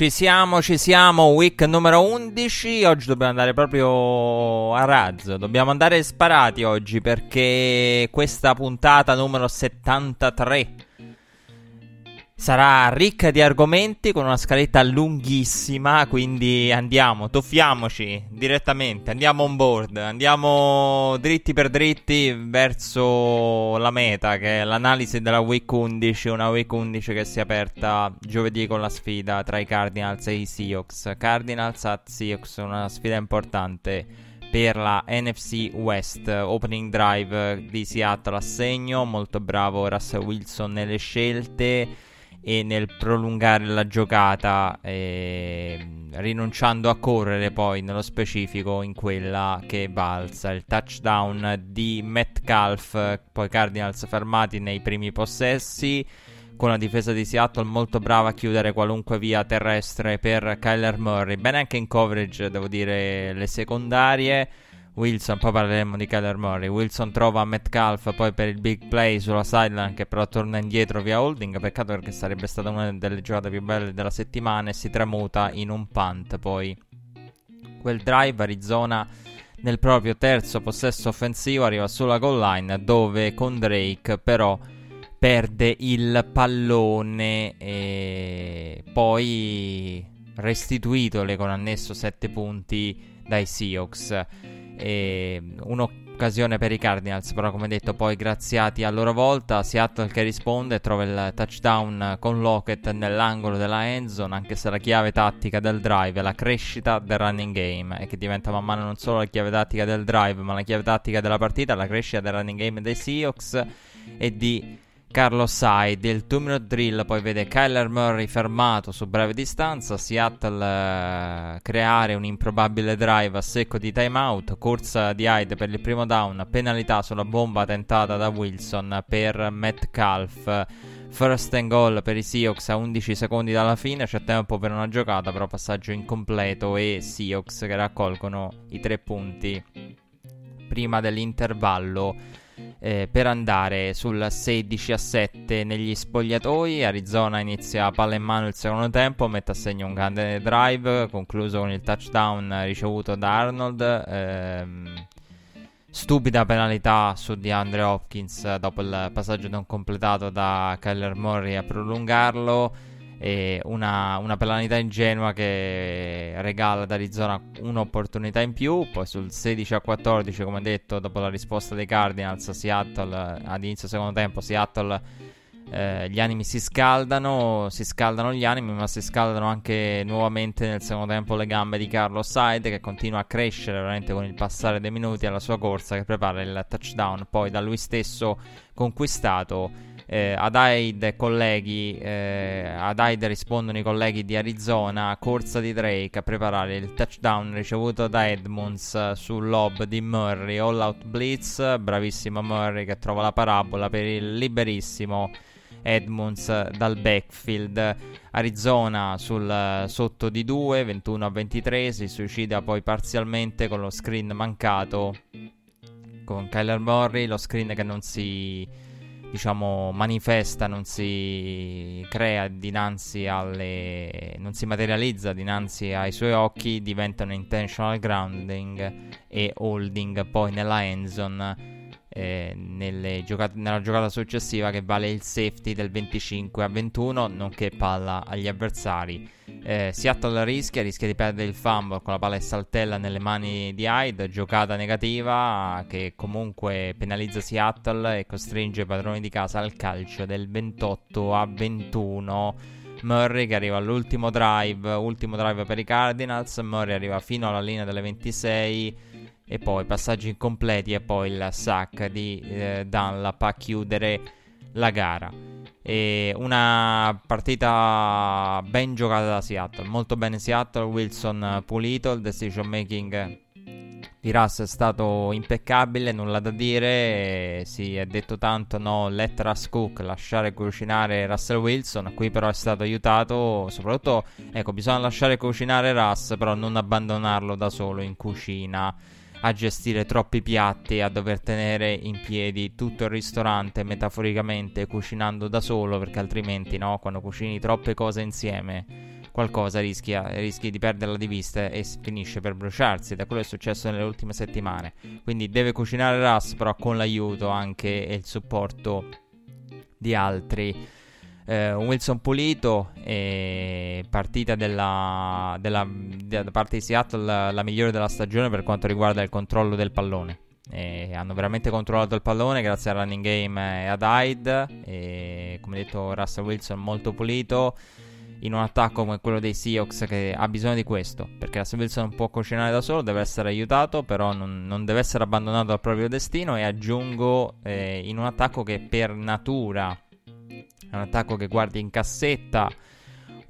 Ci siamo, ci siamo, week numero 11. Oggi dobbiamo andare proprio a razzo. Dobbiamo andare sparati oggi perché questa puntata numero 73 Sarà ricca di argomenti con una scaletta lunghissima, quindi andiamo, tuffiamoci direttamente, andiamo on board, andiamo dritti per dritti verso la meta che è l'analisi della week 11, una week 11 che si è aperta giovedì con la sfida tra i Cardinals e i Seahawks. Cardinals at Seahawks, una sfida importante per la NFC West, opening drive di Seattle a segno, molto bravo Russell Wilson nelle scelte e nel prolungare la giocata, eh, rinunciando a correre poi nello specifico in quella che balza. Il touchdown di Metcalf, poi Cardinals fermati nei primi possessi con la difesa di Seattle molto brava a chiudere qualunque via terrestre per Kyler Murray, bene anche in coverage devo dire le secondarie Wilson, poi parleremo di Kyler Murray. Wilson trova Metcalf poi per il big play sulla sideline che però torna indietro via holding. Peccato perché sarebbe stata una delle giocate più belle della settimana e si tramuta in un punt. Poi quel drive Arizona nel proprio terzo possesso offensivo arriva sulla goal line dove con Drake però perde il pallone e poi restituitole con annesso 7 punti dai Seahawks. E un'occasione per i Cardinals, però come detto poi graziati a loro volta, Seattle che risponde trova il touchdown con Lockett nell'angolo della endzone, anche se la chiave tattica del drive è la crescita del running game e che diventa man mano non solo la chiave tattica del drive, ma la chiave tattica della partita, la crescita del running game dei Seahawks e di Carlos Hyde. Il 2 minute drill poi vede Kyler Murray fermato su breve distanza. Seattle eh, creare un improbabile drive a secco di timeout. Corsa di Hyde per il primo down. Penalità sulla bomba tentata da Wilson per Metcalf. First and goal per i Seahawks a 11 secondi dalla fine. C'è tempo per una giocata, però passaggio incompleto. E Seahawks che raccolgono i tre punti prima dell'intervallo eh, per andare sul 16 a 7 negli spogliatoi. Arizona inizia palla in mano il secondo tempo, mette a segno un grande drive, concluso con il touchdown ricevuto da Arnold. Ehm, stupida penalità su DeAndre Hopkins dopo il passaggio non completato da Kyler Murray a prolungarlo una, una penalità ingenua che regala ad Arizona un'opportunità in più. Poi sul 16 a 14, come detto, dopo la risposta dei Cardinals, Seattle ad inizio secondo tempo, Seattle. Eh, gli animi si scaldano, si scaldano gli animi, ma si scaldano anche nuovamente nel secondo tempo le gambe di Carlos Hyde che continua a crescere veramente con il passare dei minuti alla sua corsa che prepara il touchdown poi da lui stesso conquistato eh, ad Hyde colleghi, eh, ad Hyde rispondono i colleghi di Arizona, corsa di Drake a preparare il touchdown ricevuto da Edmonds sul lob di Murray, all out blitz, bravissimo Murray che trova la parabola per il liberissimo Edmonds dal backfield. Arizona sul sotto di 2, 21 a 23, si suicida poi parzialmente con lo screen mancato con Kyler Murray, lo screen che non si diciamo, manifesta, non si crea dinanzi alle. non si materializza dinanzi ai suoi occhi, diventa un intentional grounding e holding poi nella endzone. Eh, giocate, nella giocata successiva che vale il safety del 25 a 21 nonché palla agli avversari eh, Seattle rischia, rischia di perdere il fumble con la palla e saltella nelle mani di Hyde, giocata negativa che comunque penalizza Seattle e costringe i padroni di casa al calcio del 28 a 21. Murray che arriva all'ultimo drive, ultimo drive per i Cardinals, Murray arriva fino alla linea delle 26 e poi passaggi incompleti e poi il sack di eh, Dunlap a chiudere la gara. E una partita ben giocata da Seattle, molto bene Seattle, Wilson pulito, il decision making di Russ è stato impeccabile, nulla da dire, si è detto tanto no, let Russ cook, lasciare cucinare Russell Wilson, qui però è stato aiutato, soprattutto, ecco, bisogna lasciare cucinare Russ, però non abbandonarlo da solo in cucina a gestire troppi piatti, a dover tenere in piedi tutto il ristorante metaforicamente cucinando da solo, perché altrimenti no, quando cucini troppe cose insieme qualcosa rischia, rischi di perderla di vista e finisce per bruciarsi. È quello che è successo nelle ultime settimane. Quindi deve cucinare Russ, però con l'aiuto anche e il supporto di altri. Eh, Wilson pulito e partita della, della, da parte di Seattle la, la migliore della stagione per quanto riguarda il controllo del pallone. E hanno veramente controllato il pallone grazie al running game e ad Hyde. E come detto, Russell Wilson molto pulito in un attacco come quello dei Seahawks che ha bisogno di questo, perché la Wilson non può cucinare da solo, deve essere aiutato, però non, non deve essere abbandonato al proprio destino e aggiungo eh, in un attacco che per natura è un attacco che guardi in cassetta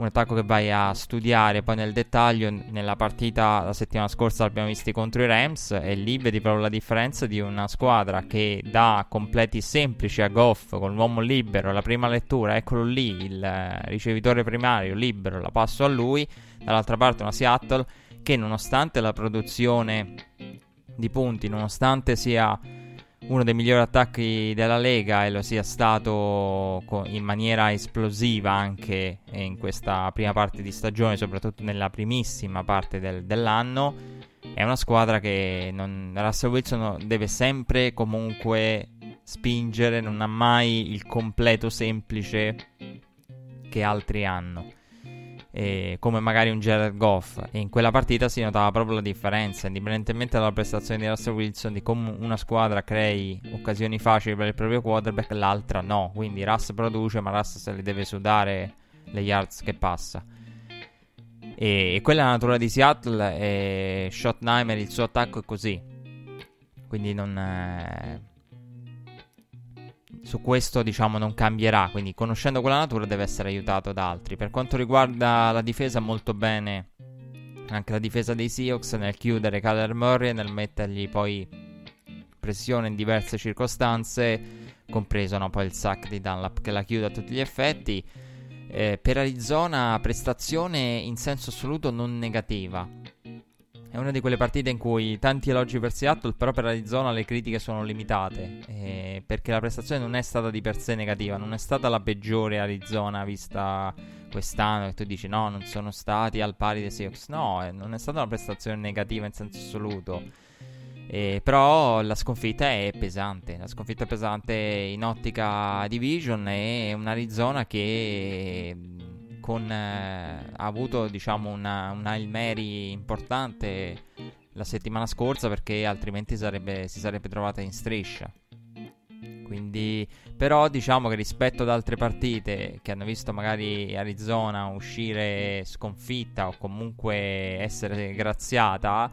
un attacco che vai a studiare. Poi nel dettaglio nella partita la settimana scorsa l'abbiamo visto contro i Rams e lì vedi proprio la differenza di una squadra che dà completi semplici a Goff con l'uomo libero la prima lettura eccolo lì il ricevitore primario libero la passo a lui. Dall'altra parte una Seattle che nonostante la produzione di punti nonostante sia uno dei migliori attacchi della Lega e lo sia stato in maniera esplosiva anche in questa prima parte di stagione, soprattutto nella primissima parte del, dell'anno. È una squadra che non, Russell Wilson deve sempre comunque spingere, non ha mai il completo semplice che altri hanno eh, come magari un Jared Goff. E in quella partita si notava proprio la differenza indipendentemente dalla prestazione di Russell Wilson di come una squadra crei occasioni facili per il proprio quarterback l'altra no. Quindi Russ produce ma Russ se le deve sudare le yards che passa. E, e quella è la natura di Seattle e Schottenheimer il suo attacco è così. Quindi non è su questo diciamo non cambierà, quindi conoscendo quella natura deve essere aiutato da altri. Per quanto riguarda la difesa molto bene anche la difesa dei Seahawks nel chiudere Kyler Murray e nel mettergli poi pressione in diverse circostanze, compreso no, poi il sack di Dunlap che la chiude a tutti gli effetti. Eh, per Arizona prestazione in senso assoluto non negativa. È una di quelle partite in cui tanti elogi per Seattle, però per Arizona le critiche sono limitate, eh, perché la prestazione non è stata di per sé negativa, non è stata la peggiore Arizona vista quest'anno, che tu dici no, non sono stati al pari dei Seahawks, no, eh, non è stata una prestazione negativa in senso assoluto. Eh, però la sconfitta è pesante, la sconfitta è pesante in ottica division e un Arizona che con, eh, ha avuto diciamo una, una Hail Mary importante la settimana scorsa perché altrimenti sarebbe, si sarebbe trovata in striscia. Quindi, però, diciamo che rispetto ad altre partite che hanno visto magari Arizona uscire sconfitta o comunque essere graziata,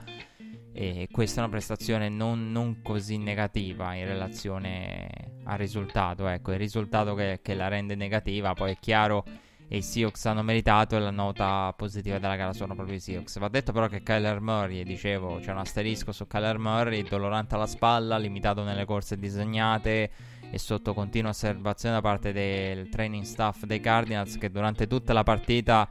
eh, questa è una prestazione non, non, così negativa in relazione al risultato. Ecco, il risultato che, che la rende negativa, poi è chiaro e i Seahawks hanno meritato e la nota positiva della gara sono proprio i Seahawks. Va detto però che Kyler Murray, dicevo, c'è un asterisco su Kyler Murray, dolorante alla spalla, limitato nelle corse disegnate e sotto continua osservazione da parte del training staff dei Cardinals che durante tutta la partita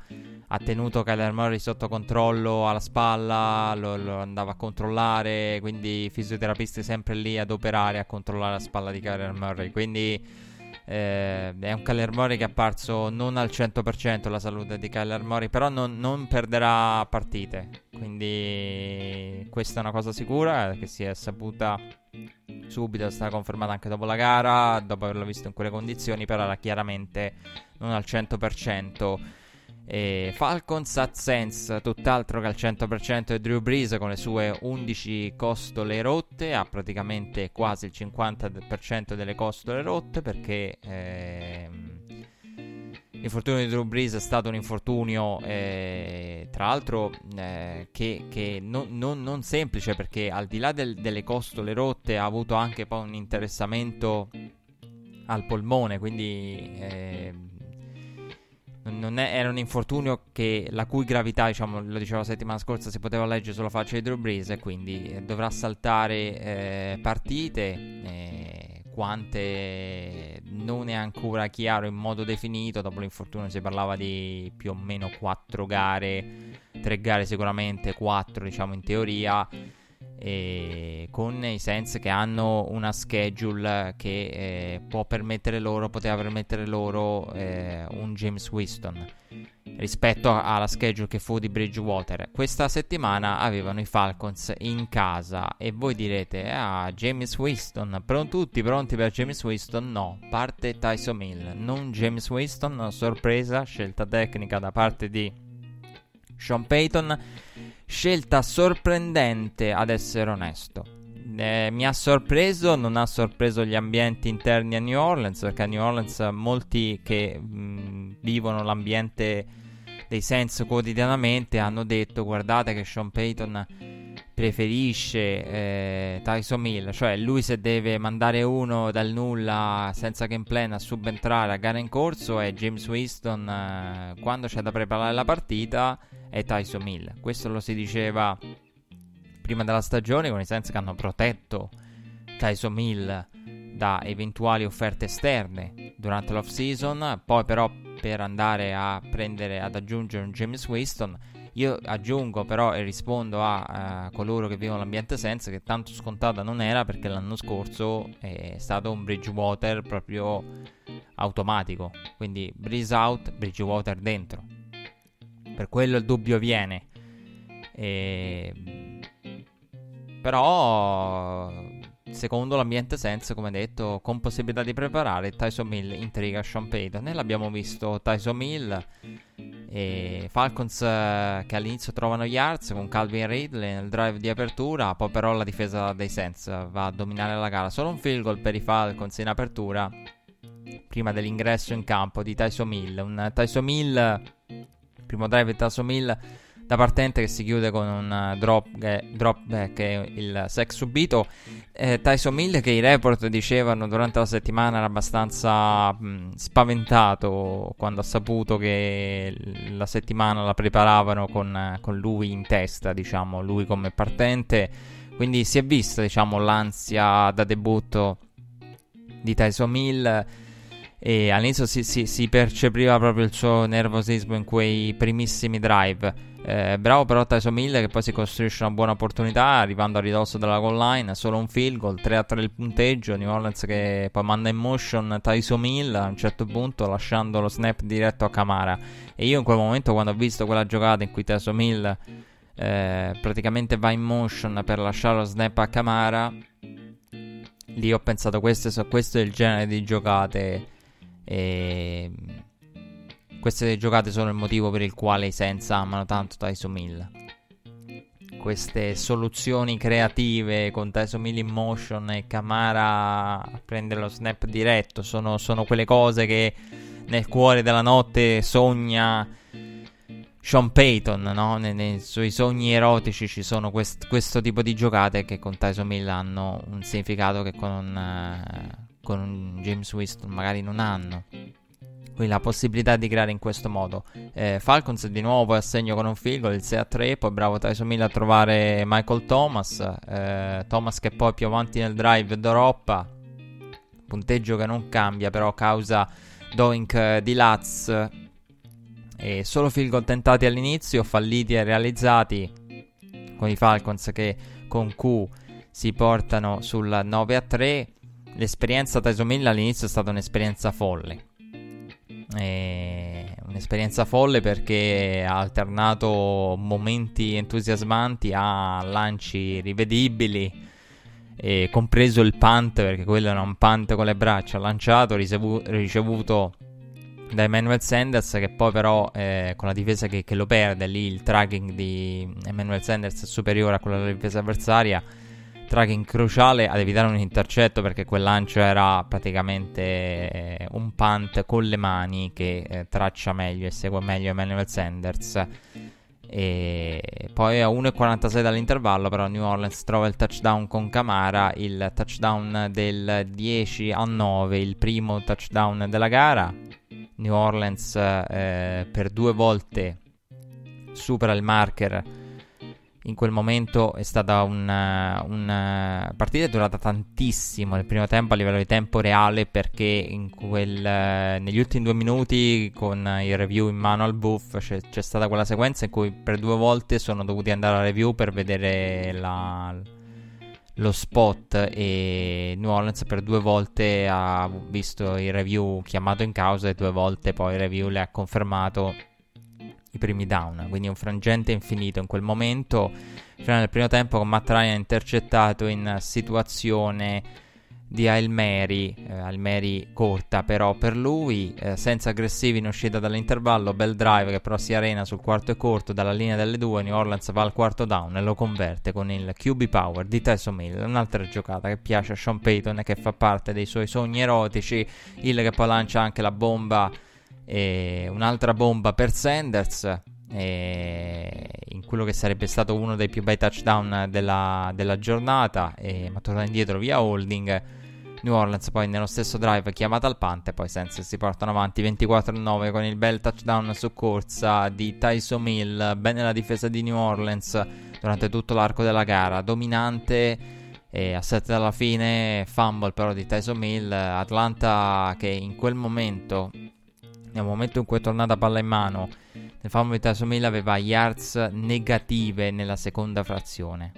ha tenuto Kyler Murray sotto controllo alla spalla, lo, lo, andava a controllare, quindi i fisioterapisti sempre lì ad operare a controllare la spalla di Kyler Murray, quindi eh, è un Kyler Murray che è apparso non al 100% la salute di Kyler Murray, però non, non, perderà partite. Quindi questa è una cosa sicura eh, che si è saputa subito, è stata confermata anche dopo la gara, dopo averlo visto in quelle condizioni, però era chiaramente non al 100%. E Falcons AdSense, tutt'altro che al 100% è Drew Brees con le sue 11 costole rotte, ha praticamente quasi il 50% delle costole rotte perché ehm, L'infortunio di Drew Brees è stato un infortunio, eh, tra l'altro, eh, che, che non, non, non, semplice perché al di là del, delle costole rotte ha avuto anche poi un interessamento al polmone, quindi eh, non è, era un infortunio che, la cui gravità, diciamo, lo dicevo la settimana scorsa, si poteva leggere sulla faccia di Drew Brees quindi eh, dovrà saltare eh, partite eh, quante non è ancora chiaro in modo definito. Dopo l'infortunio si parlava di più o meno 4 gare, 3 gare sicuramente, 4 diciamo in teoria con i Saints che hanno una schedule che eh, può permettere loro, poteva permettere loro eh, un James Winston rispetto alla schedule che fu di Bridgewater. Questa settimana avevano i Falcons in casa e voi direte, ah, James Winston, Pron- tutti pronti per James Winston? No, parte Tyson Hill, non James Winston, sorpresa, scelta tecnica da parte di Sean Payton Scelta sorprendente, ad essere onesto. Eh, mi ha sorpreso, non ha sorpreso gli ambienti interni a New Orleans, perché a New Orleans molti che mh, vivono l'ambiente dei Saints quotidianamente hanno detto guardate che Sean Payton preferisce eh, Tyson Hill, cioè lui se deve mandare uno dal nulla senza game plan a subentrare a gara in corso è James Winston eh, quando c'è da preparare la partita è Tyson Hill. Questo lo si diceva prima della stagione con i Saints che hanno protetto Tyson Hill da eventuali offerte esterne durante l'off season, poi però per andare a prendere ad aggiungere un James Winston io aggiungo però e rispondo a, a coloro che vivono l'ambiente senza che tanto scontata non era perché l'anno scorso è stato un Bridgewater proprio automatico. Quindi Breeze out, Bridgewater dentro. Per quello il dubbio viene. E... Però secondo l'ambiente sense, come detto, con possibilità di preparare, Tyson Mill intriga Sean Payton. E l'abbiamo visto Tyson Mill e Falcons eh, che all'inizio trovano yards con Calvin Ridley nel drive di apertura, poi però la difesa dei Saints va a dominare la gara. Solo un field goal per i Falcons in apertura prima dell'ingresso in campo di Tyson Mill. Un Tyson Mill, primo drive di Tyson Mill da partente che si chiude con un uh, drop, eh, drop back e il sex subito. Eh, Tyson Mill che i report dicevano durante la settimana era abbastanza mh, spaventato quando ha saputo che la settimana la preparavano con, con lui in testa, diciamo, lui come partente. Quindi si è vista, diciamo, l'ansia da debutto di Tyson Mill e all'inizio si, si, si, percepiva proprio il suo nervosismo in quei primissimi drive. Eh, bravo però Tyson Hill che poi si costruisce una buona opportunità arrivando a ridosso della goal line, solo un field goal, 3 a 3 il punteggio, New Orleans che poi manda in motion Tyson Hill a un certo punto lasciando lo snap diretto a Camara. E io in quel momento quando ho visto quella giocata in cui Tyson Hill eh, praticamente va in motion per lasciare lo snap a Camara lì ho pensato questo, questo è il genere di giocate e queste giocate sono il motivo per il quale i Saints amano tanto Tyson Mill. Queste soluzioni creative con Tyson Mill in motion e Camara a prendere lo snap diretto sono, sono quelle cose che nel cuore della notte sogna Sean Payton, no? nei, nei, suoi sogni erotici ci sono quest, questo tipo di giocate che con Tyson Mill hanno un significato che con uh, con James Winston magari non hanno. Quindi la possibilità di creare in questo modo. Eh, Falcons di nuovo poi assegno con un field goal, il 6 a 3. Poi bravo Tyson Mill a trovare Michael Thomas. Eh, Thomas che poi più avanti nel drive droppa. Punteggio che non cambia, però causa doink eh, di Laz. E solo field goal tentati all'inizio, falliti e realizzati con i Falcons che con Q si portano sul 9 a 3. L'esperienza Tyson Mill all'inizio è stata un'esperienza folle è un'esperienza folle perché ha alternato momenti entusiasmanti a lanci rivedibili. Compreso il punt, perché quello era un punt con le braccia lanciato, ricevu- ricevuto da Emmanuel Sanders, che poi però eh, con la difesa che, che, lo perde, lì il tracking di Emmanuel Sanders è superiore a quello della difesa avversaria tracking cruciale ad evitare un intercetto perché quel lancio era praticamente eh, un punt con le mani che eh, traccia meglio e segue meglio Emmanuel Sanders. E poi a 1.46 dall'intervallo, però New Orleans trova il touchdown con Camara, il touchdown del 10 a 9, il primo touchdown della gara. New Orleans eh, per due volte supera il marker in quel momento è stata una, una partita è durata tantissimo nel primo tempo a livello di tempo reale perché quel, negli ultimi due minuti con il review in mano al buff c'è, c'è, stata quella sequenza in cui per due volte sono dovuti andare a review per vedere la, lo spot e New Orleans per due volte ha visto il review chiamato in causa e due volte poi il review le ha confermato i primi down, quindi un frangente infinito in quel momento. Fino al primo tempo con Matt Ryan intercettato in situazione di Hail Mary, eh, Hail Mary corta però per lui, eh, senza aggressivi in uscita dall'intervallo, bel drive che però si arena sul quarto e corto dalla linea delle due, New Orleans va al quarto down e lo converte con il QB Power di Tyson Hill, un'altra giocata che piace a Sean Payton e che fa parte dei suoi sogni erotici, Hill che poi lancia anche la bomba e un'altra bomba per Sanders in quello che sarebbe stato uno dei più bei touchdown della, della giornata e, ma torna indietro via holding New Orleans poi nello stesso drive chiamata al punt e poi Sanders si portano avanti 24-9 con il bel touchdown su corsa di Tyson Hill bene la difesa di New Orleans durante tutto l'arco della gara dominante e a 7 dalla fine fumble però di Tyson Hill Atlanta che in quel momento nel momento in cui è tornata palla in mano, nel fumble di Tasomil aveva yards negative nella seconda frazione.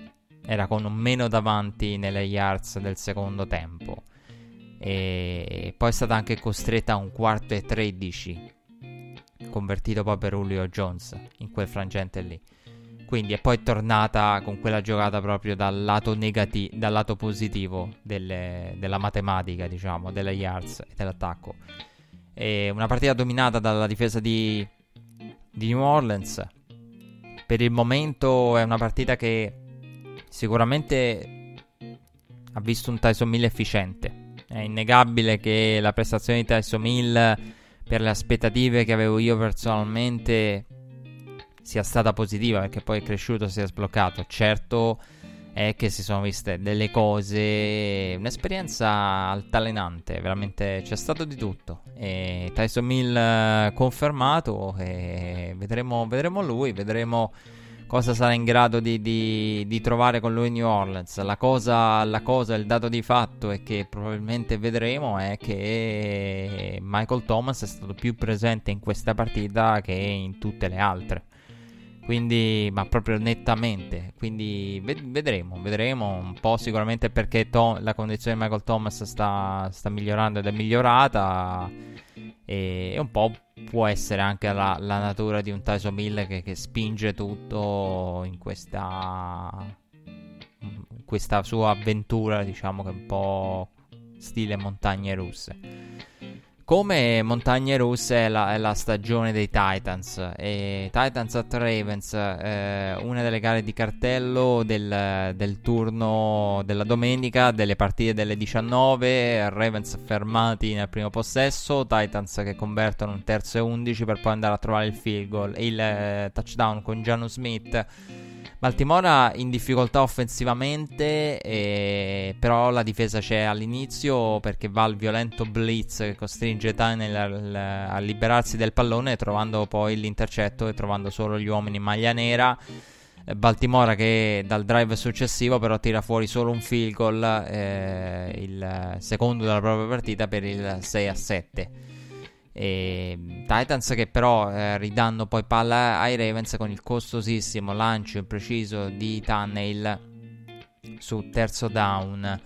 Era con un meno davanti nelle yards del secondo tempo. E poi è stata anche costretta a un quarto e 13, convertito poi per Julio Jones in quel frangente lì. Quindi è poi tornata con quella giocata proprio dal lato, negati- dal lato positivo delle, della matematica, diciamo, delle yards e dell'attacco. E una partita dominata dalla difesa di, di New Orleans. Per il momento è una partita che sicuramente ha visto un Tyson Mill efficiente. È innegabile che la prestazione di Tyson Mill, per le aspettative che avevo io personalmente, sia stata positiva perché poi è cresciuto, si è sbloccato. Certo è che si sono viste delle cose, un'esperienza altalenante, veramente c'è stato di tutto. E Tyson Mill eh, confermato vedremo, vedremo lui, vedremo cosa sarà in grado di, di, di, trovare con lui New Orleans. La cosa, la cosa, il dato di fatto è che probabilmente vedremo è che Michael Thomas è stato più presente in questa partita che in tutte le altre. Quindi, ma proprio nettamente. Quindi ved- vedremo, vedremo un po' sicuramente perché to- la condizione di Michael Thomas sta, sta migliorando ed è migliorata. E, un po' può essere anche la, la natura di un Tyson Mill che, che spinge tutto in questa, questa sua avventura, diciamo che è un po' stile montagne russe. Come montagne russe è la, è la, stagione dei Titans. E Titans at Ravens, eh, una delle gare di cartello del, del, turno della domenica, delle partite delle 19. Ravens fermati nel primo possesso. Titans che convertono un terzo e 11 per poi andare a trovare il field goal. Il eh, touchdown con Janu Smith Baltimora in difficoltà offensivamente, eh, però la difesa c'è all'inizio perché va al violento blitz che costringe Tunnel a liberarsi del pallone, trovando poi l'intercetto e trovando solo gli uomini in maglia nera. Baltimora che dal drive successivo però tira fuori solo un field goal, eh, il secondo della propria partita per il 6 a 7. E Titans che però eh, ridanno poi palla ai Ravens con il costosissimo lancio impreciso di Tunnel su terzo down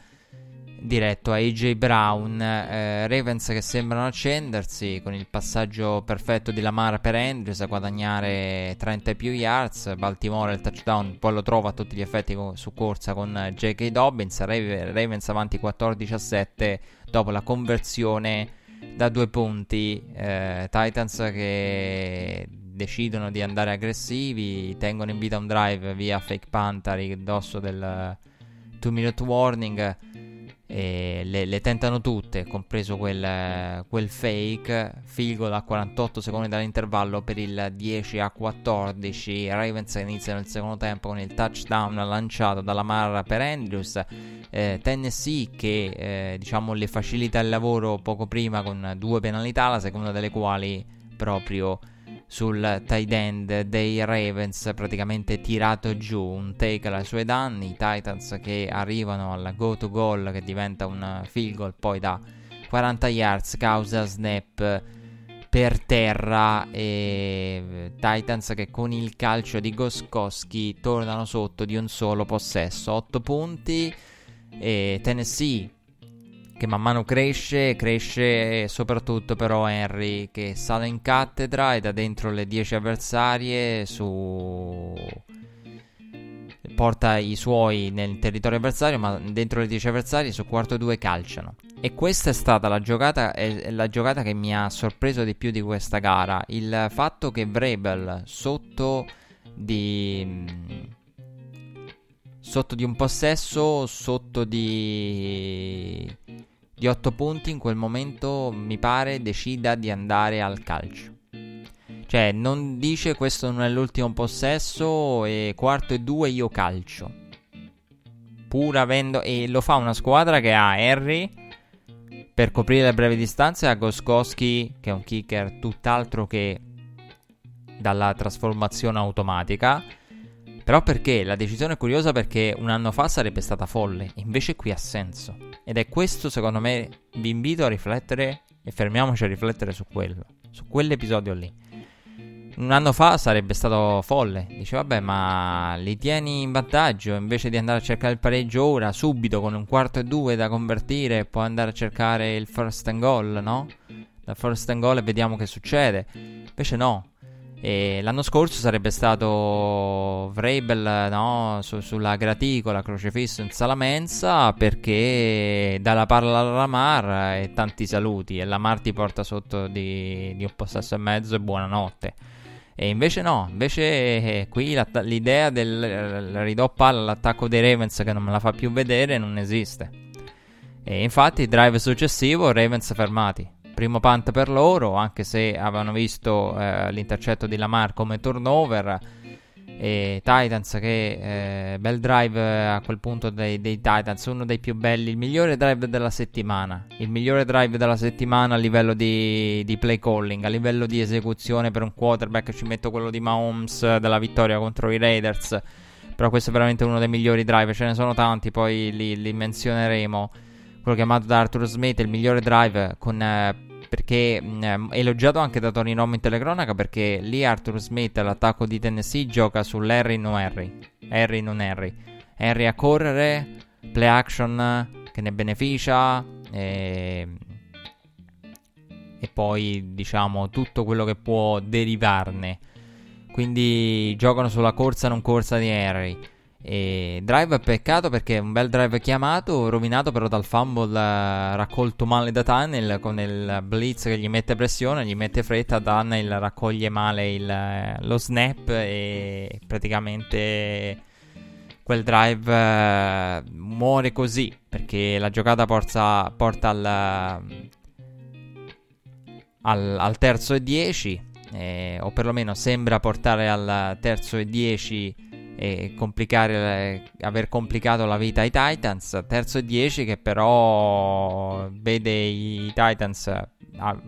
diretto a AJ Brown. Eh, Ravens che sembrano accendersi con il passaggio perfetto di Lamar per Andrews a guadagnare 30 più yards. Baltimore il touchdown poi lo trova a tutti gli effetti su corsa con J.K. Dobbins. Ravens avanti 14 a 7 dopo la conversione da due punti. Eh, Titans che decidono di andare aggressivi, tengono in vita un drive via fake punt a ridosso del 2 minute warning le, le, tentano tutte, compreso quel, quel fake, field goal a 48 secondi dall'intervallo per il 10 a 14, Ravens inizia nel secondo tempo con il touchdown lanciato dalla Marra per Andrews, eh, Tennessee che eh, diciamo le facilita il lavoro poco prima con due penalità, la seconda delle quali proprio sul tight end dei Ravens praticamente tirato giù un take ai suoi danni. I Titans che arrivano al go to goal che diventa un field goal poi da 40 yards causa snap per terra. E Titans che con il calcio di Goskowski tornano sotto di un solo possesso. 8 punti. E Tennessee che man mano cresce, cresce soprattutto però Henry che sale in cattedra e da dentro le 10 avversarie su... porta i suoi nel territorio avversario ma dentro le 10 avversarie su quarto 2 calciano. E questa è stata la giocata, la giocata che mi ha sorpreso di più di questa gara, il fatto che Vrabel sotto di sotto di un possesso, sotto di di 8 punti in quel momento mi pare decida di andare al calcio. Cioè, non dice questo non è l'ultimo possesso e quarto e due io calcio. Pur avendo... E lo fa una squadra che ha Harry per coprire le brevi distanze, ha Goskowski che è un kicker tutt'altro che dalla trasformazione automatica. Però perché? La decisione è curiosa perché un anno fa sarebbe stata folle, invece qui ha senso. Ed è questo, secondo me, vi invito a riflettere e fermiamoci a riflettere su quello, su quell'episodio lì. Un anno fa sarebbe stato folle. Dice, vabbè, ma li tieni in vantaggio invece di andare a cercare il pareggio ora, subito, con un quarto e due da convertire, puoi andare a cercare il first and goal, no? Da first and goal e vediamo che succede. Invece no, e l'anno scorso sarebbe stato Vrabel no, su, sulla graticola, crocefisso in sala mensa perché dà la palla alla Lamar e tanti saluti e Lamar ti porta sotto di, di un possesso e mezzo e buonanotte. E invece no, invece eh, qui l'idea del ridò palla all'attacco dei Ravens che non me la fa più vedere non esiste. E infatti drive successivo Ravens fermati primo punt per loro, anche se avevano visto eh, l'intercetto di Lamar come turnover. E Titans che eh, bel drive a quel punto dei, dei, Titans, uno dei più belli, il migliore drive della settimana, il migliore drive della settimana a livello di, di play calling, a livello di esecuzione per un quarterback, ci metto quello di Mahomes della vittoria contro i Raiders, però questo è veramente uno dei migliori drive, ce ne sono tanti, poi li, li menzioneremo quello chiamato da Arthur Smith, il migliore drive con eh, perché mh, mm, elogiato anche da Tony Romo in telecronaca perché lì Arthur Smith all'attacco di Tennessee gioca sull'Harry non Harry. Harry non Harry. Harry a correre play action che ne beneficia e, e poi diciamo tutto quello che può derivarne. Quindi giocano sulla corsa non corsa di Harry e drive peccato perché è un bel drive chiamato, rovinato però dal fumble eh, raccolto male da Tunnel con il blitz che gli mette pressione, gli mette fretta, Tunnel raccoglie male il, eh, lo snap e praticamente quel drive eh, muore così perché la giocata porta, porta al, al, al, terzo e 10 eh, o perlomeno sembra portare al terzo e 10 e complicare, aver complicato la vita ai Titans. Terzo e 10 che però vede i Titans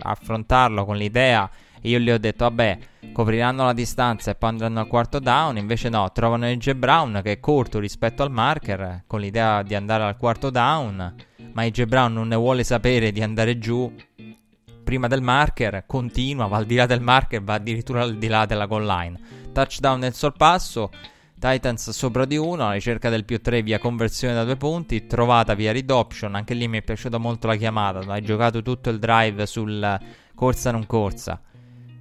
affrontarlo con l'idea. Io gli ho detto, vabbè, copriranno la distanza e poi andranno al quarto down. Invece no, trovano il J. Brown che è corto rispetto al marker, con l'idea di andare al quarto down. Ma il J. Brown non ne vuole sapere di andare giù prima del marker, continua, va al di là del marker, va addirittura al di là della goal line. Touchdown nel sorpasso. Titans sopra di 1, alla ricerca del più 3 via conversione da 2 punti, trovata via read option, anche lì mi è piaciuta molto la chiamata, hai giocato tutto il drive sul corsa non corsa.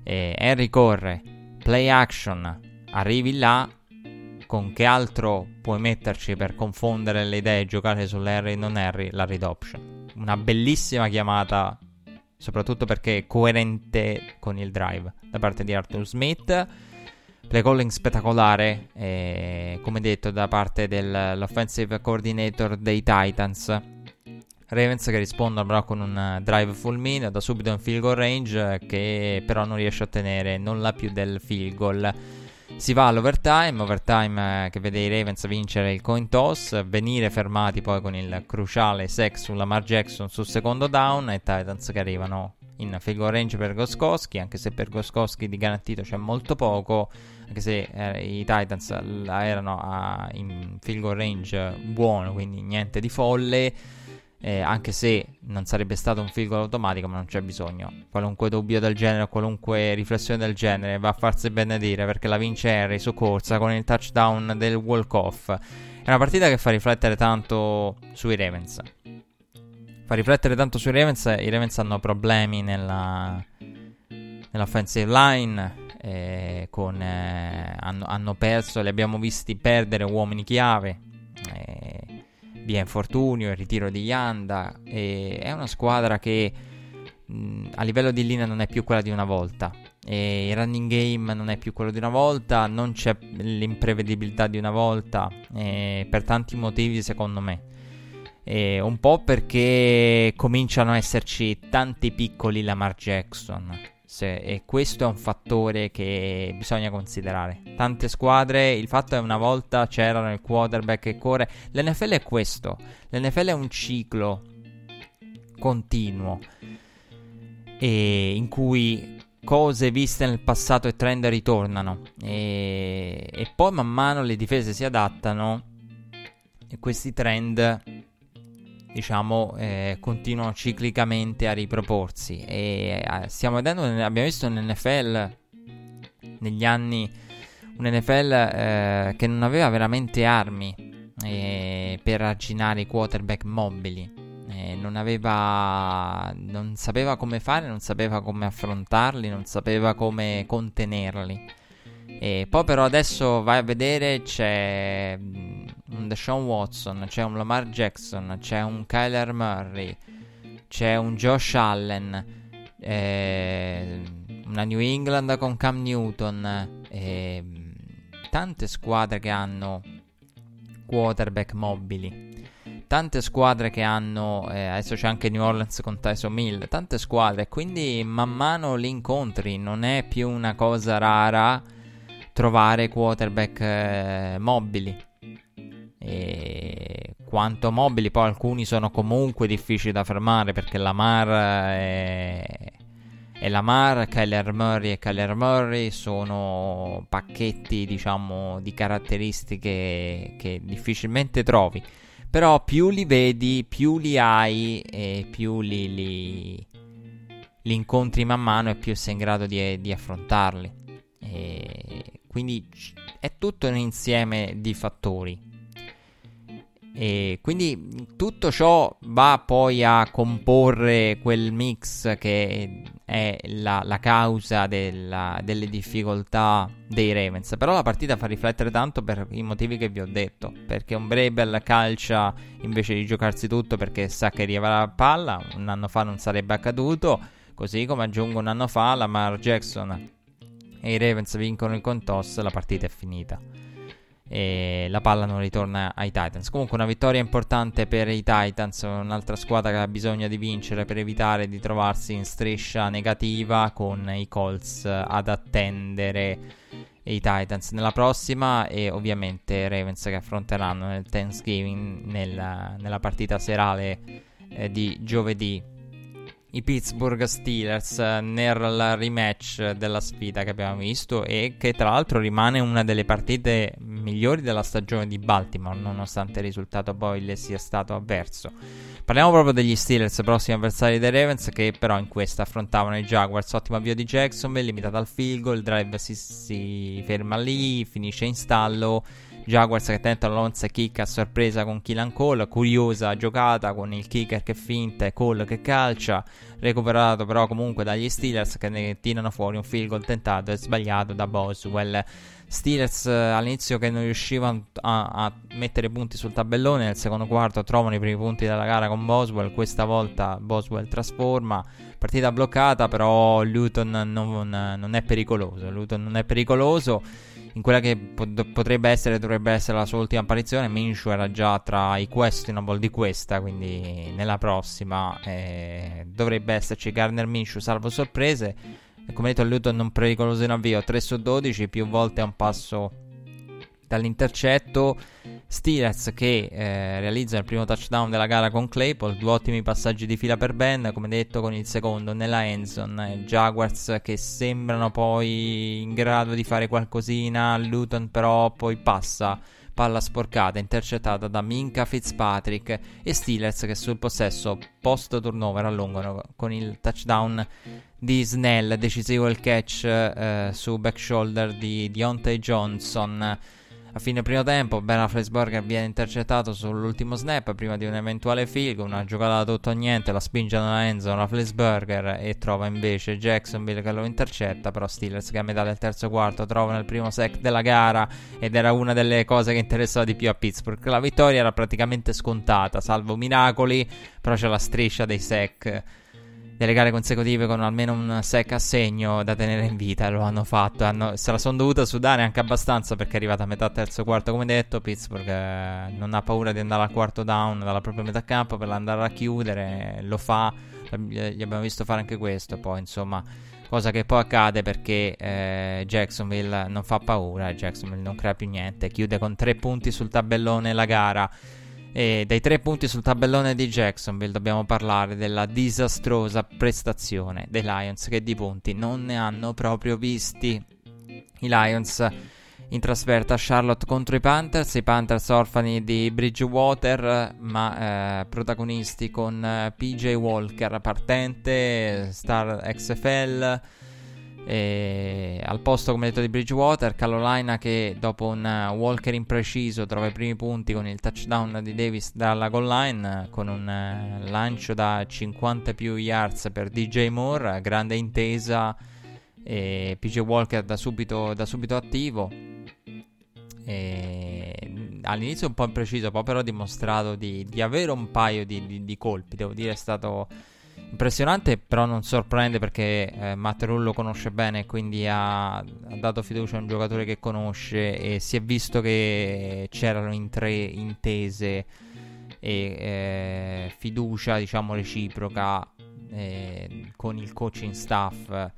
E Henry corre, play action, arrivi là, con che altro puoi metterci per confondere le idee e giocare sull'Harry non Harry, la read option. Una bellissima chiamata, soprattutto perché è coerente con il drive da parte di Arthur Smith play calling spettacolare, eh, come detto da parte dell'offensive coordinator dei Titans. Ravens che rispondono però con un drive fulmineo, da subito un field goal range che però non riesce a ottenere nulla più del field goal. Si va all'overtime, overtime eh, che vede i Ravens vincere il coin toss, venire fermati poi con il cruciale sack su Lamar Jackson sul secondo down e Titans che arrivano in goal range per Goskowski, anche se per Goskowski di garantito c'è molto poco, anche se eh, i Titans erano a, in goal range buono, quindi niente di folle. Eh, anche se non sarebbe stato un field goal automatico, ma non c'è bisogno. Qualunque dubbio del genere qualunque riflessione del genere va a farsi benedire perché la vince Harry su corsa con il touchdown del walk-off. È una partita che fa riflettere tanto sui Ravens. Fa riflettere tanto sui Ravens. I Ravens hanno problemi nella, nell'offensive line. Eh, con, eh, hanno, hanno, perso, li abbiamo visti perdere uomini chiave. Eh, via infortunio, il ritiro di Yanda. È una squadra che mh, a livello di linea non è più quella di una volta. E il running game non è più quello di una volta, non c'è l'imprevedibilità di una volta, per tanti motivi secondo me. E un po' perché cominciano a esserci tanti piccoli Lamar Jackson se, e questo è un fattore che bisogna considerare. Tante squadre, il fatto è una volta c'erano il quarterback che corre. L'NFL è questo. L'NFL è un ciclo continuo e in cui cose viste nel passato e trend ritornano e, e poi man mano le difese si adattano e questi trend diciamo, eh, continuano ciclicamente a riproporsi. E eh, stiamo vedendo, abbiamo visto un NFL negli anni, un NFL eh, che non aveva veramente armi eh, per arginare i quarterback mobili. Eh, non aveva, non sapeva come fare, non sapeva come affrontarli, non sapeva come contenerli. E poi però adesso vai a vedere c'è un Deshaun Watson, c'è un Lamar Jackson, c'è un Kyler Murray, c'è un Josh Allen, eh, una New England con Cam Newton, eh, tante squadre che hanno quarterback mobili. Tante squadre che hanno, eh, adesso c'è anche New Orleans con Tyson Mill, tante squadre, quindi man mano li incontri, non è più una cosa rara trovare quarterback eh, mobili e quanto mobili, poi alcuni sono comunque difficili da fermare perché Lamar è, e Lamar, Kyler Murray e Kyler Murray sono pacchetti, diciamo, di caratteristiche che difficilmente trovi. Però più li vedi, più li hai e più li, li, li incontri man mano e più sei in grado di, di affrontarli. E quindi è tutto un insieme di fattori. E quindi tutto ciò va poi a comporre quel mix che è la, la causa della, delle difficoltà dei Ravens. Però la partita fa riflettere tanto per i motivi che vi ho detto. Perché un Brebel calcia invece di giocarsi tutto perché sa che arriva la palla. Un anno fa non sarebbe accaduto. Così come aggiungo un anno fa, Lamar Jackson e i Ravens vincono il contoss, la partita è finita e la palla non ritorna ai Titans. Comunque una vittoria importante per i Titans, un'altra squadra che ha bisogno di vincere per evitare di trovarsi in striscia negativa con i Colts ad attendere i Titans nella prossima e ovviamente Ravens che affronteranno nel Thanksgiving nella, nella partita serale eh, di giovedì i Pittsburgh Steelers nel rematch della sfida che abbiamo visto e che tra l'altro rimane una delle partite migliori della stagione di Baltimore nonostante il risultato poi le sia stato avverso. Parliamo proprio degli Steelers, prossimi avversari dei Ravens che però in questa affrontavano i Jaguars, ottimo avvio di Jacksonville, limitato al field goal, il drive si, si ferma lì, finisce in stallo Jaguars che tentano l'onza kick a sorpresa con Killan Cole, curiosa giocata con il kicker che finta e Cole che calcia, recuperato però comunque dagli Steelers che ne tirano fuori un field goal tentato e sbagliato da Boswell. Steelers eh, all'inizio che non riuscivano a, a, mettere punti sul tabellone, nel secondo quarto trovano i primi punti della gara con Boswell, questa volta Boswell trasforma, partita bloccata però Luton non, non è pericoloso, Luton non è pericoloso in quella che pot- potrebbe essere, dovrebbe essere la sua ultima apparizione, Minshew era già tra i questionable di questa, quindi nella prossima eh, dovrebbe esserci Garner Minshew, salvo sorprese. Come detto, Luton non pericoloso in avvio, 3 su 12, più volte a un passo dall'intercetto. Steelers che eh, realizza il primo touchdown della gara con Claypool, due ottimi passaggi di fila per Ben, come detto con il secondo nella endzone. Jaguars che sembrano poi in grado di fare qualcosina, Luton però poi passa palla sporcata intercettata da Minka Fitzpatrick e Steelers che sul possesso post turnover allungano con il touchdown di Snell, decisivo il catch eh, su back shoulder di Deontay Johnson. A fine primo tempo Ben Afflesburger viene intercettato sull'ultimo snap prima di un eventuale field una giocata da tutto o niente, la spinge nella endzone Afflesburger e trova invece Jacksonville che lo intercetta, però Steelers che a metà del terzo quarto trova nel primo sec della gara ed era una delle cose che interessava di più a Pittsburgh. La vittoria era praticamente scontata, salvo miracoli, però c'è la striscia dei sec delle gare consecutive con almeno un sec a segno da tenere in vita. Lo hanno fatto. Hanno, se la sono dovuta sudare anche abbastanza perché è arrivata a metà terzo quarto. Come detto, Pittsburgh eh, non ha paura di andare al quarto down dalla propria metà campo per andare a chiudere. Lo fa. Gli abbiamo visto fare anche questo. Poi, insomma, cosa che poi accade perché eh, Jacksonville non fa paura. Jacksonville non crea più niente. Chiude con tre punti sul tabellone la gara. E dai tre punti sul tabellone di Jacksonville dobbiamo parlare della disastrosa prestazione dei Lions che di punti non ne hanno proprio visti. I Lions in trasferta a Charlotte contro i Panthers, i Panthers orfani di Bridgewater ma eh, protagonisti con eh, PJ Walker partente, star XFL e al posto, come detto, di Bridgewater, Carolina che dopo un uh, Walker impreciso trova i primi punti con il touchdown di Davis dalla goal line, con un uh, lancio da 50 più yards per DJ Moore, grande intesa, e PJ Walker da subito, da subito attivo. E all'inizio un po' impreciso, poi però ha dimostrato di, di avere un paio di, di, di colpi, devo dire è stato Impressionante, però non sorprende perché eh, Matt Rule lo conosce bene e quindi ha, ha, dato fiducia a un giocatore che conosce e si è visto che c'erano in tre intese e eh, fiducia, diciamo, reciproca eh, con il coaching staff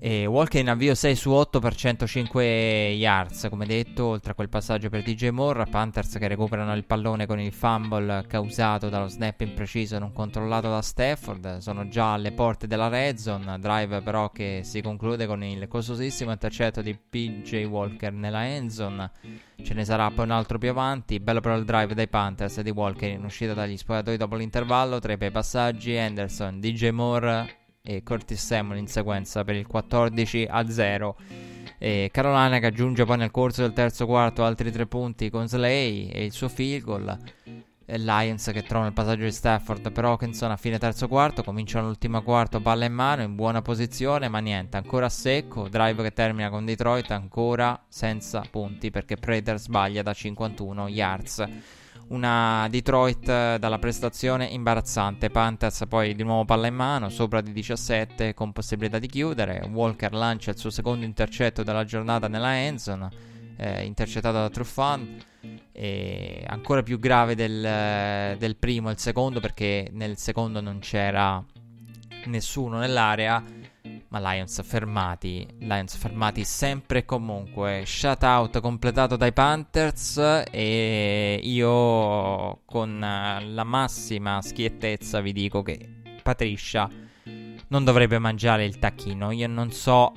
e Walker in avvio 6 su 8 per 105 yards, come detto, oltre a quel passaggio per DJ Moore, Panthers che recuperano il pallone con il fumble causato dallo snap impreciso non controllato da Stafford, sono già alle porte della red zone, drive però che si conclude con il costosissimo intercetto di PJ Walker nella end zone. Ce ne sarà poi un altro più avanti, bello però il drive dai Panthers di Walker in uscita dagli spogliatoi dopo l'intervallo, tre bei passaggi, Anderson, DJ Moore e Curtis Samuel in sequenza per il 14 a 0. E Carolina che aggiunge poi nel corso del terzo quarto altri tre punti con Slay e il suo field goal. E Lions che trova il passaggio di Stafford per Hawkinson a fine terzo quarto. Cominciano l'ultimo quarto, palla in mano, in buona posizione, ma niente, ancora a secco. Drive che termina con Detroit ancora senza punti perché Prater sbaglia da 51 yards una Detroit eh, dalla prestazione imbarazzante. Panthers poi di nuovo palla in mano, sopra di 17 con possibilità di chiudere. Walker lancia il suo secondo intercetto della giornata nella endzone, eh, intercettato da Truffan. E ancora più grave del, del primo il secondo perché nel secondo non c'era nessuno nell'area ma Lions fermati, Lions fermati sempre e comunque. Shutout completato dai Panthers e io con la massima schiettezza vi dico che Patricia non dovrebbe mangiare il tacchino. Io non so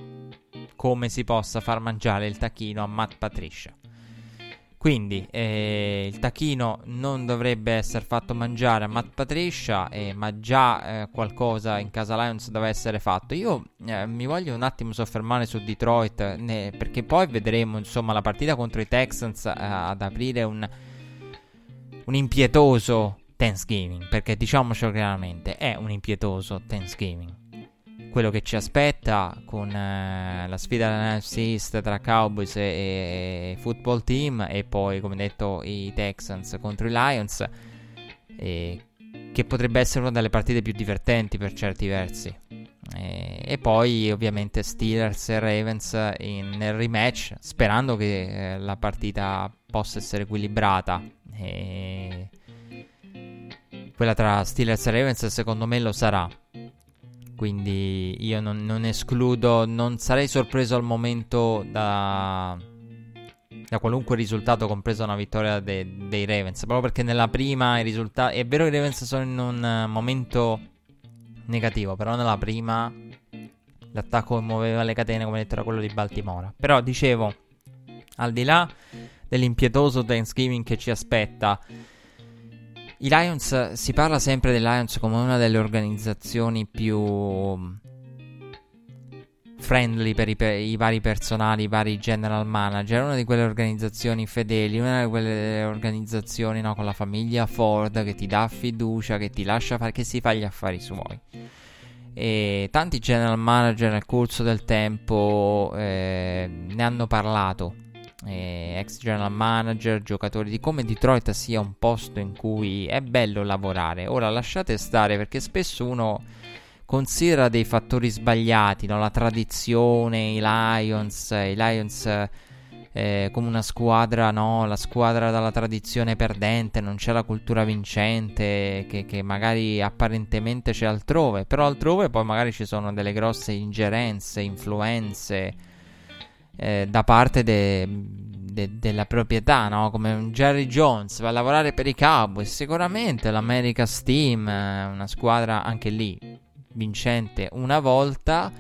come si possa far mangiare il tacchino a Matt Patricia. Quindi eh, il tacchino non dovrebbe essere fatto mangiare a Matt Patricia, eh, ma già eh, qualcosa in casa Lions deve essere fatto. Io eh, mi voglio un attimo soffermare su Detroit, né, perché poi vedremo insomma la partita contro i Texans eh, ad aprire un, un impietoso Thanksgiving, perché diciamocelo chiaramente, è un impietoso Thanksgiving quello che ci aspetta con eh, la sfida dell'NFC East tra Cowboys e, e, Football Team e poi come detto i Texans contro i Lions e che potrebbe essere una delle partite più divertenti per certi versi E, e, poi ovviamente Steelers e Ravens in, nel rematch, sperando che eh, la partita possa essere equilibrata. E quella tra Steelers e Ravens secondo me lo sarà. Quindi io non, non escludo, non sarei sorpreso al momento da, da qualunque risultato, compresa una vittoria de, dei Ravens. Proprio perché nella prima i risultati. È vero che i Ravens sono in un momento negativo, però nella prima l'attacco muoveva le catene come detto era quello di Baltimora. Però dicevo, al di là dell'impietoso Thanksgiving che ci aspetta i Lions, si parla sempre dei Lions come una delle organizzazioni più friendly per i, per i, vari personali, i vari general manager, una di quelle organizzazioni fedeli, una di quelle organizzazioni no, con la famiglia Ford che ti dà fiducia, che ti lascia fare, che si fa gli affari suoi. E tanti general manager nel corso del tempo eh, ne hanno parlato eh, ex general manager, giocatori di come Detroit sia un posto in cui è bello lavorare. Ora lasciate stare perché spesso uno considera dei fattori sbagliati, no? la tradizione, i Lions, i Lions eh, come una squadra, no? la squadra dalla tradizione perdente, non c'è la cultura vincente che, che magari apparentemente c'è altrove, però altrove poi magari ci sono delle grosse ingerenze, influenze eh, da parte de, de, della proprietà, no? come un Jerry Jones va a lavorare per i Cowboys, sicuramente l'America Steam, è una squadra anche lì vincente una volta,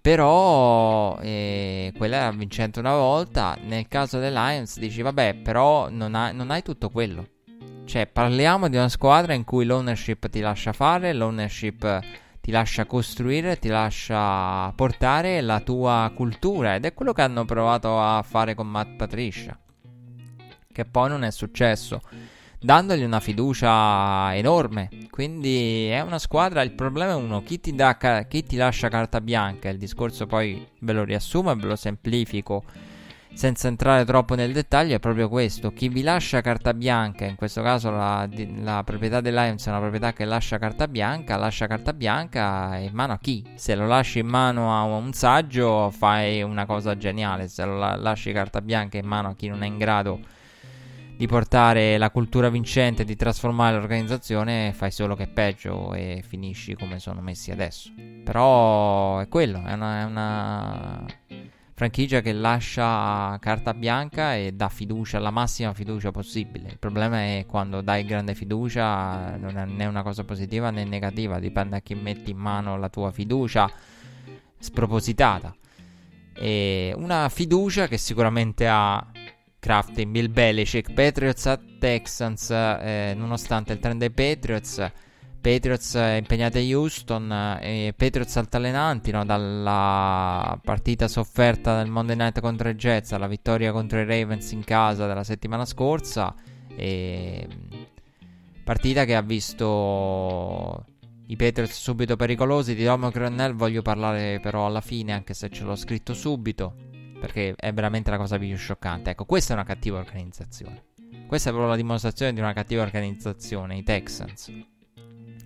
però eh, quella era vincente una volta, nel caso dei Lions dici vabbè però non, ha, non hai tutto quello. Cioè, parliamo di una squadra in cui l'ownership ti lascia fare, l'ownership ti lascia costruire, ti lascia portare la tua cultura ed è quello che hanno provato a fare con Matt Patricia, che poi non è successo, dandogli una fiducia enorme. Quindi è una squadra, il problema è uno, chi ti, dà, chi ti lascia carta bianca, il discorso poi ve lo riassumo e ve lo semplifico senza entrare troppo nel dettaglio, è proprio questo. Chi vi lascia carta bianca, in questo caso la, la proprietà del Lions è una proprietà che lascia carta bianca, lascia carta bianca in mano a chi? Se lo lasci in mano a un saggio fai una cosa geniale, se lo la- lasci carta bianca in mano a chi non è in grado di portare la cultura vincente, di trasformare l'organizzazione, fai solo che peggio e finisci come sono messi adesso. Però è quello, è una... È una franchigia che lascia carta bianca e dà fiducia, la massima fiducia possibile. Il problema è quando dai grande fiducia, non è né una cosa positiva né negativa, dipende a chi metti in mano la tua fiducia spropositata. E una fiducia che sicuramente ha Kraft in Bill Belichick, Patriots a Texans, eh, nonostante il trend dei Patriots Patriots impegnati a Houston e Patriots altalenanti no? dalla partita sofferta del Monday Night contro i Jets alla vittoria contro i Ravens in casa della settimana scorsa e partita che ha visto i Patriots subito pericolosi. Di Romeo Crennel voglio parlare però alla fine anche se ce l'ho scritto subito perché è veramente la cosa più scioccante. Ecco questa è una cattiva organizzazione. Questa è proprio la dimostrazione di una cattiva organizzazione i Texans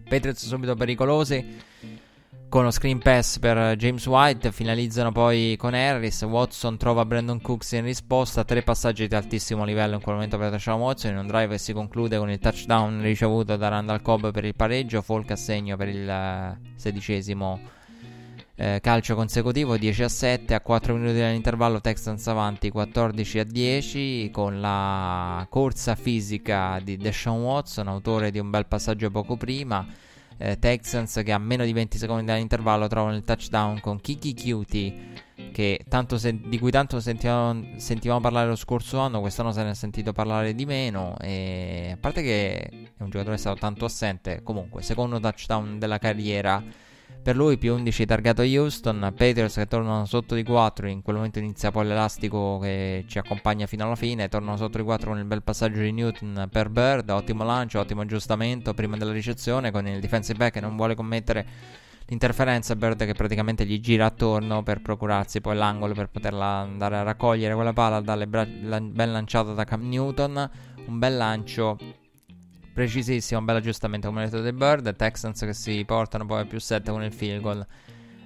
Patriots subito pericolosi. Con lo screen pass per James White finalizzano poi con Harris. Watson trova Brandon Cooks in risposta. Tre passaggi di altissimo livello in quel momento per Deshaun Watson. In un drive che si conclude con il touchdown ricevuto da Randall Cobb per il pareggio. Folk a segno per il eh, sedicesimo eh, calcio consecutivo 10 a 7 a 4 minuti dall'intervallo Texans avanti 14 a 10 con la corsa fisica di Deshaun Watson autore di un bel passaggio poco prima. Eh, Texans che a meno di 20 secondi dall'intervallo trovano il touchdown con Kiki Cutie sen- di cui tanto sentivamo, sentivamo, parlare lo scorso anno quest'anno se ne è sentito parlare di meno. E a parte che è un giocatore stato tanto assente comunque secondo touchdown della carriera per lui più 11 targato Houston, Patriots che tornano sotto di 4, in quel momento inizia poi l'elastico che ci accompagna fino alla fine, tornano sotto di 4 con il bel passaggio di Newton per Bird, ottimo lancio, ottimo aggiustamento prima della ricezione con il defensive back che non vuole commettere l'interferenza, Bird che praticamente gli gira attorno per procurarsi poi l'angolo per poterla andare a raccogliere quella palla, dalle bra- la- ben lanciata da Cam Newton, un bel lancio precisissimo, bello aggiustamento come detto dei Bird, Texans che si portano poi a più 7 con il field goal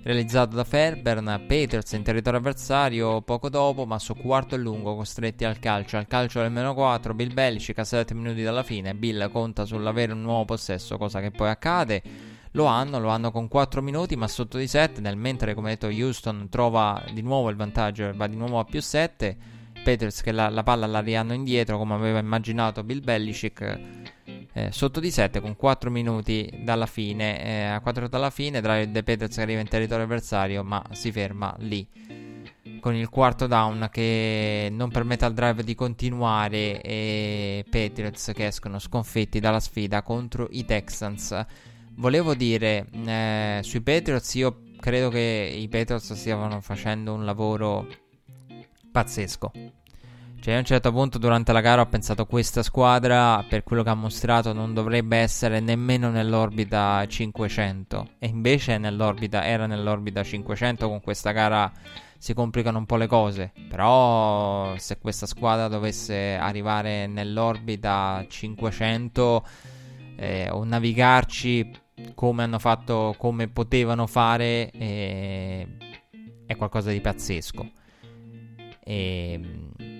realizzato da Fairburn, Patriots in territorio avversario poco dopo, ma su quarto e lungo costretti al calcio, al calcio del meno 4, Bill Belichick a 7 minuti dalla fine, Bill conta sull'avere un nuovo possesso, cosa che poi accade, lo hanno, lo hanno con 4 minuti ma sotto di 7, nel mentre come detto Houston trova di nuovo il vantaggio e va di nuovo a più 7, Patriots che la, la palla la rihanno indietro come aveva immaginato Bill Belichick eh, sotto di 7 con 4 minuti dalla fine. Eh, a 4 dalla fine, Drive De Peters arriva in territorio avversario, ma si ferma lì. Con il quarto down che non permette al drive di continuare e Patriots che escono sconfitti dalla sfida contro i Texans. Volevo dire, eh, sui Patriots io credo che i Patriots stiano facendo un lavoro pazzesco cioè, a un certo punto durante la gara ho pensato questa squadra, per quello che ha mostrato, non dovrebbe essere nemmeno nell'orbita 500. E invece nell'orbita, era nell'orbita 500. Con questa gara si complicano un po' le cose. Però se questa squadra dovesse arrivare nell'orbita 500 eh, o navigarci come hanno fatto, come potevano fare, eh, è qualcosa di pazzesco. E ehm,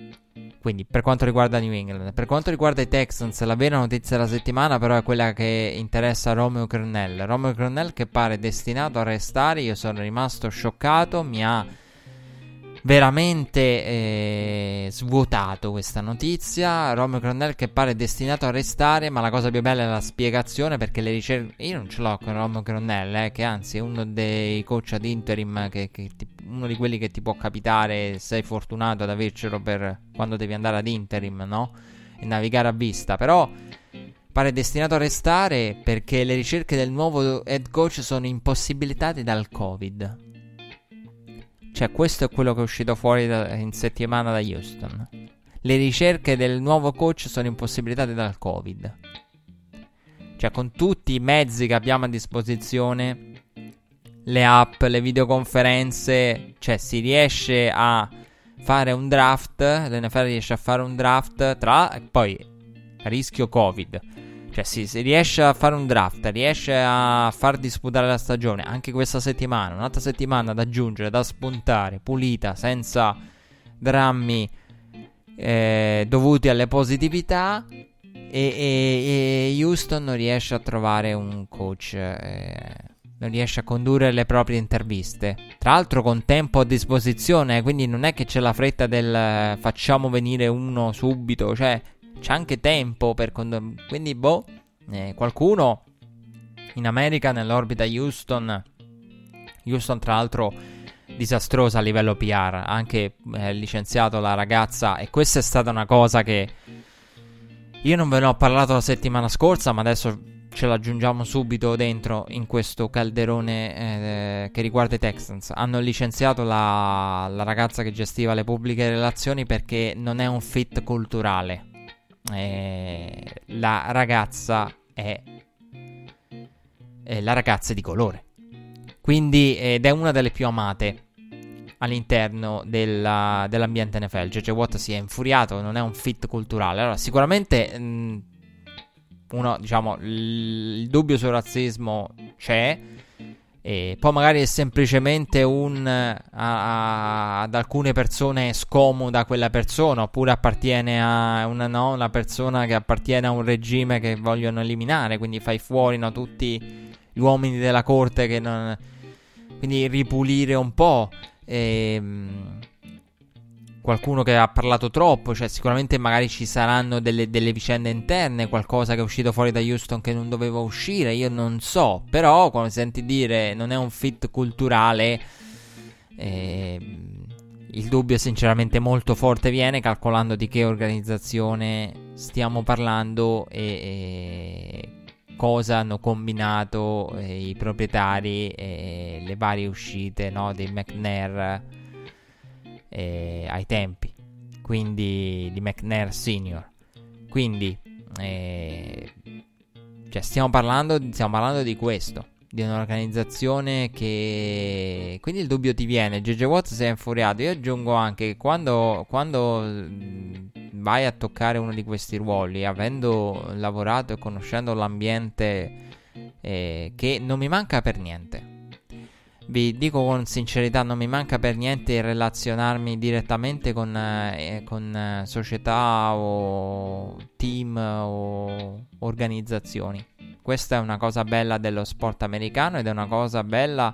quindi per quanto riguarda New England, per quanto riguarda i Texans, la vera notizia della settimana però è quella che interessa Romeo Cornell. Romeo Cornell che pare destinato a restare, io sono rimasto scioccato, mi ha veramente eh, svuotato questa notizia. Romeo Cornell che pare destinato a restare, ma la cosa più bella è la spiegazione perché le ricerche... Io non ce l'ho con Romeo Cornell, eh, che anzi è uno dei coach ad interim che, che ti uno di quelli che ti può capitare, sei fortunato ad avercelo per quando devi andare ad interim, no? E navigare a vista, però pare destinato a restare perché le ricerche del nuovo head coach sono impossibilitate dal Covid. Cioè, questo è quello che è uscito fuori da, in settimana da Houston. Le ricerche del nuovo coach sono impossibilitate dal Covid. Cioè, con tutti i mezzi che abbiamo a disposizione, le app, le videoconferenze, cioè si riesce a fare un draft, l'NFL riesce a fare un draft tra poi rischio Covid. Cioè si, si, riesce a fare un draft, riesce a far disputare la stagione anche questa settimana, un'altra settimana da aggiungere, da spuntare, pulita, senza drammi eh, dovuti alle positività. E, e, e, Houston non riesce a trovare un coach eh, non riesce a condurre le proprie interviste. Tra l'altro con tempo a disposizione, quindi non è che c'è la fretta del eh, facciamo venire uno subito, cioè c'è anche tempo per condurre. Quindi boh, eh, qualcuno in America nell'orbita Houston, Houston tra l'altro disastrosa a livello PR, anche eh, licenziato la ragazza e questa è stata una cosa che io non ve ne ho parlato la settimana scorsa, ma adesso ce l'aggiungiamo subito dentro in questo calderone eh, che riguarda i Texans. Hanno licenziato la, la, ragazza che gestiva le pubbliche relazioni perché non è un fit culturale. Eh, la ragazza è, è, la ragazza di colore. Quindi ed è una delle più amate all'interno della, dell'ambiente NFL. JJ Watt si è infuriato, non è un fit culturale. Allora, sicuramente mh, uno, diciamo, il dubbio sul razzismo c'è. E poi magari è semplicemente un a, a, ad alcune persone scomoda quella persona, oppure appartiene a una, no, una, persona che appartiene a un regime che vogliono eliminare, quindi fai fuori no, tutti gli uomini della corte che non... quindi ripulire un po'. E, ehm, qualcuno che ha parlato troppo, cioè sicuramente magari ci saranno delle, delle, vicende interne, qualcosa che è uscito fuori da Houston che non doveva uscire, io non so, però quando senti dire non è un fit culturale, eh, il dubbio sinceramente molto forte viene calcolando di che organizzazione stiamo parlando e, e cosa hanno combinato eh, i proprietari e le varie uscite no, dei McNair eh, ai tempi, quindi di McNair Senior. Quindi, eh, cioè stiamo parlando, stiamo parlando di questo, di un'organizzazione che... Quindi il dubbio ti viene, JJ Watt si è infuriato, io aggiungo anche che quando, quando vai a toccare uno di questi ruoli, avendo lavorato e conoscendo l'ambiente eh, che non mi manca per niente vi dico con sincerità, non mi manca per niente relazionarmi direttamente con, eh, con eh, società o team o organizzazioni. Questa è una cosa bella dello sport americano ed è una cosa bella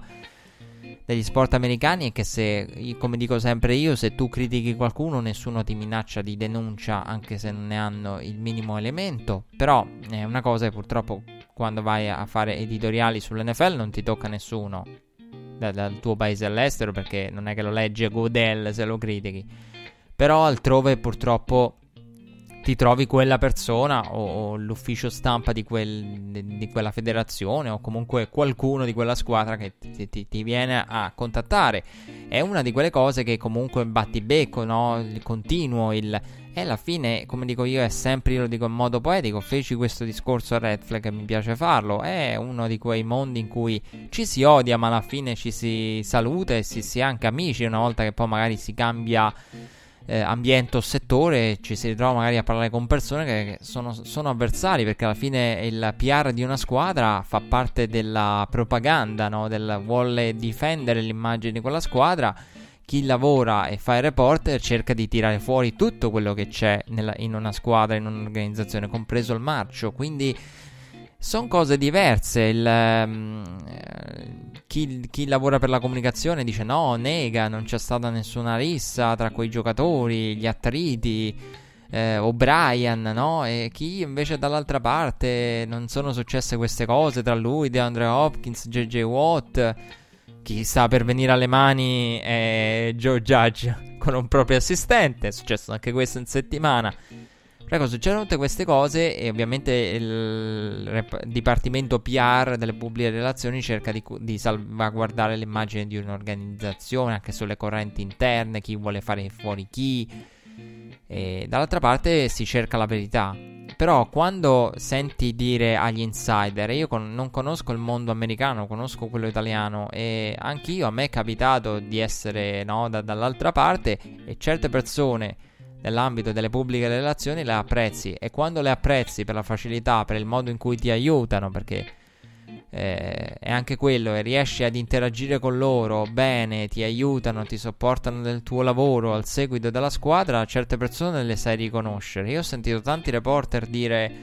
degli sport americani è che se, come dico sempre io, se tu critichi qualcuno nessuno ti minaccia di denuncia anche se non ne hanno il minimo elemento, però è una cosa che purtroppo quando vai a fare editoriali sull'NFL non ti tocca nessuno da, dal tuo paese all'estero perché non è che lo leggi a Godel se lo critichi. Però altrove purtroppo ti trovi quella persona o, o l'ufficio stampa di, quel, di, di, quella federazione o comunque qualcuno di quella squadra che ti, ti, ti, viene a contattare. È una di quelle cose che comunque batti becco, no? Il continuo, il... E alla fine, come dico io, è sempre, io lo dico in modo poetico, feci questo discorso a Red Flag e mi piace farlo. È uno di quei mondi in cui ci si odia, ma alla fine ci si saluta e si, si è anche amici una volta che poi magari si cambia eh, ambiente o settore ci si ritrova magari a parlare con persone che sono, sono, avversari perché alla fine il PR di una squadra fa parte della propaganda, no? Del vuole difendere l'immagine di quella squadra. Chi lavora e fa il reporter cerca di tirare fuori tutto quello che c'è nella, in una squadra, in un'organizzazione, compreso il marcio. Quindi sono cose diverse. Il, um, chi, chi, lavora per la comunicazione dice no, nega, non c'è stata nessuna rissa tra quei giocatori, gli attriti. Eh, O'Brien, no? E chi invece dall'altra parte non sono successe queste cose tra lui, DeAndre Hopkins, JJ Watt. Chi sta per venire alle mani è Joe Judge con un proprio assistente. È successo anche questo in settimana. Prego, succedono tutte queste cose e ovviamente il rep- Dipartimento PR delle pubbliche relazioni cerca di, di, salvaguardare l'immagine di un'organizzazione anche sulle correnti interne, chi vuole fare fuori chi. E dall'altra parte si cerca la verità. Però quando senti dire agli insider, io con- non conosco il mondo americano, conosco quello italiano e anch'io a me è capitato di essere no, da- dall'altra parte e certe persone nell'ambito delle pubbliche relazioni le apprezzi e quando le apprezzi per la facilità, per il modo in cui ti aiutano, perché eh, è anche quello e riesci ad interagire con loro bene, ti aiutano, ti supportano nel tuo lavoro, al seguito della squadra, certe persone le sai riconoscere. Io ho sentito tanti reporter dire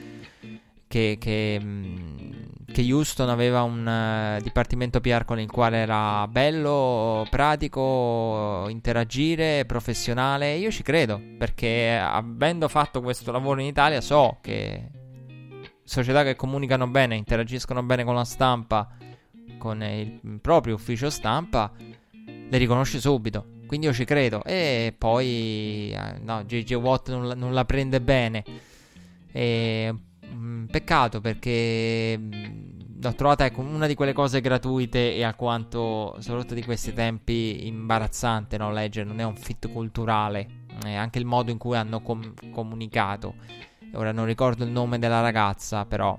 che, che mm, che Houston aveva un uh, dipartimento PR con il quale era bello, pratico, interagire, professionale. Io ci credo, perché avendo fatto questo lavoro in Italia so che società che comunicano bene, interagiscono bene con la stampa, con il proprio ufficio stampa, le riconosce subito. Quindi io ci credo. E poi, eh, no, JJ Watt non la, non la prende bene. E Mm, peccato perché mm, l'ho trovata ecco, una di quelle cose gratuite e alquanto, soprattutto di questi tempi, imbarazzante no? leggere, non è un fit culturale, è anche il modo in cui hanno com- comunicato. Ora non ricordo il nome della ragazza, però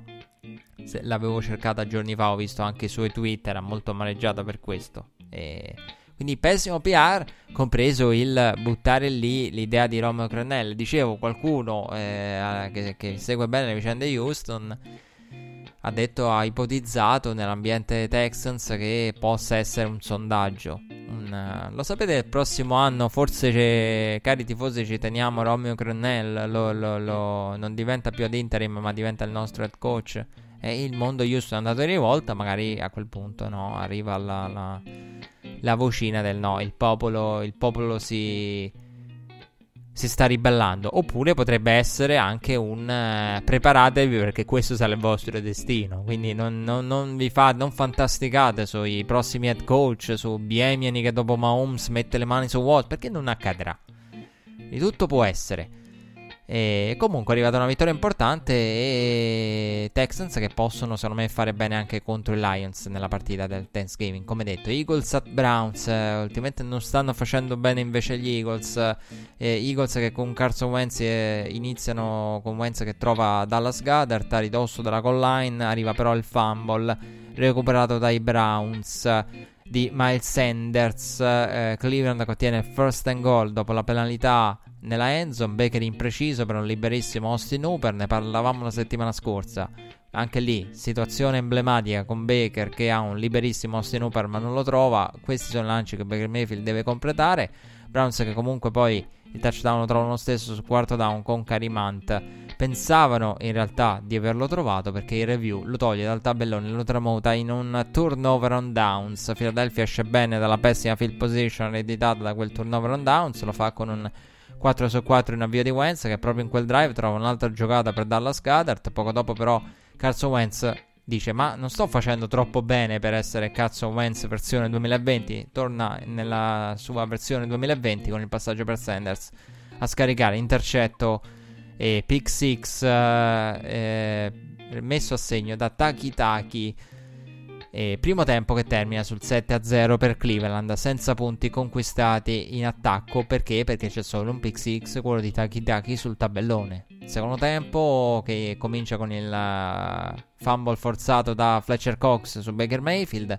l'avevo cercata giorni fa, ho visto anche i suoi tweet, era molto amareggiata per questo. E quindi pessimo PR, compreso il buttare lì l'idea di Romeo Crenell. Dicevo, qualcuno eh, che, che, segue bene le vicende di Houston ha detto, ha ipotizzato nell'ambiente Texans che possa essere un sondaggio. Un, uh, lo sapete, il prossimo anno forse, cari tifosi, ci teniamo Romeo Crenell, lo, lo, lo, non diventa più ad interim ma diventa il nostro head coach. E il mondo Houston è andato in rivolta, magari a quel punto no, arriva la, la la vocina del no, il popolo, il popolo si, si sta ribellando. Oppure potrebbe essere anche un uh, preparatevi perché questo sarà il vostro destino. Quindi non, non, non vi fa, non fantasticate sui prossimi head coach, su Biemiani che dopo Mahomes mette le mani su Walt, perché non accadrà. Di tutto può essere. E comunque è arrivata una vittoria importante e Texans che possono secondo me fare bene anche contro i Lions nella partita del Thanksgiving. Come detto, Eagles at Browns, ultimamente non stanno facendo bene invece gli Eagles. Eh, Eagles che con Carson Wentz eh, iniziano con Wentz che trova Dallas Goddard a ridosso della goal line, arriva però il fumble recuperato dai Browns di Miles Sanders. Eh, Cleveland ottiene il first and goal dopo la penalità nella endzone, Baker impreciso per un liberissimo Austin Hooper, ne parlavamo la settimana scorsa. anche lì, situazione emblematica con Baker che ha un liberissimo Austin Hooper ma non lo trova. Questi sono i lanci che Baker Mayfield deve completare. Browns che comunque poi il touchdown lo trovano lo stesso sul quarto down con Karimant. Pensavano in realtà di averlo trovato perché il review lo toglie dal tabellone e lo tramuta in un turnover on downs. Philadelphia esce bene dalla pessima field position ereditata da quel turnover on downs. Lo fa con un 4 su 4 in avvio di Wentz che proprio in quel drive trova un'altra giocata per Dallas Goddard. Poco dopo però Carson Wentz dice ma non sto facendo troppo bene per essere Carson Wentz versione 2020 torna nella sua versione 2020 con il passaggio per Sanders a scaricare intercetto e pick 6 eh, eh, messo a segno da Taki Taki e primo tempo che termina sul 7-0 per Cleveland, senza punti conquistati in attacco. Perché? Perché c'è solo un pick 6, quello di Taki Taki sul tabellone. Secondo tempo che comincia con il uh, fumble forzato da Fletcher Cox su Baker Mayfield.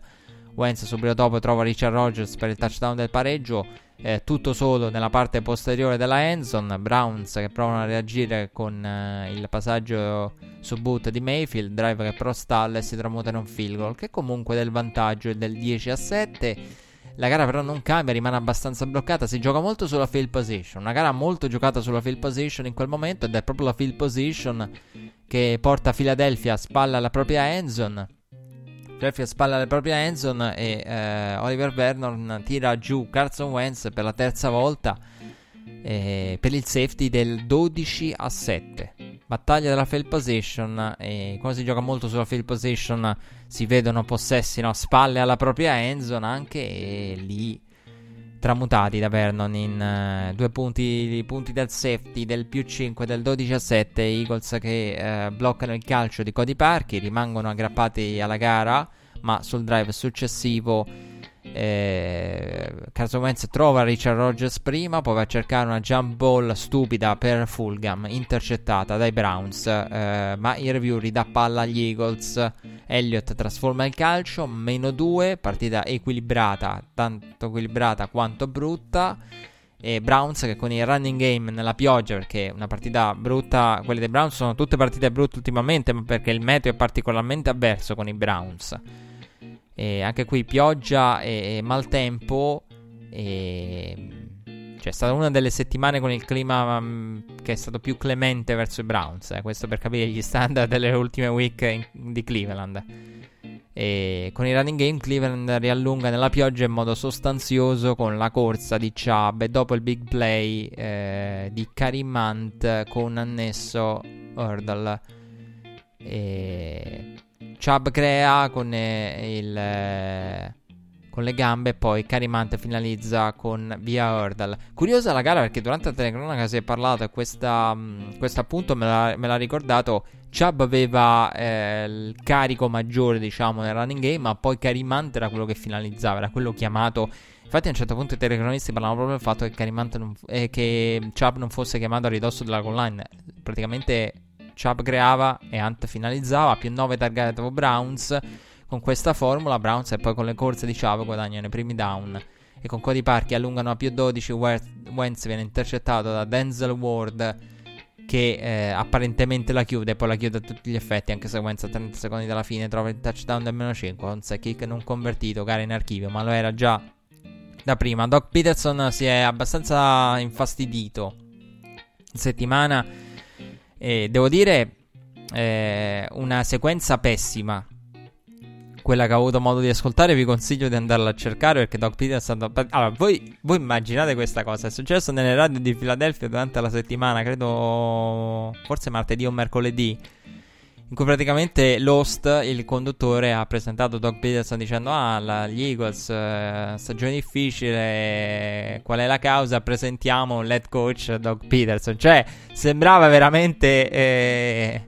Wentz subito dopo trova Richard Rogers per il touchdown del pareggio eh, tutto solo nella parte posteriore della endzone. Browns che provano a reagire con eh, il passaggio su boot di Mayfield, drive che però stalla e si tramuta in un field goal, che comunque del vantaggio è del 10 a 7. La gara però non cambia, rimane abbastanza bloccata, si gioca molto sulla field position, una gara molto giocata sulla field position in quel momento ed è proprio la field position che porta Philadelphia a spalla alla propria endzone Jeffrey spalla alle proprie endzone e eh, Oliver Vernon tira giù Carson Wentz per la terza volta eh, per il safety del 12 a 7. Battaglia della field position e quando si gioca molto sulla field position si vedono possessi no, spalle alla propria endzone anche e lì tramutati da Vernon in uh, due punti, punti, del safety del più 5 del 12 a 7 Eagles che uh, bloccano il calcio di Cody Parky rimangono aggrappati alla gara ma sul drive successivo eh, Carson Wentz trova Richard Rogers prima poi va a cercare una jump ball stupida per Fulgham intercettata dai Browns. Eh, ma il review ridà palla agli Eagles. Elliott trasforma il calcio meno 2 partita equilibrata tanto equilibrata quanto brutta. E Browns che con il running game nella pioggia perché una partita brutta quelle dei Browns sono tutte partite brutte ultimamente ma perché il meteo è particolarmente avverso con i Browns e anche qui pioggia e, e maltempo. E, cioè, è stata una delle settimane con il clima um, che è stato più clemente verso i Browns. Eh, questo per capire gli standard delle ultime week in, di Cleveland. E con i running game Cleveland riallunga nella pioggia in modo sostanzioso con la corsa di Chubb e dopo il big play eh, di Karim Hunt con annesso Hurdle. E Chubb crea con, eh, il, eh, con le gambe e poi Carimante finalizza con via Hurdle. Curiosa la gara perché durante la telecronaca si è parlato e questa, mm, questo appunto me l'ha, me l'ha ricordato. Chubb aveva eh, il carico maggiore, diciamo, nel running game, ma poi Carimante era quello che finalizzava, era quello chiamato. Infatti, a un certo punto i telecronisti parlavano proprio del fatto che, Carimante non, eh, che Chubb non fosse chiamato a ridosso della goal line. Praticamente Chubb creava e Hunt finalizzava, più 9 target Browns. Con questa formula Browns e poi con le corse di Chubb guadagnano i primi down. E con Cody Parchi allungano a più 12, Wentz viene intercettato da Denzel Ward che eh, apparentemente la chiude, poi la chiude a tutti gli effetti, anche se Wentz a 30 secondi dalla fine trova il touchdown del meno 5, con set kick non convertito, gara in archivio, ma lo era già da prima. Doc Peterson si è abbastanza infastidito in settimana e devo dire, eh, una sequenza pessima. Quella che ho avuto modo di ascoltare, vi consiglio di andarla a cercare perché Doc Peterson. Allora, voi, voi immaginate questa cosa? È successo nelle radio di Filadelfia durante la settimana, credo forse martedì o mercoledì in cui praticamente Lost, il conduttore, ha presentato Doug Peterson dicendo ah, la, gli Eagles, eh, stagione difficile, qual è la causa? Presentiamo l'head coach Doug Peterson. Cioè, sembrava veramente... Eh,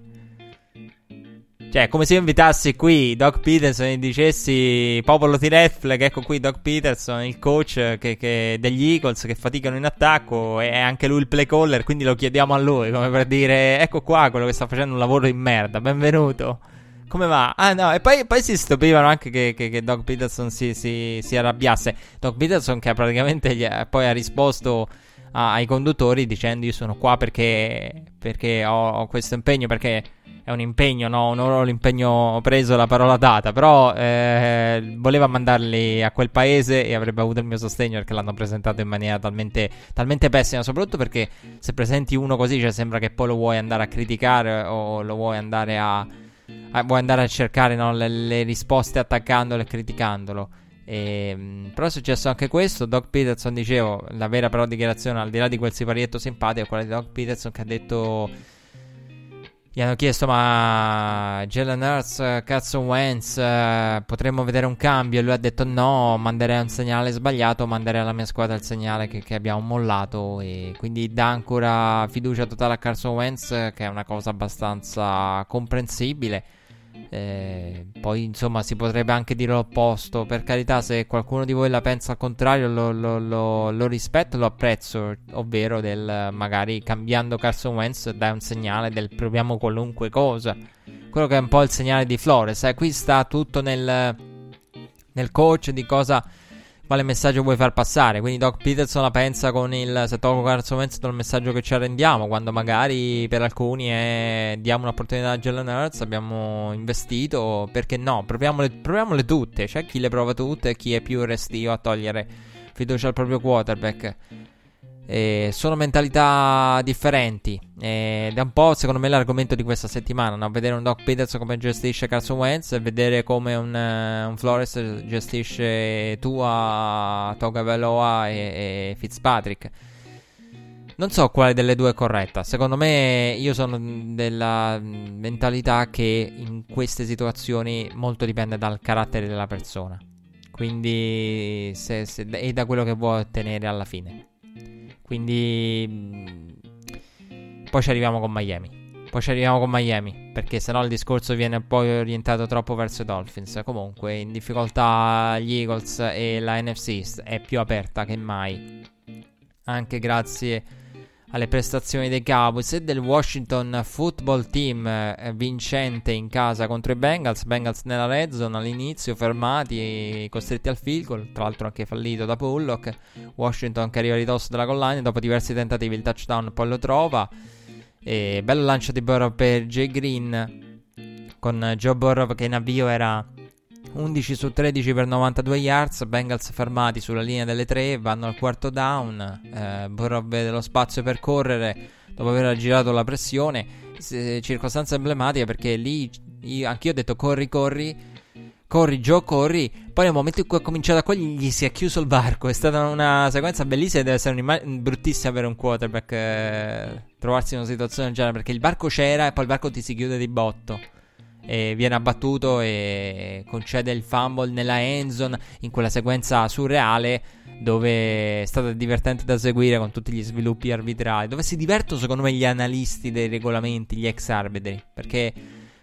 cioè, come se io invitassi qui Doc Peterson e dicessi popolo di Redflag, ecco qui Doc Peterson, il coach che, che degli Eagles che faticano in attacco è anche lui il play caller, quindi lo chiediamo a lui, come per dire, ecco qua quello che sta facendo un lavoro in merda, benvenuto. Come va? Ah no, e poi, poi si stupivano anche che, che, che Doc Peterson si, si, si, arrabbiasse. Doc Peterson che praticamente gli, poi ha risposto a, ai conduttori dicendo io sono qua perché, perché ho, ho questo impegno, perché è un impegno, no? Onoro l'impegno preso, la parola data. Però eh, voleva mandarli a quel paese e avrebbe avuto il mio sostegno perché l'hanno presentato in maniera talmente, talmente pessima. Soprattutto perché se presenti uno così, cioè sembra che poi lo vuoi andare a criticare o lo vuoi andare a, a vuoi andare a cercare no, le, le, risposte attaccandolo e criticandolo. E, ehm, però è successo anche questo. Doc Peterson, dicevo, la vera però dichiarazione, al di là di quel siparietto simpatico, è quella di Doc Peterson che ha detto gli hanno chiesto ma Jalen Hurts, cazzo Wentz, eh, potremmo vedere un cambio e lui ha detto no, manderei un segnale sbagliato, manderei alla mia squadra il segnale che, che abbiamo mollato e quindi dà ancora fiducia totale a Carson Wentz che è una cosa abbastanza comprensibile. Eh, poi insomma si potrebbe anche dire l'opposto. Per carità, se qualcuno di voi la pensa al contrario, lo, lo, lo, lo rispetto, lo apprezzo. Ovvero del magari cambiando Carson Wentz dai un segnale del proviamo qualunque cosa. Quello che è un po' il segnale di Flores. Eh, qui sta tutto nel, nel coach di cosa quale messaggio vuoi far passare. Quindi Doc Peterson la pensa con il se tolgo Carson Wentz il messaggio che ci arrendiamo, quando magari per alcuni è diamo un'opportunità a Jalen Hurts, abbiamo investito, perché no? Proviamole, proviamole tutte, c'è chi le prova tutte e chi è più restio a togliere fiducia al proprio quarterback. Eh, sono mentalità differenti. Eh, ed è un po', secondo me, l'argomento di questa settimana. No? Vedere un Doc Peterson come gestisce Carson Wentz e vedere come un, uh, un Flores gestisce Tua, Toga Veloa e, e, Fitzpatrick. Non so quale delle due è corretta. Secondo me, io sono della mentalità che in queste situazioni molto dipende dal carattere della persona. Quindi, se, se, e da quello che vuoi ottenere alla fine. Quindi mm, poi ci arriviamo con Miami. Poi ci arriviamo con Miami. Perché sennò il discorso viene poi orientato troppo verso i Dolphins. Comunque, in difficoltà gli Eagles e la NFC è più aperta che mai. Anche grazie alle prestazioni dei Cowboys e del Washington Football Team eh, vincente in casa contro i Bengals. Bengals nella red zone all'inizio, fermati, costretti al field goal, tra l'altro anche fallito da Pollock. Washington che arriva a ridosso della collina, dopo diversi tentativi il touchdown poi lo trova. E bello lancio di Burrow per Jay Green con Joe Burrow che in avvio era 11 su 13 per 92 yards, Bengals fermati sulla linea delle 3, vanno al quarto down, eh, Burrow vede lo spazio per correre dopo aver girato la pressione, circostanza emblematica perché lì io, anch'io ho detto corri, corri, corri, Joe, corri, poi nel momento in cui ha cominciato a cogliere gli si è chiuso il varco, è stata una sequenza bellissima deve essere un'immagine bruttissima per un quarterback eh, trovarsi in una situazione del genere perché il varco c'era e poi il varco ti si chiude di botto e viene abbattuto e concede il fumble nella endzone in quella sequenza surreale dove è stata divertente da seguire con tutti gli sviluppi arbitrali, dove si divertono secondo me gli analisti dei regolamenti, gli ex arbitri, perché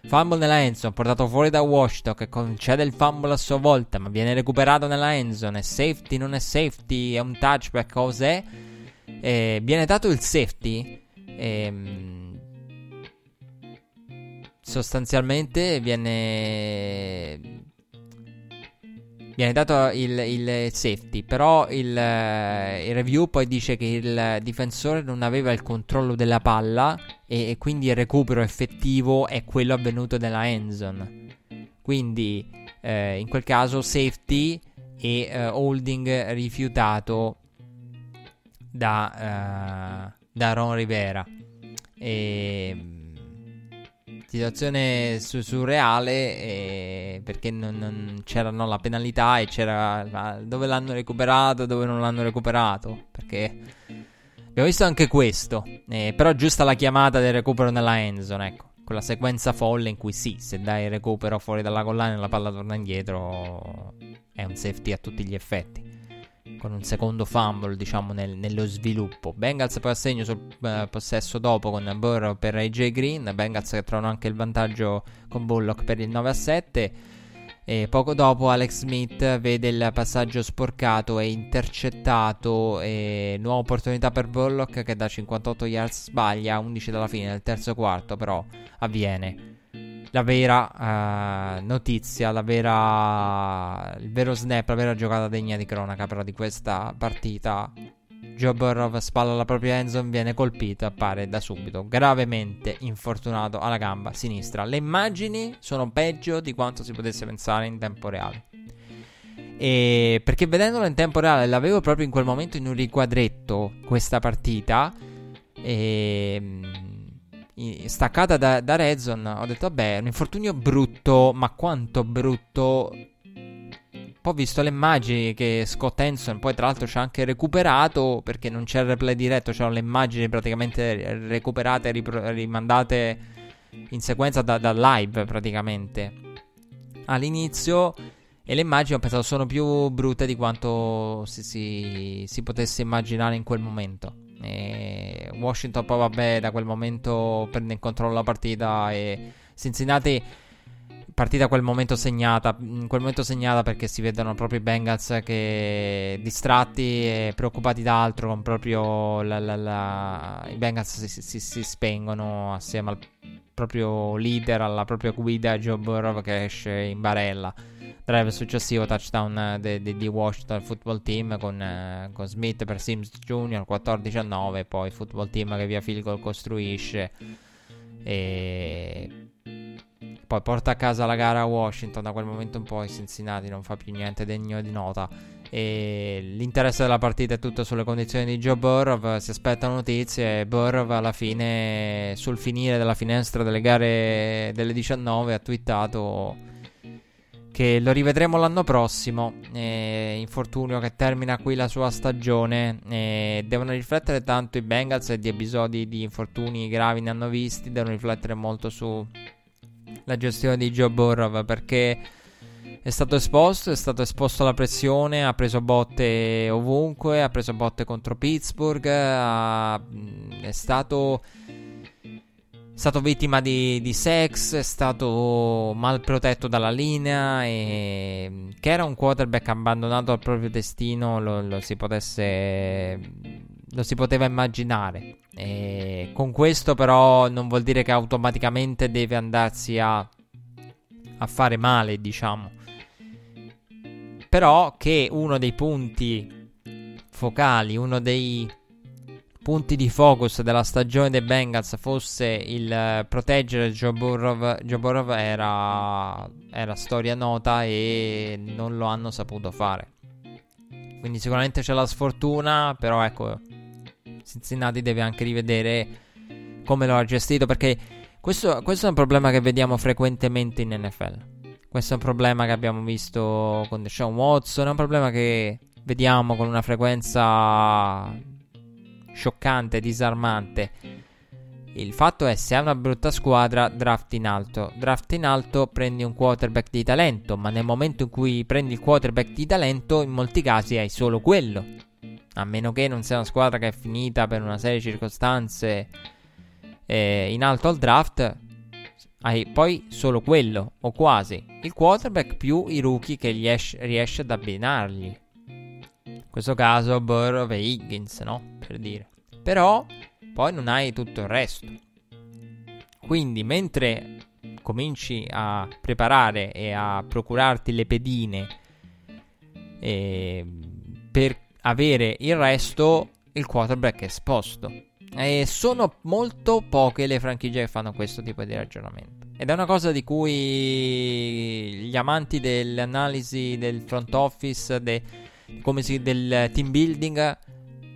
fumble nella endzone portato fuori da Washington che concede il fumble a sua volta, ma viene recuperato nella endzone, è safety, non è safety, è un touchback, cos'è? E viene dato il safety ehm, sostanzialmente viene viene dato il, il safety, però il, il, review poi dice che il difensore non aveva il controllo della palla e, e quindi il recupero effettivo è quello avvenuto nella endzone. Quindi eh, in quel caso safety e uh, holding rifiutato da, uh, da Ron Rivera. E situazione su- surreale eh, perché non, non c'era no, la penalità e c'era dove l'hanno recuperato, dove non l'hanno recuperato. Perché abbiamo visto anche questo. Eh, però giusta la chiamata del recupero nella endzone, ecco. Quella sequenza folle in cui sì, se dai recupero fuori dalla collana e la palla torna indietro, è un safety a tutti gli effetti con un secondo fumble, diciamo, nel, nello sviluppo. Bengals poi assegno sul uh, possesso dopo con Burrow per AJ Green. Bengals che trovano anche il vantaggio con Bullock per il 9 a 7. E poco dopo Alex Smith vede il passaggio sporcato e intercettato. E nuova opportunità per Bullock che da 58 yards sbaglia. 11 dalla fine del terzo quarto, però avviene la vera uh, notizia, la vera, il vero snap, la vera giocata degna di cronaca però di questa partita. Joe spalla alla propria endzone, viene colpito, appare da subito gravemente infortunato alla gamba sinistra. Le immagini sono peggio di quanto si potesse pensare in tempo reale. E perché vedendolo in tempo reale, l'avevo proprio in quel momento in un riquadretto questa partita. E staccata da, da Redzone, ho detto vabbè, un infortunio brutto, ma quanto brutto poi ho visto le immagini che Scott Henson poi tra l'altro ci ha anche recuperato perché non c'è il replay diretto, c'erano le immagini praticamente recuperate, ripro- rimandate in sequenza da, da, live praticamente all'inizio e le immagini ho pensato sono più brutte di quanto si, si, si potesse immaginare in quel momento. E Washington poi vabbè da quel momento prende in controllo la partita e Cincinnati partita a quel momento segnata. In quel momento segnata perché si vedono proprio i Bengals che distratti e preoccupati da altro. Proprio la, la, la, i Bengals si, si, si, spengono assieme al proprio leader, alla propria guida Joe Burrow che esce in barella. Drive successivo, touchdown di Washington Football Team con, uh, con, Smith per Sims Jr. 14-9. Poi Football Team che via field goal costruisce. E poi porta a casa la gara a Washington. Da quel momento in poi Cincinnati non fa più niente degno di nota. E l'interesse della partita è tutto sulle condizioni di Joe Burrow. Si aspettano notizie. Burrow alla fine, sul finire della finestra delle gare delle 19, ha twittato che lo rivedremo l'anno prossimo. Eh, infortunio che termina qui la sua stagione. Eh, devono riflettere tanto i Bengals e di episodi di infortuni gravi ne hanno visti. Devono riflettere molto su la gestione di Joe Burrow perché è stato esposto, è stato esposto alla pressione, ha preso botte ovunque, ha preso botte contro Pittsburgh, ha, è stato, stato vittima di, di, sex, è stato mal protetto dalla linea e che era un quarterback abbandonato al proprio destino lo, lo si potesse lo si poteva immaginare. E con questo però non vuol dire che automaticamente deve andarsi a, a fare male, diciamo. Però che uno dei punti focali, uno dei punti di focus della stagione dei Bengals fosse il proteggere Joe Burrow, era, era storia nota e non lo hanno saputo fare. Quindi sicuramente c'è la sfortuna, però ecco, Cincinnati deve anche rivedere come lo ha gestito perché questo, questo, è un problema che vediamo frequentemente in NFL. Questo è un problema che abbiamo visto con Deshaun Watson, è un problema che vediamo con una frequenza scioccante, disarmante. Il fatto è se hai una brutta squadra, draft in alto. Draft in alto, prendi un quarterback di talento, ma nel momento in cui prendi il quarterback di talento, in molti casi hai solo quello a meno che non sia una squadra che è finita per una serie di circostanze eh, in alto al draft, hai poi solo quello, o quasi, il quarterback più i rookie che riesce, riesce ad abbinargli. In questo caso Burrow e Higgins, no? Per dire. Però poi non hai tutto il resto. Quindi mentre cominci a preparare e a procurarti le pedine eh, per avere il resto, il quarterback è esposto. E sono molto poche le franchigie che fanno questo tipo di ragionamento. Ed è una cosa di cui gli amanti dell'analisi del front office, de, si, del team building,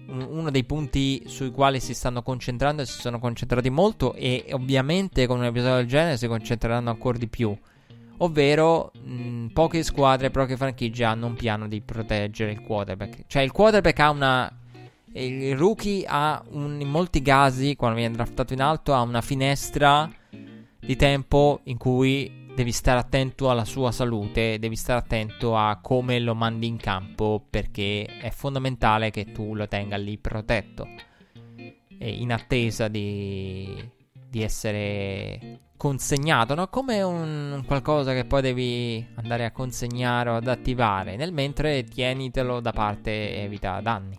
uno dei punti sui quali si stanno concentrando e si sono concentrati molto e ovviamente con un episodio del genere si concentreranno ancora di più Ovvero, mh, poche squadre, poche franchigie hanno un piano di proteggere il quarterback. Cioè, il quarterback ha una. Il rookie ha un, in molti casi, quando viene draftato in alto, ha una finestra di tempo in cui devi stare attento alla sua salute, devi stare attento a come lo mandi in campo perché è fondamentale che tu lo tenga lì protetto. E in attesa di, di essere consegnato, no? Come un, qualcosa che poi devi andare a consegnare o ad attivare. Nel mentre tienitelo da parte e evita danni.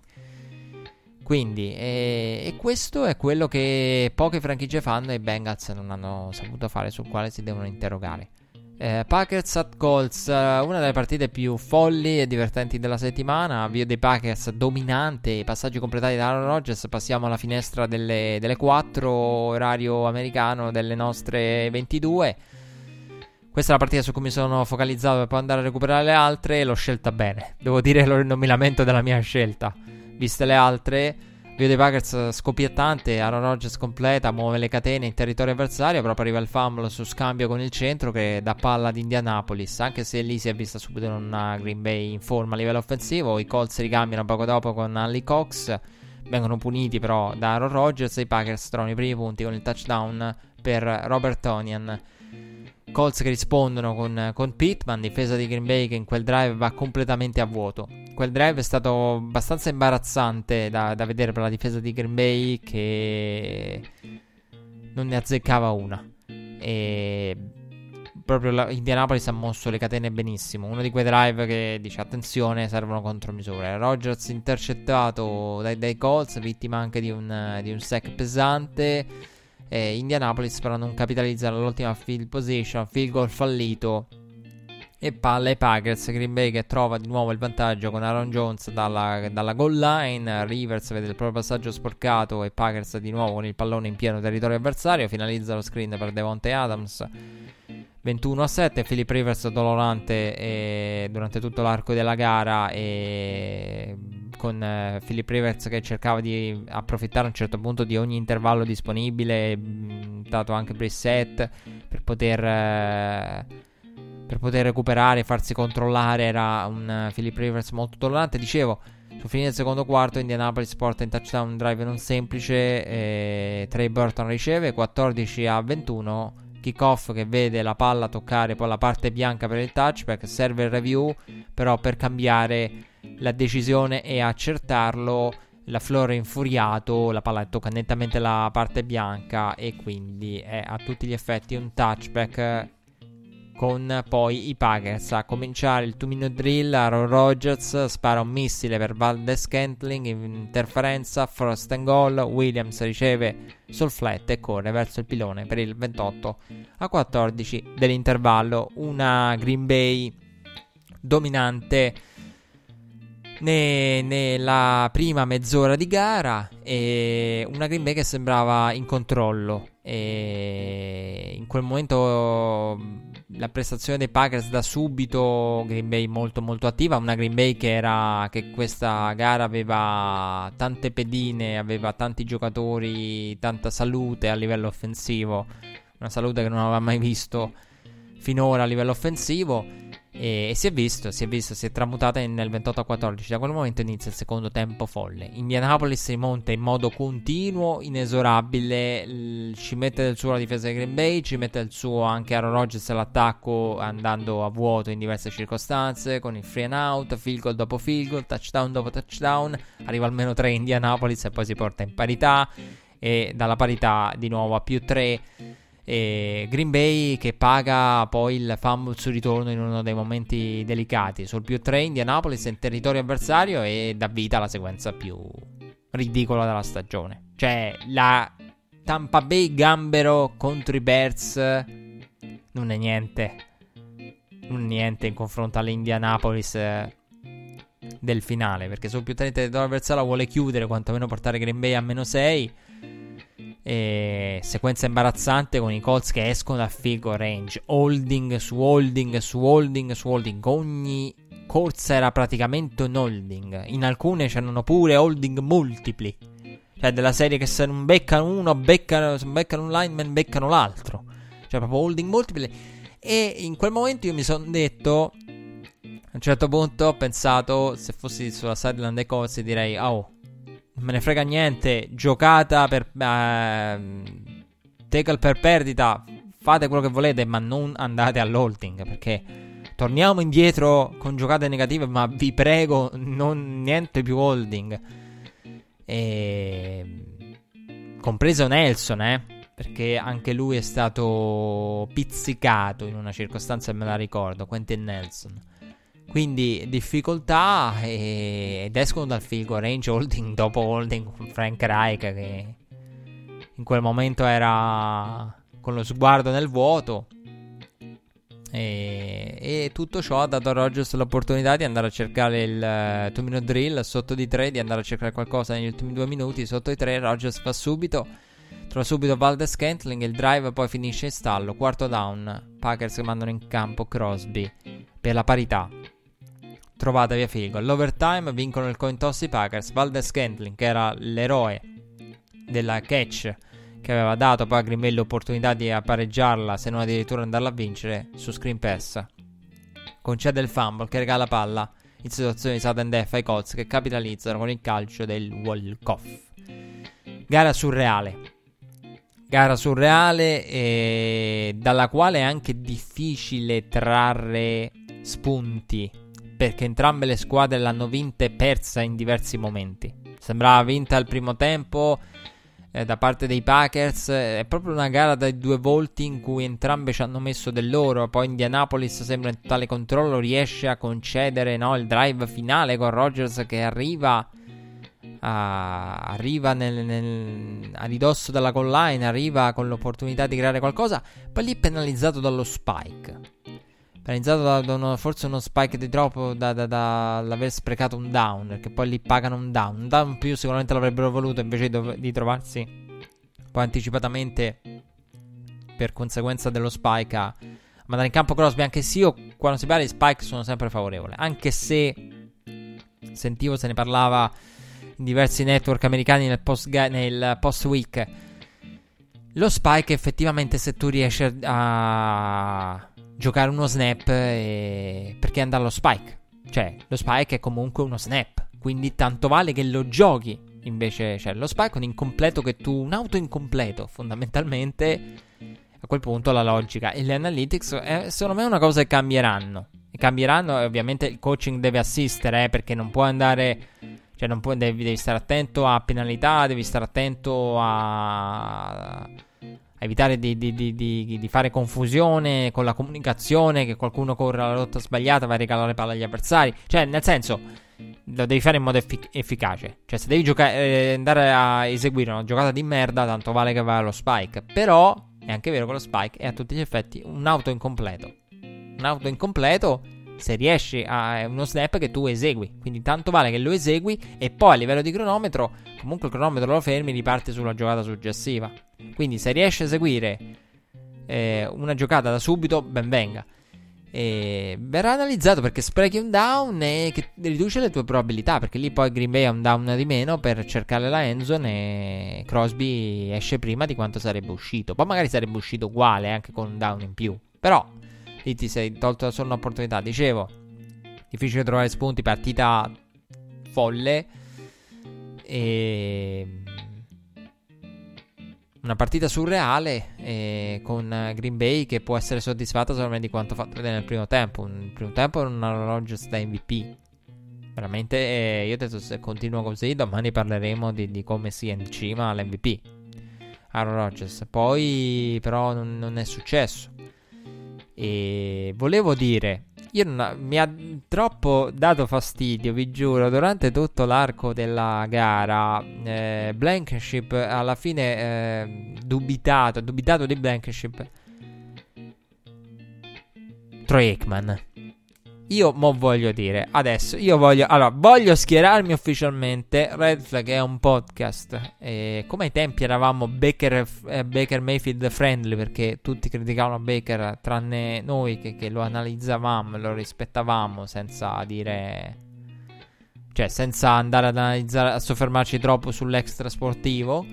Quindi, e, e, questo è quello che poche franchigie fanno e i Bengals non hanno saputo fare, sul quale si devono interrogare. Eh, Packers at Colts, una delle partite più folli e divertenti della settimana. Avvio dei Packers dominante, passaggi completati da Aaron Rodgers. Passiamo alla finestra delle, delle 4, orario americano delle nostre 22. Questa è la partita su cui mi sono focalizzato per poi andare a recuperare le altre e l'ho scelta bene. Devo dire, non mi lamento della mia scelta. Viste le altre, Vio dei Packers scoppiettante, Aaron Rodgers completa, muove le catene in territorio avversario, però arriva il fumble su scambio con il centro che dà palla ad Indianapolis, anche se lì si è vista subito una Green Bay in forma a livello offensivo, i Colts ricambiano poco dopo con Ali Cox, vengono puniti però da Aaron Rodgers e i Packers trovano i primi punti con il touchdown per Robert Tonian. Colts che rispondono con, con Pittman, difesa di Green Bay che in quel drive va completamente a vuoto. Quel drive è stato abbastanza imbarazzante da, da vedere per la difesa di Green Bay che non ne azzeccava una. E proprio la, Indianapolis ha mosso le catene benissimo. Uno di quei drive che dice attenzione, servono contromisure. Rogers intercettato dai, dai Colts, vittima anche di un, di un sack pesante. Eh, Indianapolis però non capitalizza l'ultima field position, field goal fallito. E palla ai Packers, Green Bay che trova di nuovo il vantaggio con Aaron Jones dalla, dalla goal line, Rivers vede il proprio passaggio sporcato e Packers di nuovo con il pallone in pieno territorio avversario, finalizza lo screen per Devontae Adams. 21 a 7, Philip Rivers dolorante eh, durante tutto l'arco della gara e con eh, Philip Rivers che cercava di approfittare a un certo punto di ogni intervallo disponibile, dato anche preset per poter, eh, per poter recuperare farsi controllare. Era un uh, Philip Rivers molto tolerante. Dicevo, su fine del secondo quarto, Indianapolis porta in touchdown drive non semplice. E Trey Burton riceve 14 a 21. Kickoff che vede la palla toccare poi la parte bianca per il touchback. Serve il review, però per cambiare la decisione e accertarlo. La Flora è infuriato, la palla tocca nettamente la parte bianca e quindi è a tutti gli effetti un touchback con poi i Packers a cominciare il 2 minute drill Aaron Rodgers spara un missile per Valdes Cantling interferenza first and goal Williams riceve sul flat e corre verso il pilone per il 28 a 14 dell'intervallo una Green Bay dominante nella prima mezz'ora di gara una Green Bay che sembrava in controllo. E in quel momento la prestazione dei Packers da subito Green Bay molto molto attiva una Green Bay che era che questa gara aveva tante pedine aveva tanti giocatori tanta salute a livello offensivo. Una salute che non aveva mai visto finora a livello offensivo e, e, si è visto, si è visto, si è tramutata nel 28 a 14. Da quel momento inizia il secondo tempo folle. Indianapolis rimonta in modo continuo, inesorabile. L- ci mette del suo la difesa di Green Bay, ci mette del suo anche Aaron Rodgers all'attacco andando a vuoto in diverse circostanze. Con il free and out, field goal dopo field goal, touchdown dopo touchdown. Arriva almeno 3 Indianapolis e poi si porta in parità. E dalla parità di nuovo a più 3. E Green Bay che paga poi il fumble sul ritorno in uno dei momenti delicati. Sul più 3 Indianapolis in territorio avversario e dà vita alla sequenza più ridicola della stagione. Cioè la Tampa Bay Gambero contro i Bears non è niente. Non è niente in confronto all'Indianapolis eh, del finale. Perché sul più 3 in territorio avversario vuole chiudere, quantomeno portare Green Bay a meno 6 e sequenza imbarazzante con i Colts che escono dal figo range. Holding su holding su holding su holding. Ogni corsa era praticamente un holding. In alcune c'erano pure holding multipli. Cioè della serie che se non beccano uno, beccano, se beccano un lineman, beccano l'altro. Cioè proprio holding multipli. E in quel momento io mi sono detto... A un certo punto ho pensato, se fossi sulla sideline dei Colts, direi, oh, non me ne frega niente. Giocata per. Uh, tackle per perdita. Fate quello che volete, ma non andate all'holding. Perché torniamo indietro con giocate negative. Ma vi prego, non, niente più holding. E. Compreso Nelson, eh. Perché anche lui è stato pizzicato in una circostanza, me la ricordo. Quentin Nelson. Quindi difficoltà e, ed escono dal field goal range holding dopo holding con Frank Reich che in quel momento era con lo sguardo nel vuoto E, e, tutto ciò ha dato a Rogers l'opportunità di andare a cercare il 2 minute drill sotto di 3, di andare a cercare qualcosa negli ultimi due minuti sotto di 3. Rogers fa subito, trova subito Valdes Cantling, il drive poi finisce in stallo. Quarto down, Packers mandano in campo Crosby per la parità. Trovata via field goal. L'overtime vincono il coin toss i Packers. Valdes Cantling, che era l'eroe della catch che aveva dato poi a Green l'opportunità di pareggiarla, se non addirittura andarla a vincere, su screen pass. Concede il fumble che regala palla in situazione di sudden death ai Colts che capitalizzano con il calcio del walk-off. Gara surreale. Gara surreale e dalla quale è anche difficile trarre spunti perché entrambe le squadre l'hanno vinta e persa in diversi momenti. Sembrava vinta al primo tempo eh, da parte dei Packers. È proprio una gara dai due volti in cui entrambe ci hanno messo del loro. Poi Indianapolis sembra in totale controllo, riesce a concedere no, il drive finale con Rodgers che arriva. Arriva nel, nel, a ridosso della goal line, arriva con l'opportunità di creare qualcosa. Poi lì penalizzato dallo spike penalizzato da, uno, forse uno spike di troppo dall'aver da, da, sprecato un down, perché poi li pagano un down. Un down più sicuramente l'avrebbero voluto invece di, di trovarsi poi anticipatamente per conseguenza dello spike a mandare in campo Crosby. Anche se io quando si parla di spike sono sempre favorevole, anche se sentivo se ne parlava in diversi network americani nel post, nel post week. Lo spike effettivamente se tu riesci a giocare uno snap e... perché andare allo spike. Cioè, lo spike è comunque uno snap, quindi tanto vale che lo giochi. Invece, cioè, lo spike è un incompleto che tu, un auto incompleto, fondamentalmente, a quel punto la logica e le analytics, è, secondo me, è una cosa che cambieranno. E cambieranno e ovviamente il coaching deve assistere, eh, perché non può andare... Cioè, non può, devi, devi stare attento a penalità, devi stare attento a evitare di, di, di, di, fare confusione con la comunicazione, che qualcuno corre la rotta sbagliata, va a regalare palla agli avversari. Cioè, nel senso, lo devi fare in modo effic- efficace. Cioè, se devi giocare, eh, andare a eseguire una giocata di merda, tanto vale che vai allo spike. Però, è anche vero che lo spike è a tutti gli effetti un auto incompleto. Un auto incompleto se riesci a uno snap che tu esegui. Quindi tanto vale che lo esegui e poi a livello di cronometro, comunque il cronometro lo fermi e riparte sulla giocata successiva. Quindi se riesci a eseguire eh, una giocata da subito, ben venga. E verrà analizzato perché sprechi un down e che riduce le tue probabilità. Perché lì poi Green Bay ha un down di meno per cercare la endzone e Crosby esce prima di quanto sarebbe uscito. Poi magari sarebbe uscito uguale anche con un down in più. Però lì ti sei tolto solo un'opportunità. Dicevo, difficile trovare spunti, partita folle. E una partita surreale eh, con Green Bay che può essere soddisfatta solamente di quanto fatto vedere nel primo tempo. Il primo tempo era una Rodgers da MVP. Veramente, eh, io detto se continua così, domani parleremo di, di come sia in cima all'MVP. Aaron Rodgers. Poi, però, non, non è successo. E volevo dire io non, mi ha troppo dato fastidio, vi giuro, durante tutto l'arco della gara. Eh, Blankenship alla fine eh, dubitato, dubitato di Blankenship. Troy Aikman. Io mo voglio dire, adesso, io voglio, allora, voglio schierarmi ufficialmente, Red Flag è un podcast, e come ai tempi eravamo Baker, eh, Baker Mayfield friendly, perché tutti criticavano Baker, tranne noi che, che lo analizzavamo, lo rispettavamo, senza dire... Cioè, senza andare ad analizzare, a soffermarci troppo sull'extra sportivo.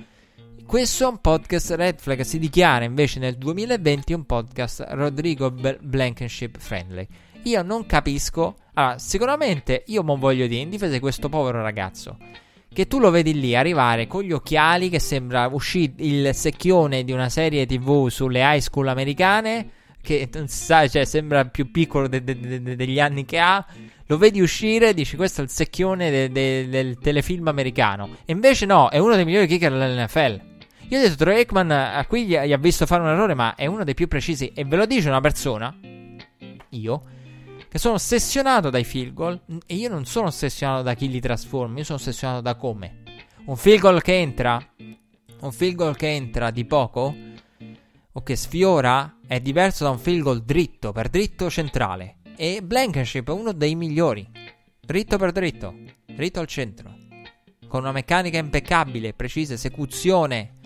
Questo è un podcast Red Flag, si dichiara invece nel 2020 un podcast Rodrigo Blankenship friendly. Io non capisco. Allora, sicuramente io non voglio dire in difesa di questo povero ragazzo. Che tu lo vedi lì arrivare con gli occhiali, che sembra uscire il secchione di una serie TV sulle high school americane. Che non si sa, cioè, sembra più piccolo de- de- de- degli anni che ha. Lo vedi uscire e dici questo è il secchione del telefilm americano. E invece no, è uno dei migliori kicker dell'NFL. Io ho detto Troy Aikman a qui gli ha visto fare un errore, ma è uno dei più precisi. E ve lo dice una persona, io, che sono ossessionato dai field goal e io non sono ossessionato da chi li trasforma, io sono ossessionato da come. Un field goal che entra, un field goal che entra di poco, o che sfiora è diverso da un field goal dritto per dritto centrale. E Blankenship è uno dei migliori. Dritto per dritto, dritto al centro. Con una meccanica impeccabile, precisa, esecuzione.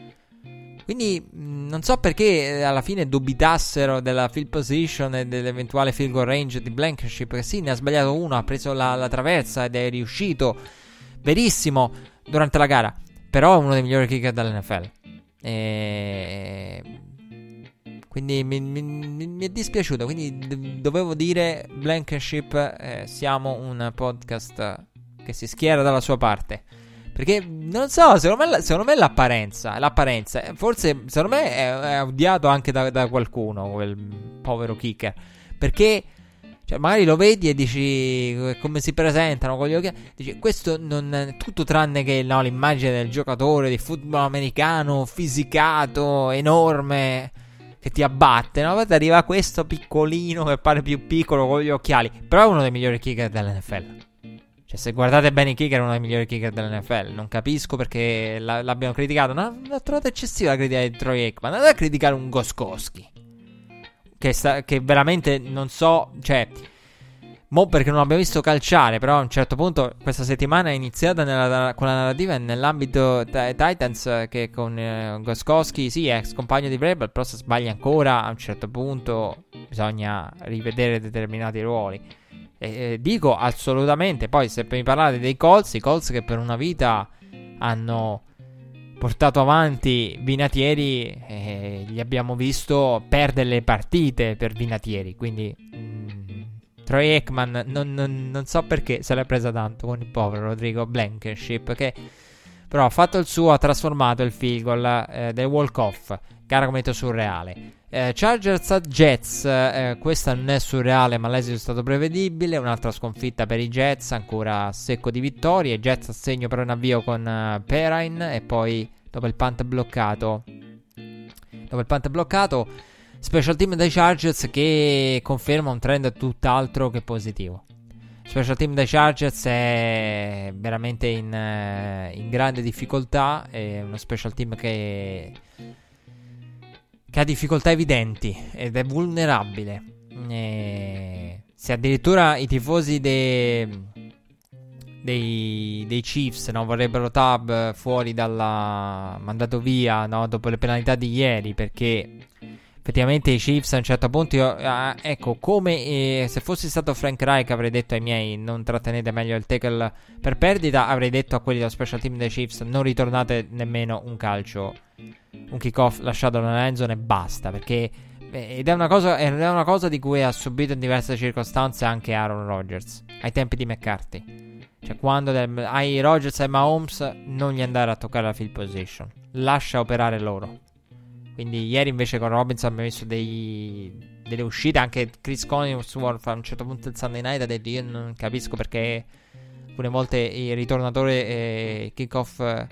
Quindi mh, non so perché eh, alla fine dubitassero della field position e dell'eventuale field goal range di Blankenship. Perché sì, ne ha sbagliato uno, ha preso la, la traversa ed è riuscito. Verissimo durante la gara. Però è uno dei migliori kicker dell'NFL. E... Quindi mi, mi, mi, è dispiaciuto. Quindi d- dovevo dire Blankenship, eh, siamo un podcast che si schiera dalla sua parte. Perché non so, secondo me, secondo me l'apparenza, l'apparenza, eh, forse secondo me è, è odiato anche da, da, qualcuno, quel povero kicker. Perché cioè, magari lo vedi e dici eh, come si presentano con gli occhi. Dici, questo non è tutto tranne che no, l'immagine del giocatore di football americano, fisicato, enorme, che ti abbatte. Una volta arriva questo piccolino che pare più piccolo con gli occhiali. Però è uno dei migliori kicker dell'NFL. Cioè, se guardate bene i kicker, è uno dei migliori kicker dell'NFL. Non capisco perché l- l'abbiano criticato. No, l'ho trovato eccessiva la critica di Troy. Non è a criticare un Goskowski che, sta, che veramente non so, cioè... Mo perché non l'abbiamo visto calciare, però a un certo punto questa settimana è iniziata nella, con la narrativa nell'ambito t- Titans che con eh, Goskowski, sì, ex compagno di Vrabel, però se sbaglia ancora a un certo punto bisogna rivedere determinati ruoli. Eh, dico assolutamente, poi se mi parlate dei Colts, i Colts che per una vita hanno portato avanti Vinatieri e gli abbiamo visto perdere le partite per Vinatieri. Quindi mh, mm, Troy Ekman non, non, non, so perché se l'è presa tanto con il povero Rodrigo Blankenship che però ha fatto il suo, ha trasformato il field goal eh, del walk-off, gara come surreale. Eh, Chargers a Jets, eh, questa non è surreale ma l'esito è stato prevedibile, un'altra sconfitta per i Jets, ancora secco di vittorie, Jets a segno per un avvio con uh, Perrine e poi dopo il punt bloccato, dopo il punt bloccato, special team dei Chargers che conferma un trend tutt'altro che positivo. Special team dei Chargers è veramente in, uh, in grande difficoltà, è uno special team che che ha difficoltà evidenti ed è vulnerabile. E se addirittura i tifosi dei, dei, dei Chiefs no, vorrebbero Tab fuori dalla mandato via no, dopo le penalità di ieri perché effettivamente i Chiefs a un certo punto io, ah, ecco come eh, se fossi stato Frank Reich avrei detto ai miei non trattenete meglio il tackle per perdita avrei detto a quelli dello special team dei Chiefs non ritornate nemmeno un calcio un kickoff lasciato nella end zone e basta. Perché eh, ed è una, cosa, è una cosa di cui ha subito in diverse circostanze anche Aaron Rodgers ai tempi di McCarthy. Cioè, quando hai Rodgers e Mahomes, non gli andare a toccare la field position, lascia operare loro. Quindi, ieri invece con Robinson abbiamo visto dei, delle uscite. Anche Chris Collinsworth a un certo punto del Sunday night ha detto: Io non capisco perché alcune volte il ritornatore e kickoff. Eh,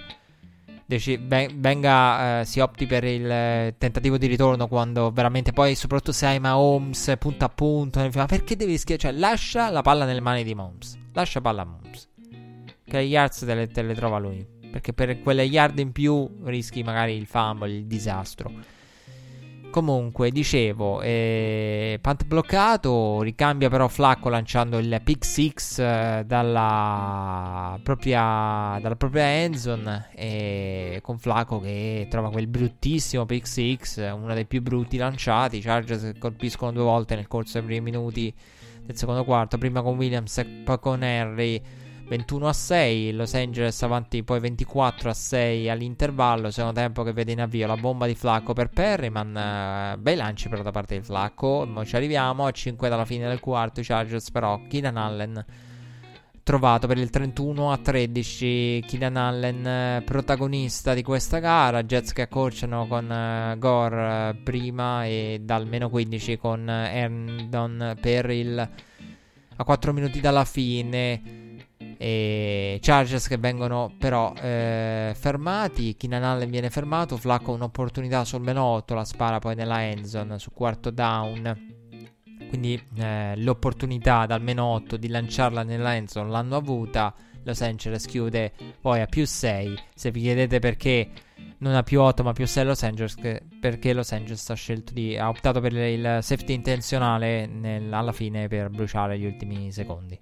venga, eh, si opti per il eh, tentativo di ritorno quando veramente poi, soprattutto se hai Mahomes punto a punto, ma perché devi schiacciare? Cioè, lascia la palla nelle mani di Mahomes. Lascia palla a Mahomes. Che le yards te le, te le trova lui. Perché per quelle yard in più rischi magari il fumble, il disastro. Comunque, dicevo, eh, punt bloccato, ricambia però Flacco lanciando il pick 6 eh, dalla propria, dalla propria endzone e con Flacco che trova quel bruttissimo pick 6, uno dei più brutti lanciati. I Chargers colpiscono due volte nel corso dei primi minuti del secondo quarto, prima con Williams e poi con Henry 21 a 6, Los Angeles avanti poi 24 a 6 all'intervallo, secondo tempo che vede in avvio la bomba di Flacco per Perryman, uh, bei lanci però da parte di Flacco, ora ci arriviamo a 5 dalla fine del quarto, Chargers però, Keenan Allen trovato per il 31 a 13 Keenan Allen protagonista di questa gara Jets che accorciano con uh, Gore uh, prima e dal meno 15 con Herndon per il a 4 minuti dalla fine e Chargers che vengono però eh, fermati. Keenan Allen viene fermato. Flacco un'opportunità sul meno 8. La spara poi nella endzone su quarto down. Quindi eh, l'opportunità dal meno 8 di lanciarla nella endzone l'hanno avuta. Los Angeles chiude poi a più 6. Se vi chiedete perché non ha più 8 ma più 6 Los Angeles perché Los Angeles ha di ha optato per il safety intenzionale nel, alla fine per bruciare gli ultimi secondi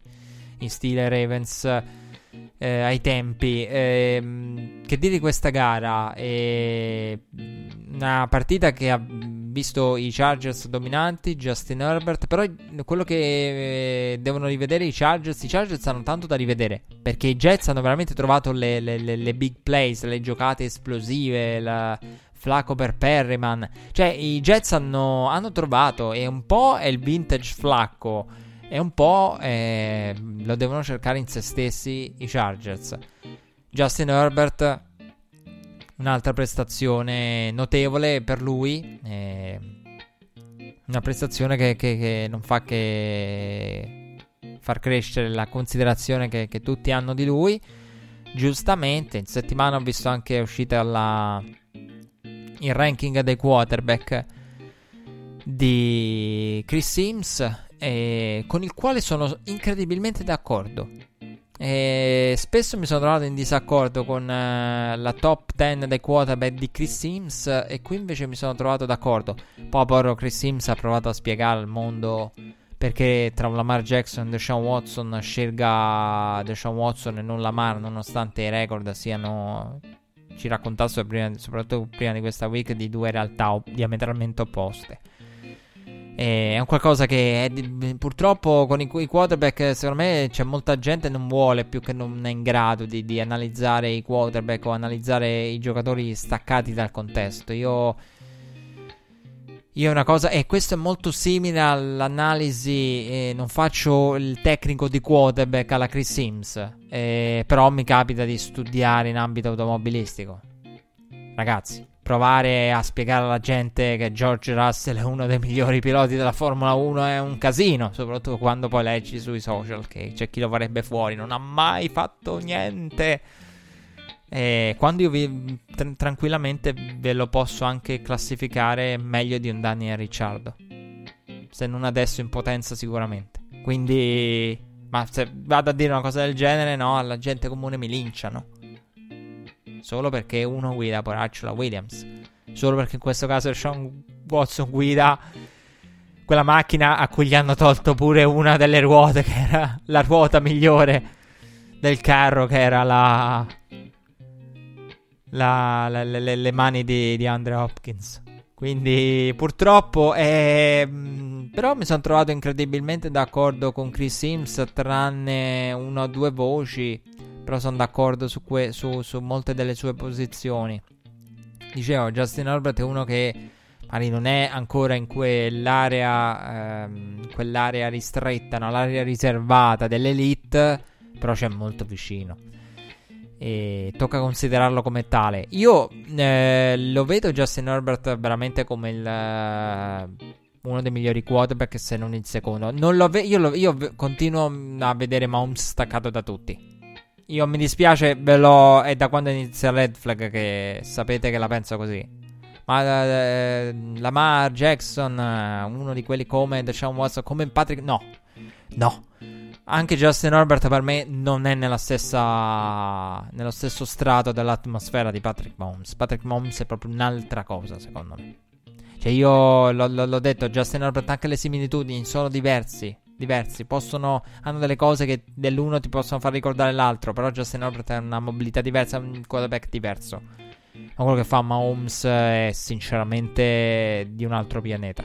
in stile Ravens eh, ai tempi eh, che dire di questa gara? È una partita che ha visto i Chargers dominanti Justin Herbert però quello che eh, devono rivedere i Chargers i Chargers hanno tanto da rivedere perché i Jets hanno veramente trovato le, le, le, le big plays le giocate esplosive la Flacco per Perryman. Cioè i Jets hanno, hanno trovato e un po' è il vintage Flacco e un po' eh, lo devono cercare in se stessi i Chargers. Justin Herbert, un'altra prestazione notevole per lui. Eh, una prestazione che, che, che, non fa che far crescere la considerazione che, che, tutti hanno di lui. Giustamente, in settimana ho visto anche uscita la, il ranking dei quarterback di Chris Sims eh, con il quale sono incredibilmente d'accordo. E spesso mi sono trovato in disaccordo con uh, la top 10 dei quarterback di Chris Sims e qui invece mi sono trovato d'accordo. Poi però Chris Sims ha provato a spiegare al mondo perché tra Lamar Jackson e Deshaun Watson scelga Deshaun Watson e non Lamar nonostante i record siano ci raccontassero prima, soprattutto prima di questa week di due realtà diametralmente opposte. È un qualcosa che è, purtroppo con i, i, quarterback, secondo me, c'è molta gente che non vuole più che non è in grado di, di analizzare i quarterback o analizzare i giocatori staccati dal contesto. Io. Io una cosa, e questo è molto simile all'analisi, eh, non faccio il tecnico di quarterback alla Chris Sims, eh, però mi capita di studiare in ambito automobilistico. Ragazzi, provare a spiegare alla gente che George Russell è uno dei migliori piloti della Formula 1 è un casino, soprattutto quando poi leggi sui social che c'è chi lo farebbe fuori, non ha mai fatto niente. E quando io vi, tr- tranquillamente ve lo posso anche classificare meglio di un Daniel Ricciardo. Se non adesso in potenza sicuramente. Quindi, ma se vado a dire una cosa del genere, no, alla gente comune mi linciano solo perché uno guida poraccio la Williams. Solo perché in questo caso Sean Watson guida quella macchina a cui gli hanno tolto pure una delle ruote, che era la ruota migliore del carro, che era la. la, la le, le, mani di, di Andre Hopkins. Quindi purtroppo è... Mm, però mi sono trovato incredibilmente d'accordo con Chris Sims tranne una o due voci però sono d'accordo su, que- su, su, molte delle sue posizioni. Dicevo, Justin Herbert è uno che magari non è ancora in quell'area, ehm, quell'area ristretta, no? l'area riservata dell'elite, però c'è molto vicino. E tocca considerarlo come tale. Io eh, lo vedo Justin Herbert veramente come il, uh, uno dei migliori quarterback, se non il secondo. Non lo ve- io, lo- io continuo a vedere Mahomes staccato da tutti. Io mi dispiace, ve lo... è da quando inizia Red Flag che sapete che la penso così. Ma eh, Lamar Jackson, eh, uno di quelli come Deshaun Watson, come Patrick... No, no. Anche Justin Herbert per me non è nella stessa, nello stesso strato dell'atmosfera di Patrick Mahomes. Patrick Mahomes è proprio un'altra cosa, secondo me. Cioè, io l- l- l'ho detto, Justin Herbert, anche le similitudini sono diversi diversi, possono, hanno delle cose che dell'uno ti possono far ricordare l'altro, però Justin Herbert ha una mobilità diversa, un quarterback diverso. Ma quello che fa Mahomes è sinceramente di un altro pianeta.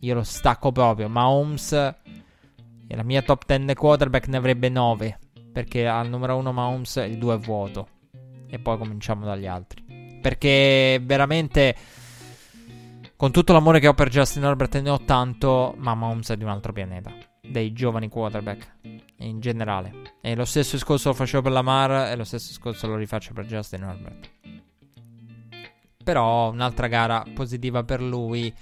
Io lo stacco proprio. Mahomes, la mia top 10 quarterback ne avrebbe 9, perché al numero 1 Mahomes il 2 è vuoto. E poi cominciamo dagli altri. Perché veramente con tutto l'amore che ho per Justin Herbert ne ho tanto, ma Mahomes è di un altro pianeta dei giovani quarterback in generale. E lo stesso discorso lo facevo per Lamar e lo stesso discorso lo rifaccio per Justin Herbert. Però un'altra gara positiva per lui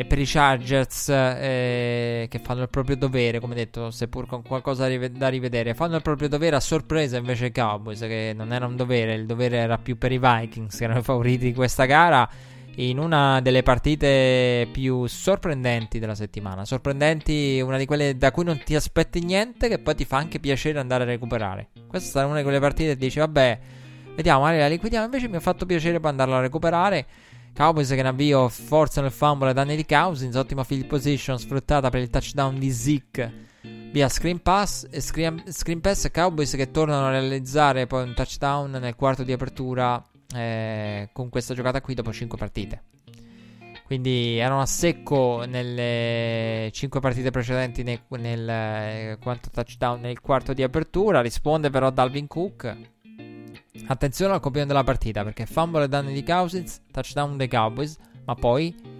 e per i Chargers eh, che fanno il proprio dovere, come detto, seppur con qualcosa da rivedere, fanno il proprio dovere a sorpresa invece i Cowboys, che non era un dovere, il dovere era più per i Vikings, che erano favoriti di questa gara in una delle partite più sorprendenti della settimana. Sorprendenti, una di quelle da cui non ti aspetti niente, che poi ti fa anche piacere andare a recuperare. Questa è una di quelle partite che dici, vabbè, Vediamo, magari la liquidiamo. Invece mi ha fatto piacere poi andarla a recuperare. Cowboys che ne avvio forza nel fumble ai danni di Cousins, ottima field position sfruttata per il touchdown di Zeke via screen pass e screen, screen pass Cowboys che tornano a realizzare poi un touchdown nel quarto di apertura eh, con questa giocata qui dopo 5 partite. Quindi erano a secco nelle 5 partite precedenti nel, nel eh, touchdown nel quarto di apertura. Risponde però Dalvin Cook. Attenzione al copione della partita perché fumble e danni di Cousins, touchdown dei Cowboys, ma poi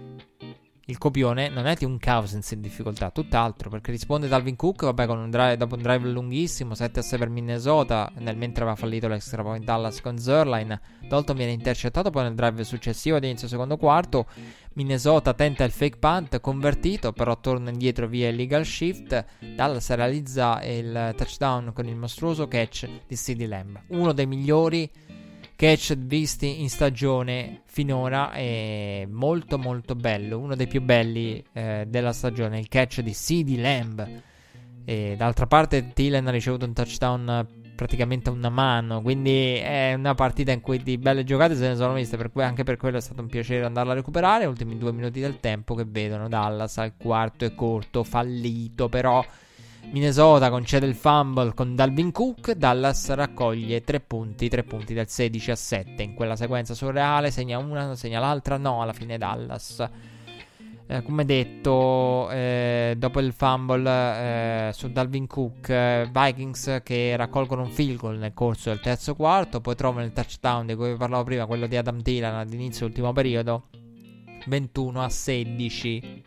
il copione non è di un Cousins in difficoltà, tutt'altro, perché risponde Dalvin Cook, vabbè, un drive, dopo un drive lunghissimo, 7-6 per Minnesota, nel mentre aveva fallito l'extra point Dallas con Zerline, Dalton viene intercettato poi nel drive successivo ad inizio secondo quarto, Minnesota tenta il fake punt, convertito, però torna indietro via illegal shift, Dallas realizza il touchdown con il mostruoso catch di CD Lamb, uno dei migliori catch visti in stagione finora è molto molto bello, uno dei più belli eh, della stagione, il catch di CD Lamb. E d'altra parte Thielen ha ricevuto un touchdown praticamente una mano, quindi è una partita in cui di belle giocate se ne sono viste, per cui anche per quello è stato un piacere andarla a recuperare, ultimi due minuti del tempo che vedono Dallas al quarto e corto, fallito però Minnesota concede il fumble con Dalvin Cook, Dallas raccoglie 3 punti, 3 punti del 16 a 7. In quella sequenza surreale segna una, segna l'altra, no, alla fine Dallas. Eh, come detto, eh, dopo il fumble eh, su Dalvin Cook, eh, Vikings che raccolgono un field goal nel corso del terzo quarto, poi trovano il touchdown di cui vi parlavo prima, quello di Adam Thielen ad inizio ultimo periodo, 21 a 16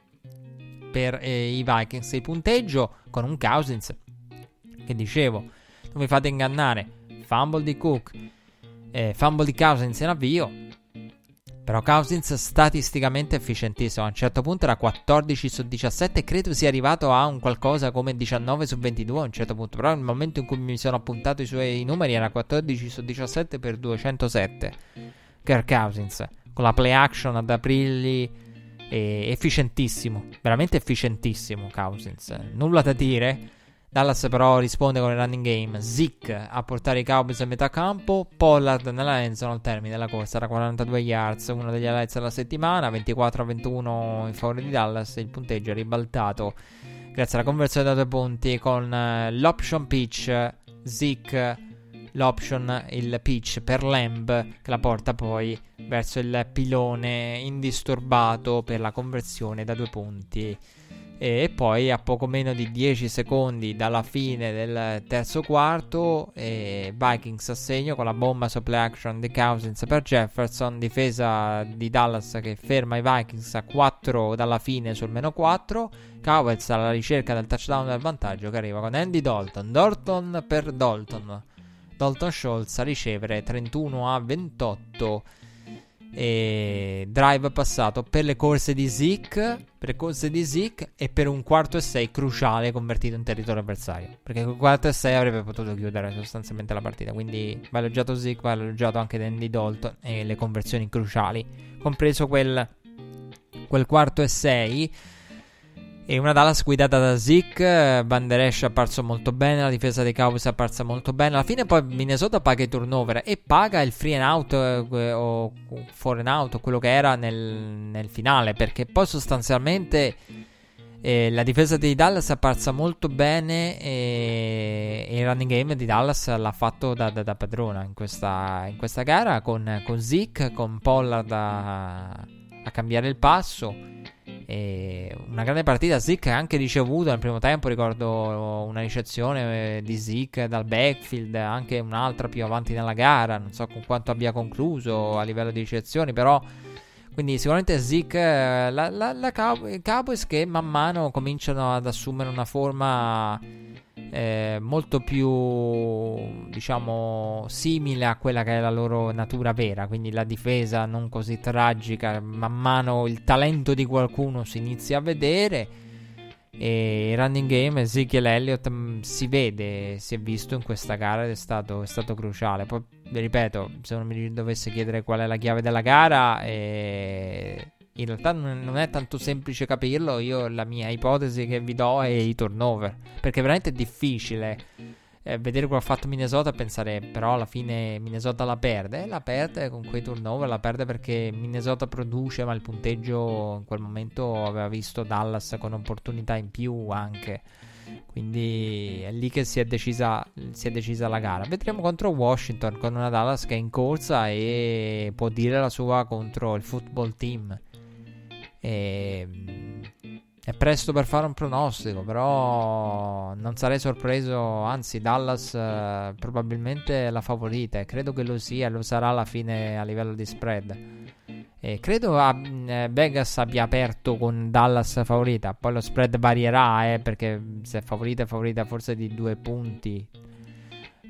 per eh, i Vikings. Il punteggio con un Cousins che dicevo, non vi fate ingannare, fumble di Cook, eh, fumble di Cousins in avvio. Però Cousins statisticamente efficientissimo. A un certo punto era 14 su 17 e credo sia arrivato a un qualcosa come 19 su 22 a un certo punto. Però nel momento in cui mi sono appuntato i suoi numeri era 14 su 17 per 207. Kirk Cousins. Con la play action ad aprirgli e efficientissimo, veramente efficientissimo Cousins. Nulla da dire. Dallas però risponde con il running game. Zeke a portare i Cowboys a metà campo. Pollard nella endzone al termine della corsa da 42 yards, uno degli highlights della settimana. 24 a 21 in favore di Dallas. Il punteggio è ribaltato grazie alla conversione da due punti con uh, l'option pitch. Zeke l'option, il pitch per Lamb che la porta poi verso il pilone indisturbato per la conversione da due punti. E poi a poco meno di 10 secondi dalla fine del terzo quarto, Vikings a segno con la bomba su play action di Cousins per Jefferson, difesa di Dallas che ferma i Vikings a 4 dalla fine sul meno 4. Cowboys alla ricerca del touchdown del vantaggio che arriva con Andy Dalton. Dalton per Dalton Dalton Schultz a ricevere 31 a 28 e drive passato per le corse di Zeke per le corse di Zeke e per un quarto e 6 cruciale convertito in territorio avversario. Perché con quarto e 6 avrebbe potuto chiudere sostanzialmente la partita. Quindi va elogiato Zeke va elogiato anche Dandy Dalton e le conversioni cruciali. Compreso quel, quel quarto e 6 e una Dallas guidata da Zeke, Van Der Esch è apparso molto bene, la difesa dei Cowboys è apparsa molto bene. Alla fine poi Minnesota paga i turnover e paga il free and out eh, o for and out, quello che era nel, nel finale, perché poi sostanzialmente eh, la difesa di Dallas è apparsa molto bene e, e, il running game di Dallas l'ha fatto da, da, da padrona in questa, in questa, gara con, con Zeke, con Pollard a, a cambiare il passo e una grande partita. Zeke ha anche ricevuto nel primo tempo. Ricordo una ricezione eh, di Zeke dal backfield, anche un'altra più avanti nella gara. Non so con quanto abbia concluso a livello di ricezioni, però. Quindi sicuramente Zeke, eh, la, la, la Cowboys che man mano cominciano ad assumere una forma eh, molto più diciamo simile a quella che è la loro natura vera quindi la difesa non così tragica. Man mano il talento di qualcuno si inizia a vedere e il running game Ezekiel Elliott mh, mm, si vede si è visto in questa gara ed è stato, è stato cruciale. Poi ripeto se non mi dovesse chiedere qual è la chiave della gara eh, in realtà non è tanto semplice capirlo. Io la mia ipotesi che vi do è i turnover. Perché veramente è difficile eh, vedere quello che ha fatto Minnesota e pensare però alla fine Minnesota la perde. E la perde con quei turnover, la perde perché Minnesota produce, ma il punteggio in quel momento aveva visto Dallas con opportunità in più anche. Quindi è lì che si è, decisa, si è decisa la gara. Vedremo contro Washington con una Dallas che è in corsa e può dire la sua contro il football team. E è presto per fare un pronostico, però non sarei sorpreso, anzi Dallas eh, probabilmente è la favorita e credo che lo sia, lo sarà alla fine a livello di spread. E credo a, eh, Vegas abbia aperto con Dallas favorita, poi lo spread varierà, eh, perché se è favorita è favorita forse di due punti.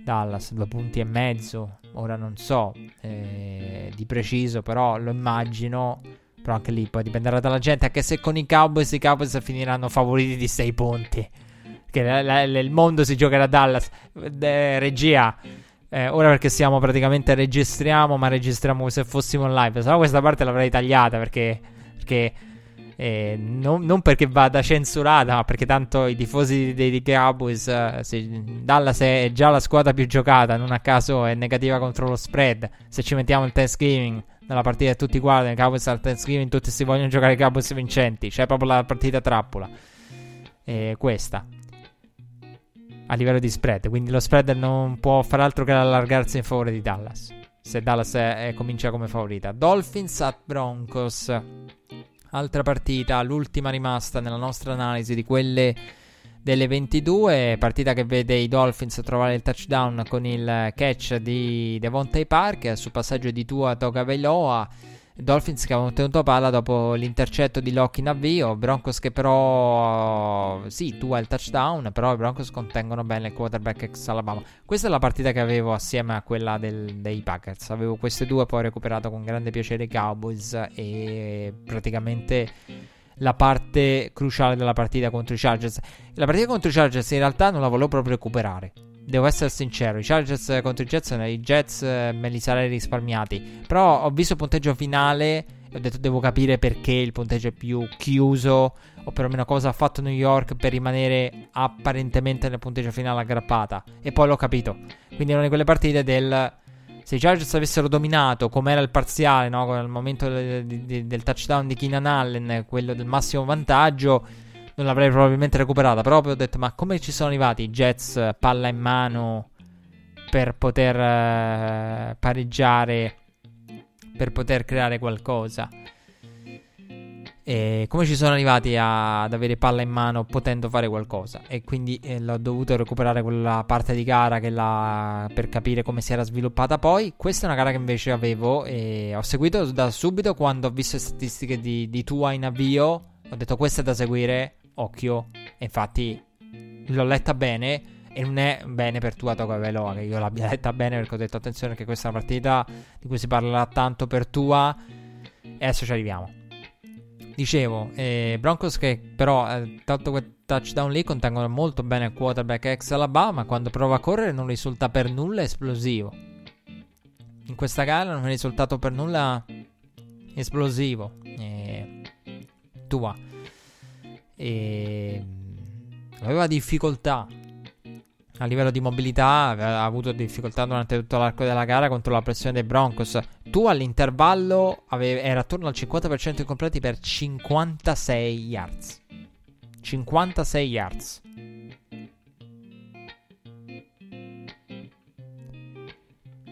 Dallas, due punti e mezzo, ora non so eh, di preciso, però lo immagino però anche lì poi dipenderà dalla gente. Anche se con i Cowboys i Cowboys finiranno favoriti di 6 punti. Che la, la, il mondo si giocherà a Dallas. De, regia. Eh, ora perché siamo praticamente registriamo, ma registriamo come se fossimo live. Se no questa parte l'avrei tagliata perché. perché eh, non, non, perché vada censurata, ma perché tanto i tifosi dei, Cowboys. Eh, Dallas è già la squadra più giocata. Non a caso è negativa contro lo spread. Se ci mettiamo il Thanksgiving nella partita tutti guardano i Cowboys al Thanksgiving, tutti si vogliono giocare i Cowboys vincenti. C'è proprio la partita trappola. E questa. A livello di spread. Quindi lo spread non può fare altro che allargarsi in favore di Dallas. Se Dallas è, è, comincia come favorita. Dolphins at Broncos. Altra partita, l'ultima rimasta nella nostra analisi di quelle delle 22, partita che vede i Dolphins trovare il touchdown con il catch di Devontae Park sul passaggio di Tua Togaveloa. Dolphins che avevano tenuto palla dopo l'intercetto di Locke in avvio. Broncos che però. Sì, Tua il touchdown. Però i Broncos contengono bene il quarterback ex Alabama. Questa è la partita che avevo assieme a quella del, dei Packers. Avevo queste due, poi ho recuperato con grande piacere i Cowboys. E praticamente la parte cruciale della partita contro i Chargers. La partita contro i Chargers in realtà non la volevo proprio recuperare. Devo essere sincero, i Chargers contro i Jets, i Jets eh, me li sarei risparmiati. Però ho visto il punteggio finale e ho detto devo capire perché il punteggio è più chiuso o perlomeno cosa ha fatto New York per rimanere apparentemente nel punteggio finale aggrappata. E poi l'ho capito. Quindi è una di quelle partite del se i Chargers avessero dominato come era il parziale, no? al momento del, del, del touchdown di Keenan Allen, quello del massimo vantaggio, non l'avrei probabilmente recuperata. Però ho detto, ma come ci sono arrivati i Jets palla in mano per poter uh, pareggiare, per poter creare qualcosa? E come ci sono arrivati a, ad avere palla in mano potendo fare qualcosa? E quindi eh, l'ho dovuto recuperare quella parte di gara la, per capire come si era sviluppata poi. Questa è una gara che invece avevo e ho seguito da subito quando ho visto le statistiche di, di Tua in avvio. Ho detto questa è da seguire, occhio. E infatti l'ho letta bene. E non è bene per Tua Togaveloa che io l'abbia letta bene perché ho detto attenzione che questa è una partita di cui si parlerà tanto per Tua. E adesso ci arriviamo. Dicevo, eh, Broncos che però, eh, tanto quel touchdown lì, contengono molto bene il quarterback ex Alabama. Quando prova a correre non risulta per nulla esplosivo. In questa gara non è risultato per nulla esplosivo. Eh, tua. E, aveva difficoltà a livello di mobilità ha avuto difficoltà durante tutto l'arco della gara contro la pressione dei Broncos. Tu all'intervallo avevi, era attorno al 50% incompleti per 56 yards. 56 yards.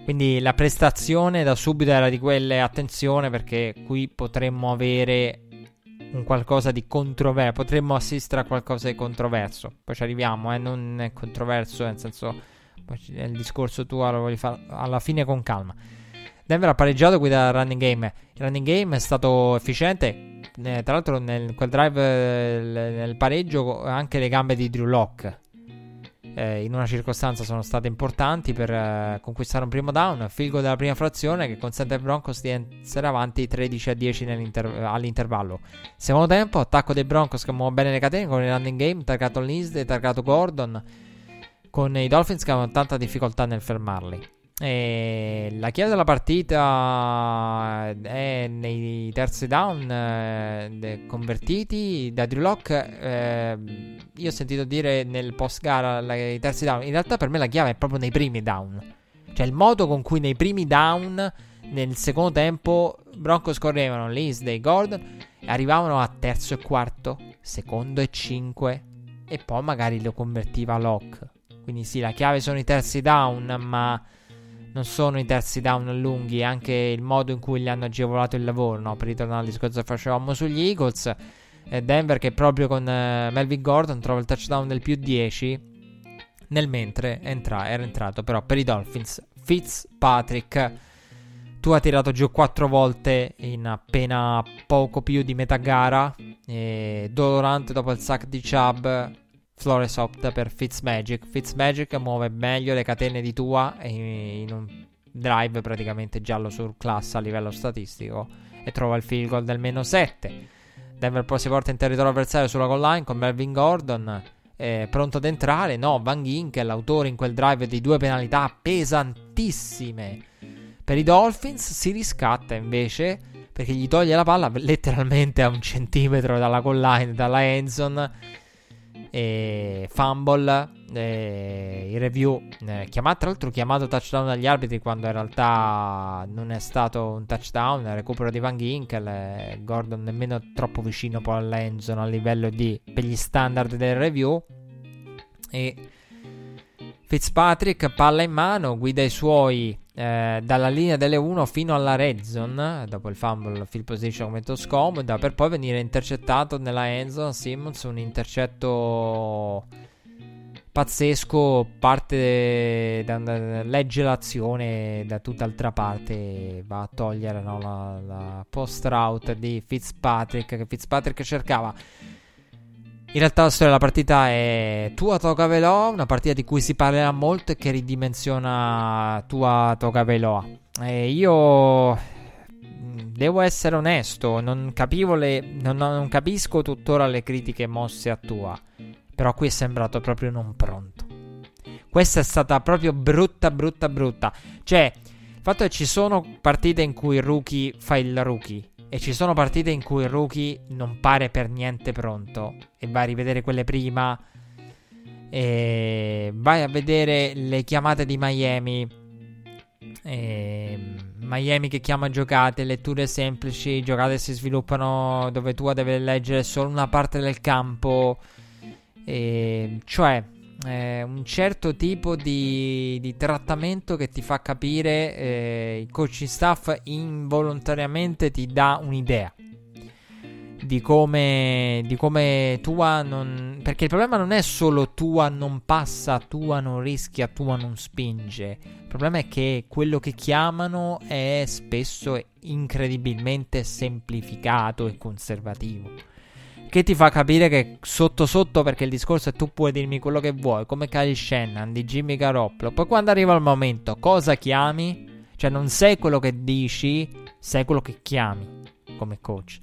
Quindi la prestazione da subito era di quelle, attenzione perché qui potremmo avere un qualcosa di controverso. Potremmo assistere a qualcosa di controverso. Poi ci arriviamo, eh, non è controverso, nel senso, il discorso tuo lo voglio fare alla fine con calma. Denver ha pareggiato qui dal running game. Il running game è stato efficiente. Eh, tra l'altro, nel quel drive, eh, nel pareggio, anche le gambe di Drew Locke eh, in una circostanza sono state importanti per eh, conquistare un primo down, field goal della prima frazione che consente ai Broncos di essere avanti 13 a 10 all'intervallo. Secondo tempo, attacco dei Broncos che muove bene le catene con il running game, targato Lindsay, targato Gordon, con i Dolphins che avevano tanta difficoltà nel fermarli. E la chiave della partita è nei terzi down eh, convertiti da Drew Locke. Eh, io ho sentito dire nel post gara i terzi down. In realtà, per me la chiave è proprio nei primi down. Cioè, il modo con cui nei primi down, nel secondo tempo, Broncos correvano Lindsay, Gordon e arrivavano a terzo e quarto, secondo e cinque. E poi magari lo convertiva Locke. Quindi, sì, la chiave sono i terzi down, ma non sono i terzi down lunghi, anche il modo in cui gli hanno agevolato il lavoro, no? per ritornare al discorso che facevamo sugli Eagles. Eh, Denver che proprio con eh, Melvin Gordon trova il touchdown del più 10, nel mentre entra- era entrato però per i Dolphins Fitzpatrick. Tu hai tirato giù 4 volte in appena poco più di metà gara. E dolorante dopo il sack di Chubb Flores opta per Fitzmagic. Fitzmagic muove meglio le catene di Tua in un drive praticamente giallo sul class a livello statistico e trova il field goal del meno 7. Denver poi si porta in territorio avversario sulla goal line con Melvin Gordon eh, pronto ad entrare. No, Van Gink, l'autore in quel drive di due penalità pesantissime per i Dolphins, si riscatta invece perché gli toglie la palla letteralmente a un centimetro dalla goal line, dalla endzone e fumble, e il review, eh, chiamato, tra l'altro chiamato touchdown dagli arbitri quando in realtà non è stato un touchdown, recupero di Van Ginkel, Gordon nemmeno troppo vicino poi all'endzone a livello di, per gli standard del review. E Fitzpatrick palla in mano, guida i suoi eh, dalla linea delle 1 fino alla red zone, dopo il fumble field position momento scomoda, per poi venire intercettato nella end zone. Simmons, un intercetto pazzesco, parte da, da, legge l'azione da tutt'altra parte, va a togliere no, la, la post route di Fitzpatrick, che Fitzpatrick cercava in realtà la storia della partita è Tua Toga Veloa, una partita di cui si parlerà molto e che ridimensiona Tua Toga Veloa. E io mm, devo essere onesto, non, le, non, non, capisco tuttora le critiche mosse a Tua, però qui è sembrato proprio non pronto. Questa è stata proprio brutta, brutta, brutta. Cioè, il fatto è che ci sono partite in cui il rookie fa il rookie e ci sono partite in cui il rookie non pare per niente pronto. E vai a rivedere quelle prima. E vai a vedere le chiamate di Miami. E Miami che chiama giocate, letture semplici, giocate si sviluppano dove tu devi leggere solo una parte del campo. E cioè, eh, un certo tipo di, di, trattamento che ti fa capire eh, il coaching staff involontariamente ti dà un'idea di come, di come tua non perché il problema non è solo tua non passa tua non rischia tua non spinge. Il problema è che quello che chiamano è spesso incredibilmente semplificato e conservativo che ti fa capire che sotto sotto, perché il discorso è tu puoi dirmi quello che vuoi, come Kyle Shannon di Jimmy Garoppolo. Poi quando arriva il momento, cosa chiami? Cioè non sei quello che dici, sei quello che chiami come coach.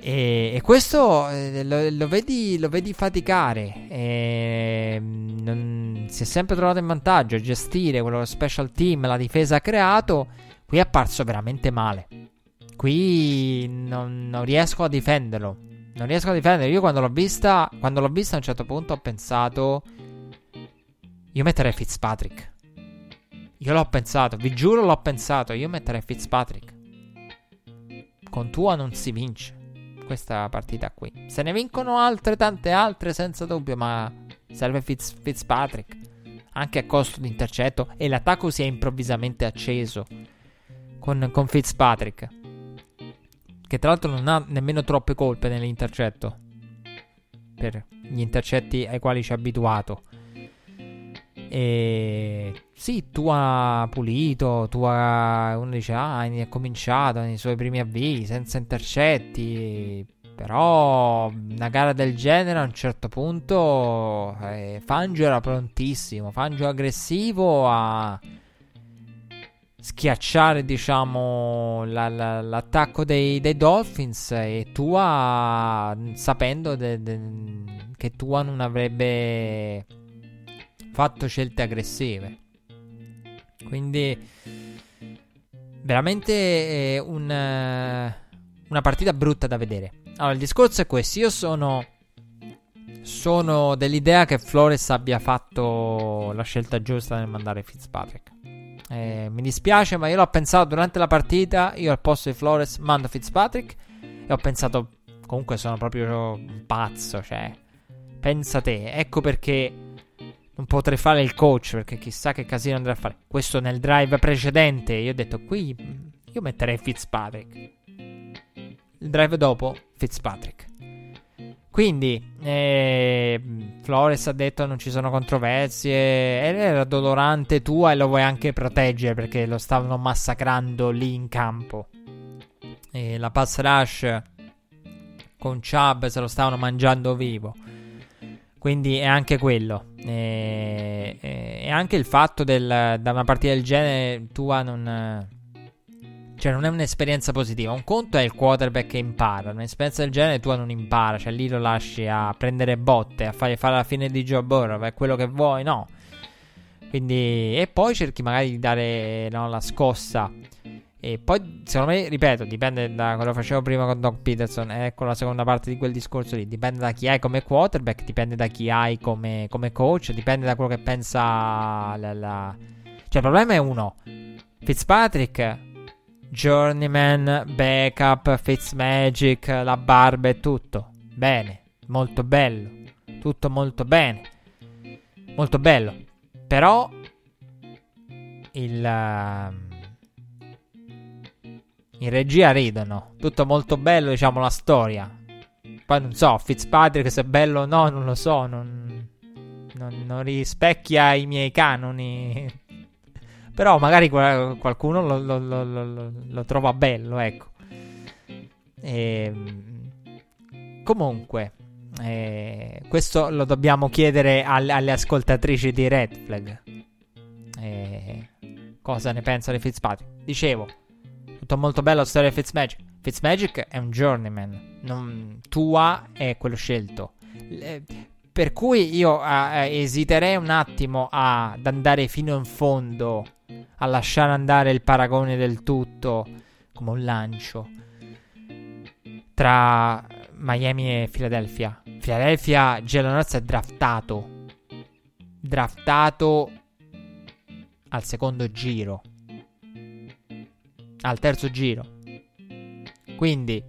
E, e questo eh, lo, lo, vedi, lo, vedi, faticare. E, non, si è sempre trovato in vantaggio a gestire quello special team, la difesa ha creato. Qui è apparso veramente male. Qui non, non riesco a difenderlo. Non riesco a difendere. Io quando l'ho vista, quando l'ho vista a un certo punto ho pensato... Io metterei Fitzpatrick. Io l'ho pensato, vi giuro l'ho pensato. Io metterei Fitzpatrick. Con Tua non si vince questa partita qui. Se ne vincono altre, tante altre, senza dubbio, ma serve Fitz, Fitzpatrick. Anche a costo di intercetto. E l'attacco si è improvvisamente acceso con, con Fitzpatrick che tra l'altro non ha nemmeno troppe colpe nell'intercetto. Per gli intercetti ai quali ci ha abituato. E sì, tu ha pulito, tu ha... uno dice, ah, ha cominciato nei suoi primi avvii senza intercetti. Però una gara del genere a un certo punto eh, Fangio era prontissimo, Fangio aggressivo a schiacciare, diciamo, la, la, l'attacco dei, dei, Dolphins e Tua, sapendo de, de, che Tua non avrebbe fatto scelte aggressive. Quindi, veramente un, una partita brutta da vedere. Allora, il discorso è questo. Io sono. Sono dell'idea che Flores abbia fatto la scelta giusta nel mandare Fitzpatrick. Eh, mi dispiace, ma io l'ho pensato durante la partita. Io al posto di Flores mando Fitzpatrick. E ho pensato, comunque sono proprio pazzo. Cioè, pensa te. Ecco perché non potrei fare il coach. Perché chissà che casino andrà a fare. Questo nel drive precedente. Io ho detto, qui io metterei Fitzpatrick. Il drive dopo, Fitzpatrick. Quindi, eh, Flores ha detto non ci sono controversie. Era dolorante tua e lo vuoi anche proteggere perché lo stavano massacrando lì in campo. E la pass rush con Chubb se lo stavano mangiando vivo. Quindi è anche quello. E, e anche il fatto del, da una partita del genere tua non cioè, non è un'esperienza positiva. Un conto è il quarterback che impara. Un'esperienza del genere tu non impara. Cioè, lì lo lasci a prendere botte, a fare, fare la fine di Joe Burrow. È quello che vuoi, no. Quindi, e poi cerchi magari di dare no, la scossa. E poi, secondo me, ripeto, dipende da quello che facevo prima con Doc Peterson. Ecco la seconda parte di quel discorso lì. Dipende da chi hai come quarterback, dipende da chi hai come, come coach, dipende da quello che pensa la, la... Cioè, il problema è uno. Fitzpatrick Journeyman, Backup, Fitzmagic, la barba e tutto. Bene, molto bello. Tutto molto bene. Molto bello. Però il uh, in regia ridono. Tutto molto bello, diciamo la storia. Poi non so, Fitzpatrick se è bello o no, non lo so, non, non, non rispecchia i miei canoni però magari qualcuno lo, lo, lo, lo, trova bello, ecco. E, ehm, comunque, eh, questo lo dobbiamo chiedere alle, alle ascoltatrici di Red Flag. Eh, cosa ne pensano di Fitzpatrick? Dicevo, tutto molto bello la storia di Fitzmagic. Fitzmagic è un journeyman, non, tua è quello scelto. Le, per cui io eh, esiterei un attimo ad andare fino in fondo a lasciare andare il paragone del tutto come un lancio tra Miami e Philadelphia. Philadelphia, Jalen Hurts è draftato. Draftato al secondo giro. Al terzo giro. Quindi,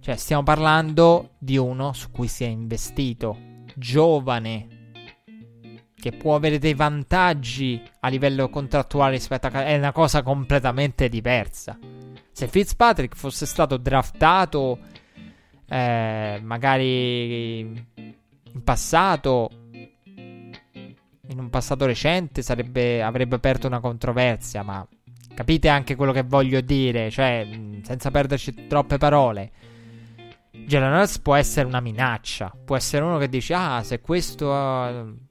cioè, stiamo parlando di uno su cui si è investito. Giovane che può avere dei vantaggi a livello contrattuale rispetto a... è una cosa completamente diversa. Se Fitzpatrick fosse stato draftato eh, magari in passato, in un passato recente, sarebbe, avrebbe aperto una controversia, ma capite anche quello che voglio dire, cioè senza perderci troppe parole. Jalen Hurts può essere una minaccia, può essere uno che dice ah se questo... Uh,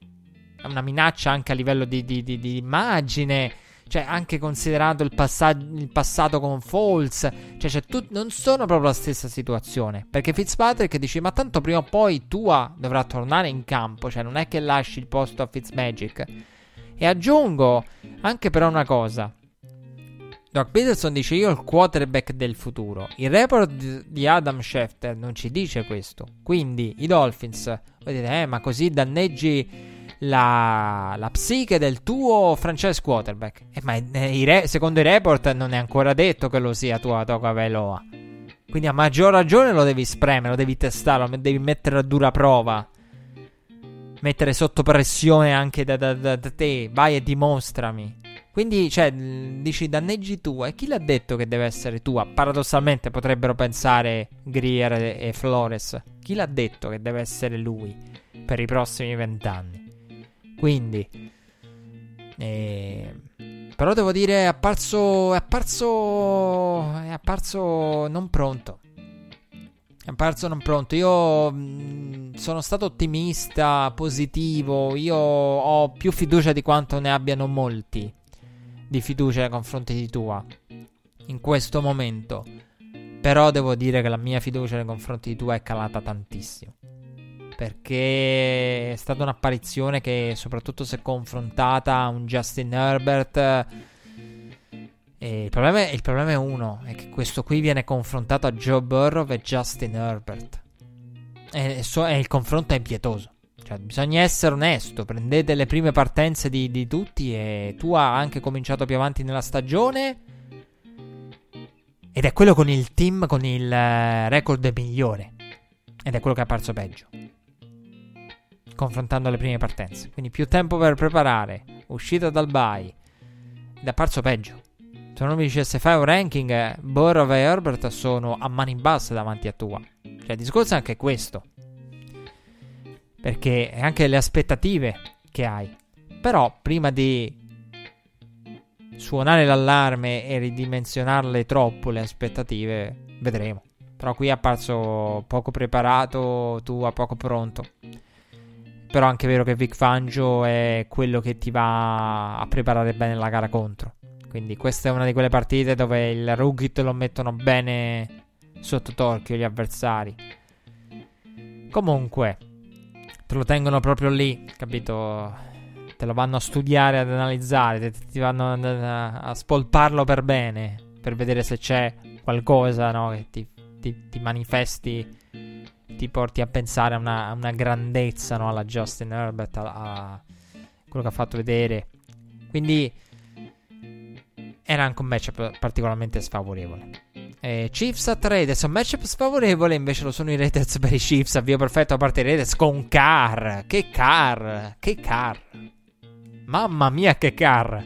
una minaccia anche a livello di, di, di, di immagine. Cioè, anche considerato il, passa- il passato con Falls. Cioè, cioè tu- non sono proprio la stessa situazione. Perché Fitzpatrick dice: Ma tanto prima o poi Tua dovrà tornare in campo. Cioè, non è che lasci il posto a Fitzmagic. E aggiungo anche però una cosa. Doc Peterson dice io il quarterback del futuro. Il report di Adam Schefter non ci dice questo. Quindi i Dolphins, voi dite, eh, ma così danneggi la, la psiche del tuo franchise quarterback. Eh, ma i re, secondo i report non è ancora detto che lo sia tua Toga Veloa. Quindi a maggior ragione lo devi spremere, lo devi testare, lo devi mettere a dura prova. Mettere sotto pressione anche da, da, da, da te. Vai e dimostrami. Quindi, cioè, dici danneggi tu. E chi l'ha detto che deve essere tua? Paradossalmente potrebbero pensare Greer e Flores. Chi l'ha detto che deve essere lui per i prossimi vent'anni? Quindi, eh, però devo dire, è apparso, è apparso, è apparso non pronto. È apparso non pronto. Io mh, mm, sono stato ottimista, positivo. Io ho più fiducia di quanto ne abbiano molti di fiducia nei confronti di tua in questo momento. Però devo dire che la mia fiducia nei confronti di tua è calata tantissimo. perché è stata un'apparizione che soprattutto se confrontata a un Justin Herbert il problema, è, il, problema è, uno, è che questo qui viene confrontato a Joe Burrow e Justin Herbert e, so, il confronto è impietoso cioè, bisogna essere onesto. Prendete le prime partenze di, di tutti. E tu hai anche cominciato più avanti nella stagione. Ed è quello con il team con il eh, record migliore. Ed è quello che è apparso peggio. Confrontando le prime partenze. Quindi più tempo per preparare. Uscita dal bye. Ed è apparso peggio. Se non mi dicesse fai un ranking, Burrow e Herbert sono a mani basse davanti a tua. Cioè, il discorso è anche questo perché è anche le aspettative che hai. Però prima di suonare l'allarme e ridimensionarle troppo le aspettative, vedremo. Però qui è apparso poco preparato, tu a poco pronto. Però è anche vero che Vic Fangio è quello che ti va a preparare bene la gara contro. Quindi questa è una di quelle partite dove il rookie lo mettono bene sotto torchio gli avversari. Comunque, te lo tengono proprio lì, capito? Te lo vanno a studiare, ad analizzare, ti vanno a, spolparlo per bene, per vedere se c'è qualcosa, no? Che ti, ti, ti manifesti, ti porti a pensare a una, a una grandezza, no? Alla Justin Herbert, a, a quello che ha fatto vedere. Quindi era anche un matchup particolarmente sfavorevole. Eh, Chiefs a 3 Raiders, un matchup sfavorevole invece lo sono i Raiders per i Chiefs, avvio perfetto a parte i Raiders con Carr, che Carr, che Carr, mamma mia che Carr,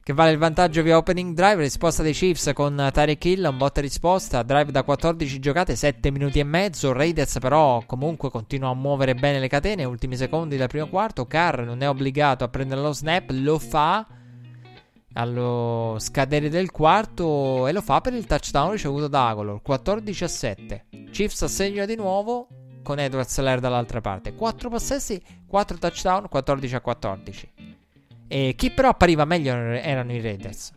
che vale il vantaggio via opening drive, risposta dei Chiefs con Tyreek Hill, un botta risposta, drive da 14 giocate, 7 minuti e mezzo, Raiders però comunque continua a muovere bene le catene, ultimi secondi del primo quarto, Carr non è obbligato a prendere lo snap, lo fa allo scadere del quarto e lo fa per il touchdown ricevuto da Agolor 14 a 7 Chiefs assegna di nuovo con Edwards Lair dall'altra parte. 4 possessi 4 touchdown 14 a 14 e chi però appariva meglio erano i Raiders.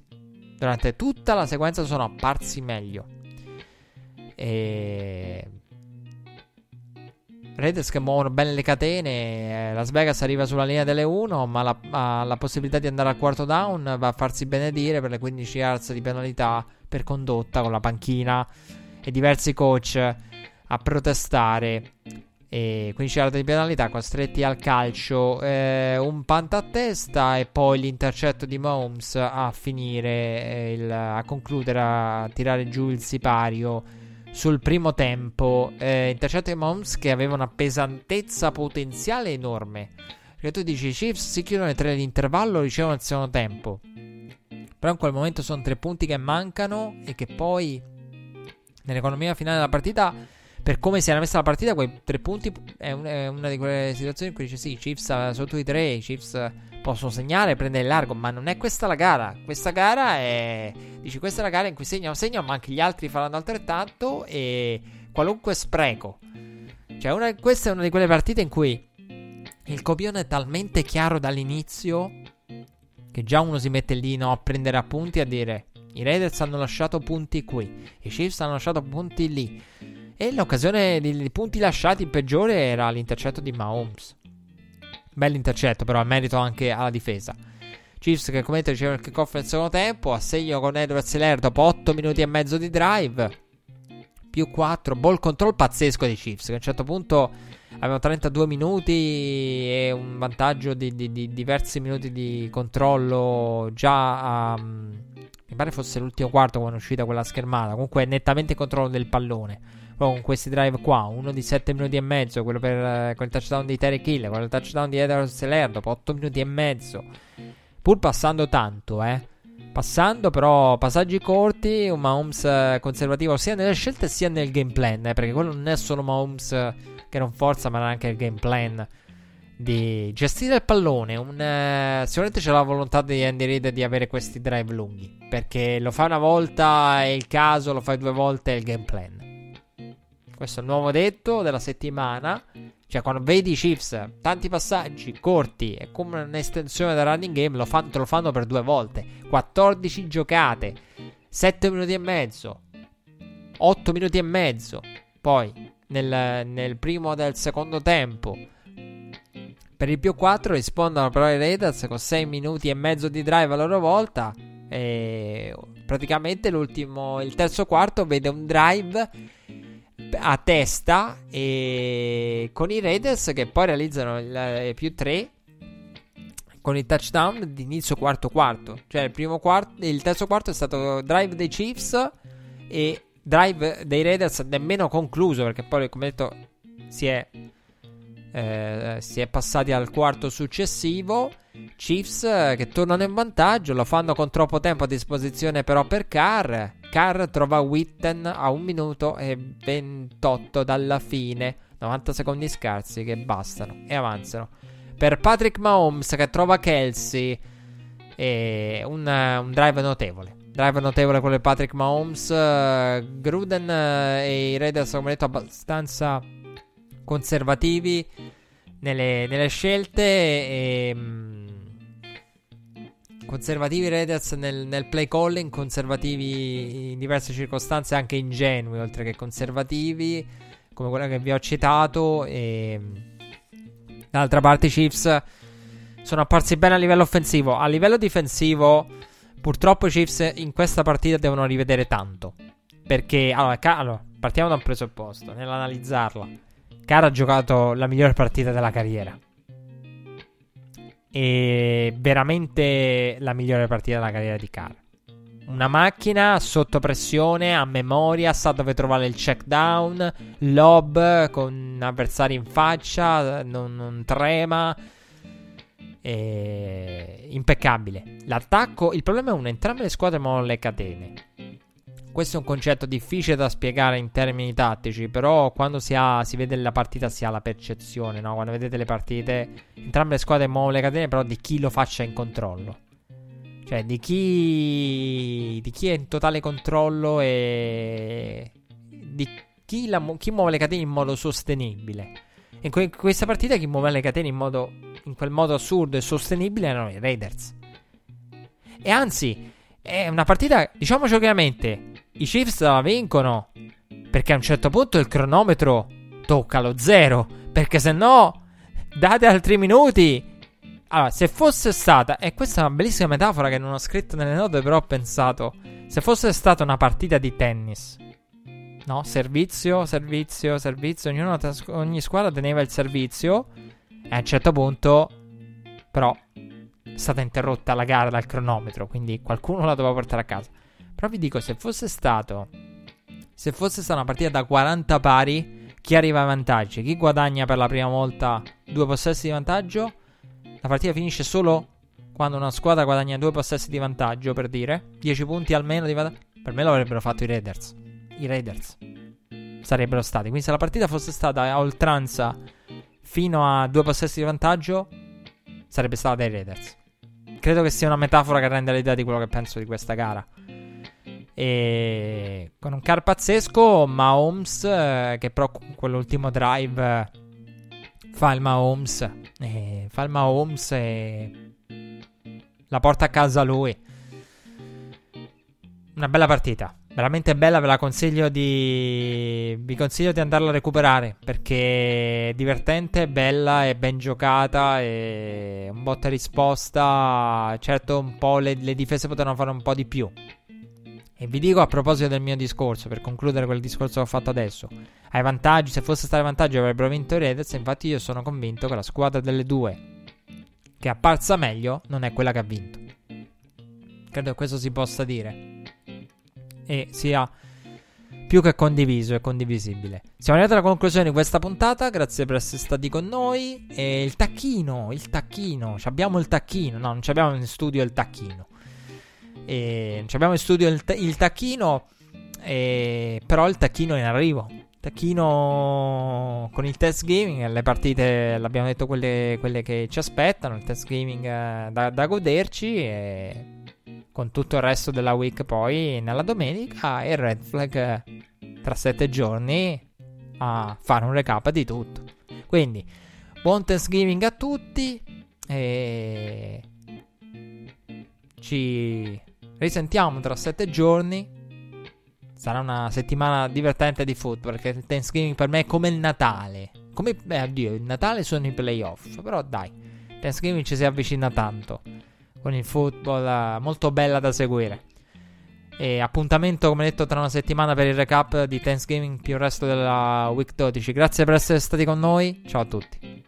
Durante tutta la sequenza sono apparsi meglio. E Raiders che muovono bene le catene. Eh, Las Vegas arriva sulla linea delle 1, ma la, ha la possibilità di andare al quarto down. Va a farsi benedire per le 15 yards di penalità per condotta con la panchina e diversi coach a protestare. E 15 yards di penalità costretti al calcio. Eh, un panta a testa e poi l'intercetto di Mahomes a finire, eh, il, a concludere, a tirare giù il sipario sul primo tempo. Eh, intercetto di Mahomes che aveva una pesantezza potenziale enorme. Perché tu dici, Chiefs si chiudono le tre all'intervallo, ricevono il secondo tempo. Però in quel momento sono tre punti che mancano e che poi nell'economia finale della partita per come si era messa la partita, quei tre punti è, un, è, una di quelle situazioni in cui dice sì, i Chiefs sotto i tre, i Chiefs possono segnare, prendere il largo, ma non è questa la gara. Questa gara è... Dici, questa è la gara in cui segnano, segnano, ma anche gli altri faranno altrettanto e qualunque spreco. Cioè, una, questa è una di quelle partite in cui il copione è talmente chiaro dall'inizio che già uno si mette lì no, a prendere appunti a dire i Raiders hanno lasciato punti qui, i Chiefs hanno lasciato punti lì. E l'occasione di punti lasciati peggiore era l'intercetto di Mahomes. Bell'intercetto, però, merito anche alla difesa. Chiefs che come riceve il kickoff nel secondo tempo, assegno con Edwards Hilaire dopo 8 minuti e mezzo di drive. Più 4, ball control pazzesco dei Chiefs, che a un certo punto avevano 32 minuti e un vantaggio di, di, di diversi minuti di controllo già a... mi pare fosse l'ultimo quarto quando è uscita quella schermata. Comunque nettamente in controllo del pallone con questi drive qua, uno di 7 minuti e mezzo, quello per eh, con il touchdown di Terry Kill, con il touchdown di Edward Seller dopo 8 minuti e mezzo, pur passando tanto, eh. Passando però passaggi corti, un Mahomes eh, conservativo sia nelle scelte sia nel game plan, eh, perché quello non è solo Mahomes eh, che non forza, ma anche il game plan di gestire il pallone. Un, eh, sicuramente c'è la volontà di Andy Reid di avere questi drive lunghi. Perché lo fa una volta è il caso, lo fai due volte è il game plan. Questo è il nuovo detto della settimana. Cioè, quando vedi i Chiefs, tanti passaggi corti e come un'estensione del running game, lo fanno, te lo fanno per due volte. 14 giocate, 7 minuti e mezzo, 8 minuti e mezzo. Poi nel, nel primo del secondo tempo. Per il più 4 rispondono però i Raiders con 6 minuti e mezzo di drive a loro volta. E praticamente l'ultimo, il terzo quarto vede un drive a testa e con i Raiders che poi realizzano il più 3 con il touchdown di inizio quarto quarto. Cioè il primo quarto, il terzo quarto è stato drive dei Chiefs e drive dei Raiders nemmeno concluso perché poi come detto si è, eh, si è passati al quarto successivo. Chiefs eh, che tornano in vantaggio, lo fanno con troppo tempo a disposizione però per Carr. Carr trova Witten a 1 minuto e 28 dalla fine. 90 secondi scarsi che bastano e avanzano. Per Patrick Mahomes che trova Kelsey. E un, un drive notevole. Drive notevole quello di Patrick Mahomes. Uh, Gruden e i Raiders, come detto, abbastanza conservativi nelle, nelle scelte. E, um, conservativi Raiders nel, nel, play calling, conservativi in diverse circostanze, anche ingenui, oltre che conservativi, come quella che vi ho citato. E dall'altra parte, i Chiefs sono apparsi bene a livello offensivo. A livello difensivo, purtroppo, i Chiefs in questa partita devono rivedere tanto. Perché, allora, ca- allora partiamo da un presupposto nell'analizzarla. Cara ha giocato la migliore partita della carriera e veramente la migliore partita della carriera di Carr. Una macchina sotto pressione, a memoria, sa dove trovare il check down, lob con avversari in faccia, non, non trema. E... Impeccabile. L'attacco, il problema è uno, entrambe le squadre muovono le catene. Questo è un concetto difficile da spiegare in termini tattici, però quando si, ha, si vede la partita si ha la percezione, no? Quando vedete le partite, entrambe le squadre muovono le catene, però di chi lo faccia in controllo. Cioè, di chi, di chi è in totale controllo e di chi, la, chi muove le catene in modo sostenibile. In que- questa partita chi muove le catene in, modo, in quel modo assurdo e sostenibile erano i Raiders. E anzi, è una partita, diciamoci chiaramente, i Chiefs la vincono perché a un certo punto il cronometro tocca lo zero. Perché se no, date altri minuti. Allora, se fosse stata, e questa è una bellissima metafora che non ho scritto nelle note, però ho pensato, se fosse stata una partita di tennis, no? Servizio, servizio, servizio, ognuno, ogni squadra teneva il servizio, e a un certo punto, però, è stata interrotta la gara dal cronometro, quindi qualcuno la doveva portare a casa. Però vi dico, se fosse stato. Se fosse stata una partita da 40 pari, chi arriva ai vantaggi? Chi guadagna per la prima volta due possessi di vantaggio? La partita finisce solo quando una squadra guadagna due possessi di vantaggio, per dire. 10 punti almeno di vantaggio. Per me lo avrebbero fatto i Raiders. I Raiders sarebbero stati. Quindi se la partita fosse stata a oltranza fino a due possessi di vantaggio, sarebbe stata dei Raiders. Credo che sia una metafora che rende l'idea di quello che penso di questa gara. E con un car pazzesco, Mahomes, eh, che però con quell'ultimo drive eh, fa il Mahomes, eh, fa il Mahomes e la porta a casa lui. Una bella partita, veramente bella, ve la consiglio di... vi consiglio di andarla a recuperare perché è divertente, bella e ben giocata e un botta e risposta. Certo un po' le, le difese potevano fare un po' di più. E vi dico a proposito del mio discorso, per concludere quel discorso che ho fatto adesso, ai vantaggi, se fosse stato ai vantaggi avrebbero vinto i Raiders, infatti io sono convinto che la squadra delle due che è apparsa meglio non è quella che ha vinto. Credo che questo si possa dire. E sia più che condiviso e condivisibile. Siamo arrivati alla conclusione di questa puntata. Grazie per essere stati con noi. E il tacchino, il tacchino. Abbiamo il tacchino. No, non abbiamo in studio il tacchino. E abbiamo in studio il, il tacchino, e, però il tacchino è in arrivo. Tacchino con il test gaming, le partite, l'abbiamo detto, quelle, quelle che ci aspettano, il test gaming eh, da, da goderci e con tutto il resto della week poi nella domenica e red flag tra sette giorni a fare un recap di tutto. Quindi, buon Thanksgiving a tutti e ci risentiamo tra sette giorni. sarà una settimana divertente di football. Perché il Thanksgiving per me è come il Natale. Come, beh, oddio, il Natale sono i playoff. Però dai, Thanksgiving ci si avvicina tanto. Con il football uh, molto bella da seguire. E appuntamento, come detto, tra una settimana per il recap di Thanksgiving più il resto della week 12. Grazie per essere stati con noi. Ciao a tutti.